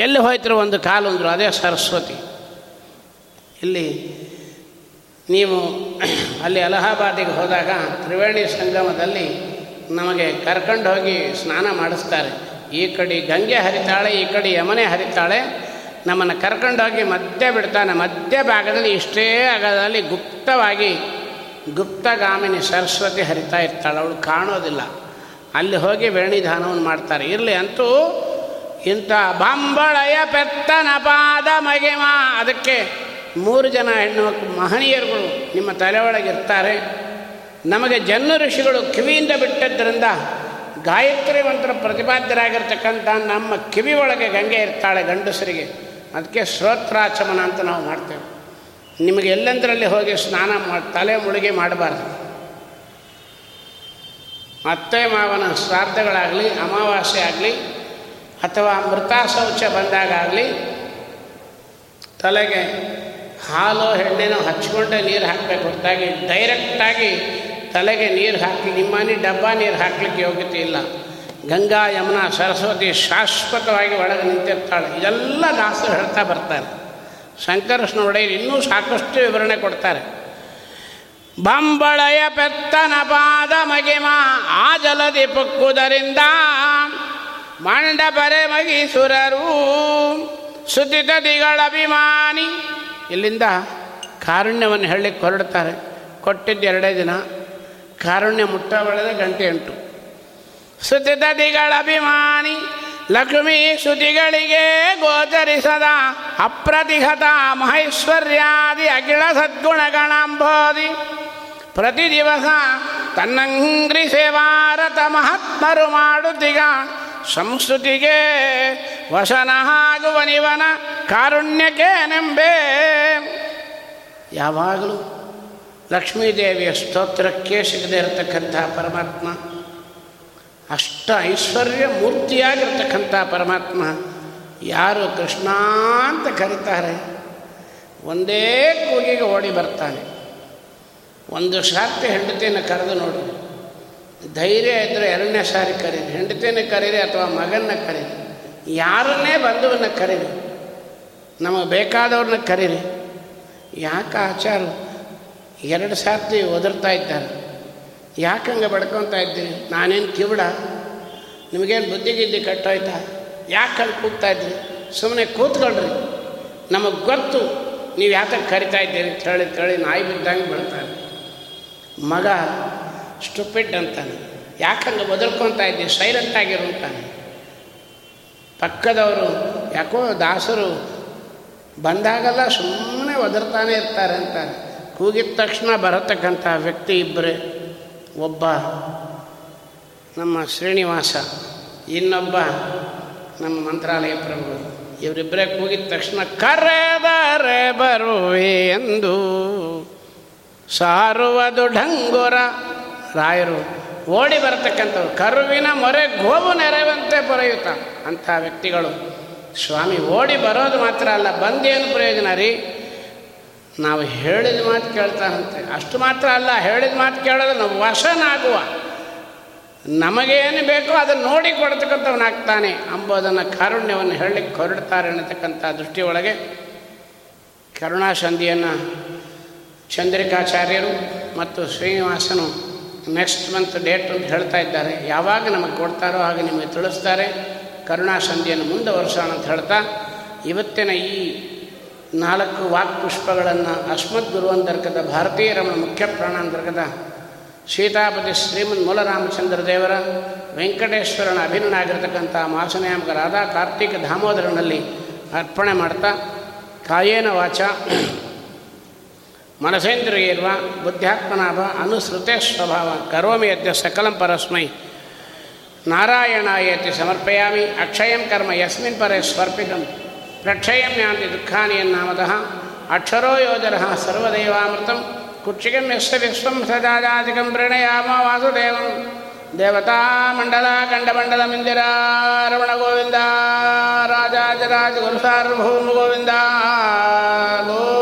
ಎಲ್ಲಿ ಹೋಯ್ತಿರೋ ಒಂದು ಕಾಲು ಅಂದರು ಅದೇ ಸರಸ್ವತಿ. ಇಲ್ಲಿ ನೀವು (clears throat) ಅಲ್ಲಿ ಅಲಹಾಬಾದಿಗೆ ಹೋದಾಗ ತ್ರಿವೇಣಿ ಸಂಗಮದಲ್ಲಿ ನಮಗೆ ಕರ್ಕೊಂಡು ಹೋಗಿ ಸ್ನಾನ ಮಾಡಿಸ್ತಾರೆ. ಈ ಕಡೆ ಗಂಗೆ ಹರಿತಾಳೆ, ಈ ಕಡೆ ಯಮನೆ ಹರಿತಾಳೆ. ನಮ್ಮನ್ನು ಕರ್ಕೊಂಡೋಗಿ ಮಧ್ಯ ಬಿಡ್ತಾನೆ. ಮಧ್ಯ ಭಾಗದಲ್ಲಿ ಇಷ್ಟೇ ಆಗದಲ್ಲಿ ಗುಪ್ತವಾಗಿ ಗುಪ್ತಗಾಮಿನಿ ಸರಸ್ವತಿ ಹರಿತಾ ಇರ್ತಾಳೆ. ಅವಳು ಕಾಣೋದಿಲ್ಲ. ಅಲ್ಲಿ ಹೋಗಿ ವೇಣಿಧಾನವನ್ನು ಮಾಡ್ತಾರೆ. ಇರಲಿ ಅಂತೂ ಇಂಥ ಬಾಂಬಳಯ ಪೆತ್ತನ ಪಾದ ಮಗಿಮ ಅದಕ್ಕೆ ಮೂರು ಜನ ಹೆಣ್ಣು ಮಹನೀಯರುಗಳು ನಿಮ್ಮ ತಲೆ ಒಳಗಿರ್ತಾರೆ ನಮಗೆ ಜನ್ಮ ಋಷಿಗಳು ಕಿವಿಯಿಂದ ಬಿಟ್ಟದ್ದರಿಂದ ಗಾಯತ್ರಿ ಮಂತ್ರ ಪ್ರತಿಪಾದ್ಯರಾಗಿರ್ತಕ್ಕಂಥ ನಮ್ಮ ಕಿವಿ ಒಳಗೆ ಗಂಗೆ ಇರ್ತಾಳೆ ಗಂಡಸರಿಗೆ. ಅದಕ್ಕೆ ಶ್ರೋತ್ರಾಚಮನ ಅಂತ ನಾವು ಮಾಡ್ತೇವೆ. ನಿಮಗೆ ಎಲ್ಲೆಂದರಲ್ಲಿ ಹೋಗಿ ಸ್ನಾನ ಮಾಡಿ ತಲೆ ಮುಳುಗಿ ಮಾಡಬಾರ್ದು. ಅತ್ತೆ ಮಾವನ ಶ್ರಾದ್ದಗಳಾಗಲಿ, ಅಮಾವಾಸ್ಯೆ ಆಗಲಿ, ಅಥವಾ ಮೃತಾಶೌಚ ಬಂದಾಗಲಿ ತಲೆಗೆ ಹಾಲು ಎಣ್ಣೆನೋ ಹಚ್ಕೊಂಡೆ ನೀರು ಹಾಕಬೇಕು ಹೊರತಾಗಿ ಡೈರೆಕ್ಟಾಗಿ ತಲೆಗೆ ನೀರು ಹಾಕಿ ನಿಮ್ಮನೆ ಡಬ್ಬ ನೀರು ಹಾಕಲಿಕ್ಕೆ ಯೋಗ್ಯತೆ ಇಲ್ಲ. ಗಂಗಾ, ಯಮುನಾ, ಸರಸ್ವತಿ ಶಾಶ್ವತವಾಗಿ ಒಳಗೆ ನಿಂತಿರ್ತಾಳೆ. ಇದೆಲ್ಲ ದಾಸರು ಹೇಳ್ತಾ ಬರ್ತಾರೆ. ಶಂಕರಷ್ಣ ಒಡೆಯರು ಇನ್ನೂ ಸಾಕಷ್ಟು ವಿವರಣೆ ಕೊಡ್ತಾರೆ. ಬಂಬಳಯ ಪೆತ್ತನ ಪಾದ ಮಗಿಮ ಆ ಜಲದಿ ಪುಕ್ಕುದರಿಂದ ಮಂಡಪರೆ ಮಗಿಸುರರು. ಸುತಿತದಿಗಳ ಅಭಿಮಾನಿ ಇಲ್ಲಿಂದ ಕಾರುಣ್ಯವನ್ನು ಹೇಳಿ ಹೊರಡ್ತಾರೆ ಕೊಟ್ಟಿದ್ದು ಎರಡೇ ದಿನ. ಕಾರುಣ್ಯ ಮುಟ್ಟ ಬೆಳೆದ ಗಂಟೆ ಎಂಟು. ಸ್ತುತಿತದಿಗಳ ಅಭಿಮಾನಿ ಲಕ್ಷ್ಮೀ ಶ್ರುತಿಗಳಿಗೆ ಗೋಚರಿಸದ ಅಪ್ರತಿಹತ ಮಹೈಶ್ವರ್ಯಾದಿ ಅಖಿಳ ಸದ್ಗುಣಗಣಾಂಬೋಧಿ. ಪ್ರತಿ ದಿವಸ ತನ್ನಂಗ್ರಿ ಸೇವಾರತ ಮಹಾತ್ಮರು ಮಾಡುತ್ತೀಗ ಸಂಸ್ಕೃತಿಗೆ ವಶನಹಾಗುವನಿವನ ಕಾರುಣ್ಯಕ್ಕೆ ನೆಂಬೆ ಯಾವಾಗಲೂ ಲಕ್ಷ್ಮೀದೇವಿಯ ಸ್ತೋತ್ರಕ್ಕೆ ಸಿಗದೇ ಇರತಕ್ಕಂಥ ಪರಮಾತ್ಮ, ಅಷ್ಟ ಐಶ್ವರ್ಯ ಮೂರ್ತಿಯಾಗಿರ್ತಕ್ಕಂಥ ಪರಮಾತ್ಮ ಯಾರು ಕೃಷ್ಣ ಅಂತ ಕರೀತಾರೆ? ಒಂದೇ ಕೂಗಿಗೆ ಓಡಿ ಬರ್ತಾನೆ. ಒಂದು ಶಾಕ್ತಿ ಹೆಂಡತಿಯನ್ನು ಕರೆದು ನೋಡಿ. ಧೈರ್ಯ ಇದ್ದರೆ ಎರಡನೇ ಸಾರಿ ಕರೀರಿ. ಹೆಂಡತಿನ ಕರೀರಿ ಅಥವಾ ಮಗನ್ನ ಕರೀರಿ. ಯಾರನ್ನೇ ಬಂಧುವನ್ನ ಕರೀರಿ. ನಮಗೆ ಬೇಕಾದವ್ರನ್ನ ಕರೀರಿ. ಯಾಕೆ ಆಚಾರ? ಎರಡು ಸಾರ್ತಿ ಒದರ್ತಾ ಇದ್ದಾರೆ. ಯಾಕಂಗೆ ಬಡ್ಕೊತಾ ಇದ್ದೀರಿ? ನಾನೇನು ಕಿವಿಡ? ನಿಮಗೇನು ಬುದ್ಧಿಗಿದ್ದಿ ಕಟ್ಟೋಯ್ತಾ? ಯಾಕೆ ಅಲ್ಲಿ ಕೂಗ್ತಾ ಇದ್ರಿ ಸುಮ್ಮನೆ ಕೂತ್ಕೊಳ್ರಿ ನಮಗೆ ಗೊತ್ತು ನೀವು ಯಾತಕ್ಕೆ ಕರಿತಾ ಇದ್ದೀರಿ ಅಂತ ಹೇಳಿ ತಳಿ ನಾಯಿ ಬಿದ್ದಂಗೆ ಬೆಳ್ತಾರೆ. ಮಗ ಸ್ಟುಪಿಡ್ ಅಂತಾನೆ. ಯಾಕಂದ್ರೆ ಬದಲ್ಕೊತಾ ಇದ್ದೀವಿ ಸೈಲೆಂಟ್ ಆಗಿರು ಅಂತಾನೆ. ಪಕ್ಕದವರು, ಯಾಕೋ ದಾಸರು ಬಂದಾಗಲ್ಲ ಸುಮ್ಮನೆ ಒದರ್ತಾನೆ ಇರ್ತಾರೆ ಅಂತಾರೆ ಕೂಗಿದ ತಕ್ಷಣ ಬರತಕ್ಕಂಥ ವ್ಯಕ್ತಿ ಇಬ್ಬರೇ ಒಬ್ಬ ನಮ್ಮ ಶ್ರೀನಿವಾಸ, ಇನ್ನೊಬ್ಬ ನಮ್ಮ ಮಂತ್ರಾಲಯ ಪ್ರಭು. ಇವರಿಬ್ಬರೇ ಕೂಗಿದ ತಕ್ಷಣ, ಕರೆದರೆ ಬರುವೆ ಎಂದು ಸಾರುವುದು ಢಂಗುರ ರಾಯರು ಓಡಿ ಬರತಕ್ಕಂಥವ್ರು. ಕರುವಿನ ಮೊರೆ ಗೋವು ನೆರವಂತೆ ಪೊರೆಯುತ್ತ ಅಂಥ ವ್ಯಕ್ತಿಗಳು. ಸ್ವಾಮಿ, ಓಡಿ ಬರೋದು ಮಾತ್ರ ಅಲ್ಲ, ಬಂದೇನು ಪ್ರಯೋಜನ ರೀ? ನಾವು ಹೇಳಿದ ಮಾತು ಕೇಳ್ತಾನಂತೆ ಅಷ್ಟು ಮಾತ್ರ ಅಲ್ಲ, ಹೇಳಿದ ಮಾತು ಕೇಳೋದು ನಾವು ವಶನಾಗುವ. ನಮಗೇನು ಬೇಕೋ ಅದನ್ನು ನೋಡಿ ಕೊಡ್ತಕ್ಕಂಥವನಾಗ್ತಾನೆ ಅಂಬೋದನ್ನು ಕಾರುಣ್ಯವನ್ನು ಹೇಳಲಿಕ್ಕೆ ಹೊರಡ್ತಾರೆ ಅನ್ನತಕ್ಕಂಥ ದೃಷ್ಟಿಯೊಳಗೆ ಕರುಣಾಸಂಧಿಯನ್ನು ಚಂದ್ರಿಕಾಚಾರ್ಯರು ಮತ್ತು ಶ್ರೀನಿವಾಸನು ನೆಕ್ಸ್ಟ್ ಮಂತ್ ಡೇಟ್ ಅಂತ ಹೇಳ್ತಾ ಇದ್ದಾರೆ. ಯಾವಾಗ ನಮಗೆ ಕೊಡ್ತಾರೋ ಆಗ ನಿಮಗೆ ತಿಳಿಸ್ತಾರೆ. ಕರುಣಾ ಸಂಧಿಯನ್ನು ಮುಂದುವರ್ಸೋಣ ಅಂತ ಹೇಳ್ತಾ, ಇವತ್ತಿನ ಈ ನಾಲ್ಕು ವಾಕ್ಪುಷ್ಪಗಳನ್ನು ಅಸ್ಮದ್ ಗುರುವಂತರ್ಗದ ಭಾರತೀಯ ರಮಣ ಮುಖ್ಯ ಪ್ರಾಣಾಂತರ್ಗದ ಸೀತಾಪತಿ ಶ್ರೀಮನ್ ಮೂಲರಾಮಚಂದ್ರ ದೇವರ ವೆಂಕಟೇಶ್ವರನ ಅಭಿನ್ನನಾಗಿರ್ತಕ್ಕಂಥ ಮಾಸನಾಮಕ ರಾಧಾ ಕಾರ್ತಿಕ ದಾಮೋದರನಲ್ಲಿ ಅರ್ಪಣೆ ಮಾಡ್ತಾ, ಕಾಯೇನ ವಾಚ. ಮನಸೇಂದ್ರಿಯರ್ವ, ಬುದ್ಧ್ಯಾತ್ಮನಾಭ ಅನುಸೃತೆ ಸ್ವಭಾವ ಕರೋಮಿ ಯದ್ಯ ಸಕಲಂ ಪರಸ್ಮೈ. ನಾರಾಯಣಾಯತಿ ಸಮರ್ಪಯಾಮಿ, ಅಕ್ಷಯಂ ಕರ್ಮ, ಯಸ್ಮಿನ್ ಪರೇ ಸ್ವರ್ಪಿತಂ. ಪ್ರಕ್ಷಯಂ ಯಾಂತಿ ದುಃಖಾನಿ ಎನ್ನಾಮತಃ ಅಕ್ಷರೋ ಯೋಜನಃ ಸರ್ವದೈವಾಮೃತಂ. ಕುಕ್ಷಿಗಂ ಯಸ್ಯ ವಿಶ್ವಂ ಸದಾಜಾತಿಕಂ ಪ್ರಣಯಾಮ ವಾಸುದೇವಂ. ದೇವತಾ ಮಂಡಲ ಕಂಡಮಂಡಲ ಮಂದಿರ, ರಮಣ ಗೋವಿಂದ ರಾಜಾಜರಾಜ ಗುರು, ಸಾರ್ವಭೌಮ ಗೋವಿಂದ ಗೋ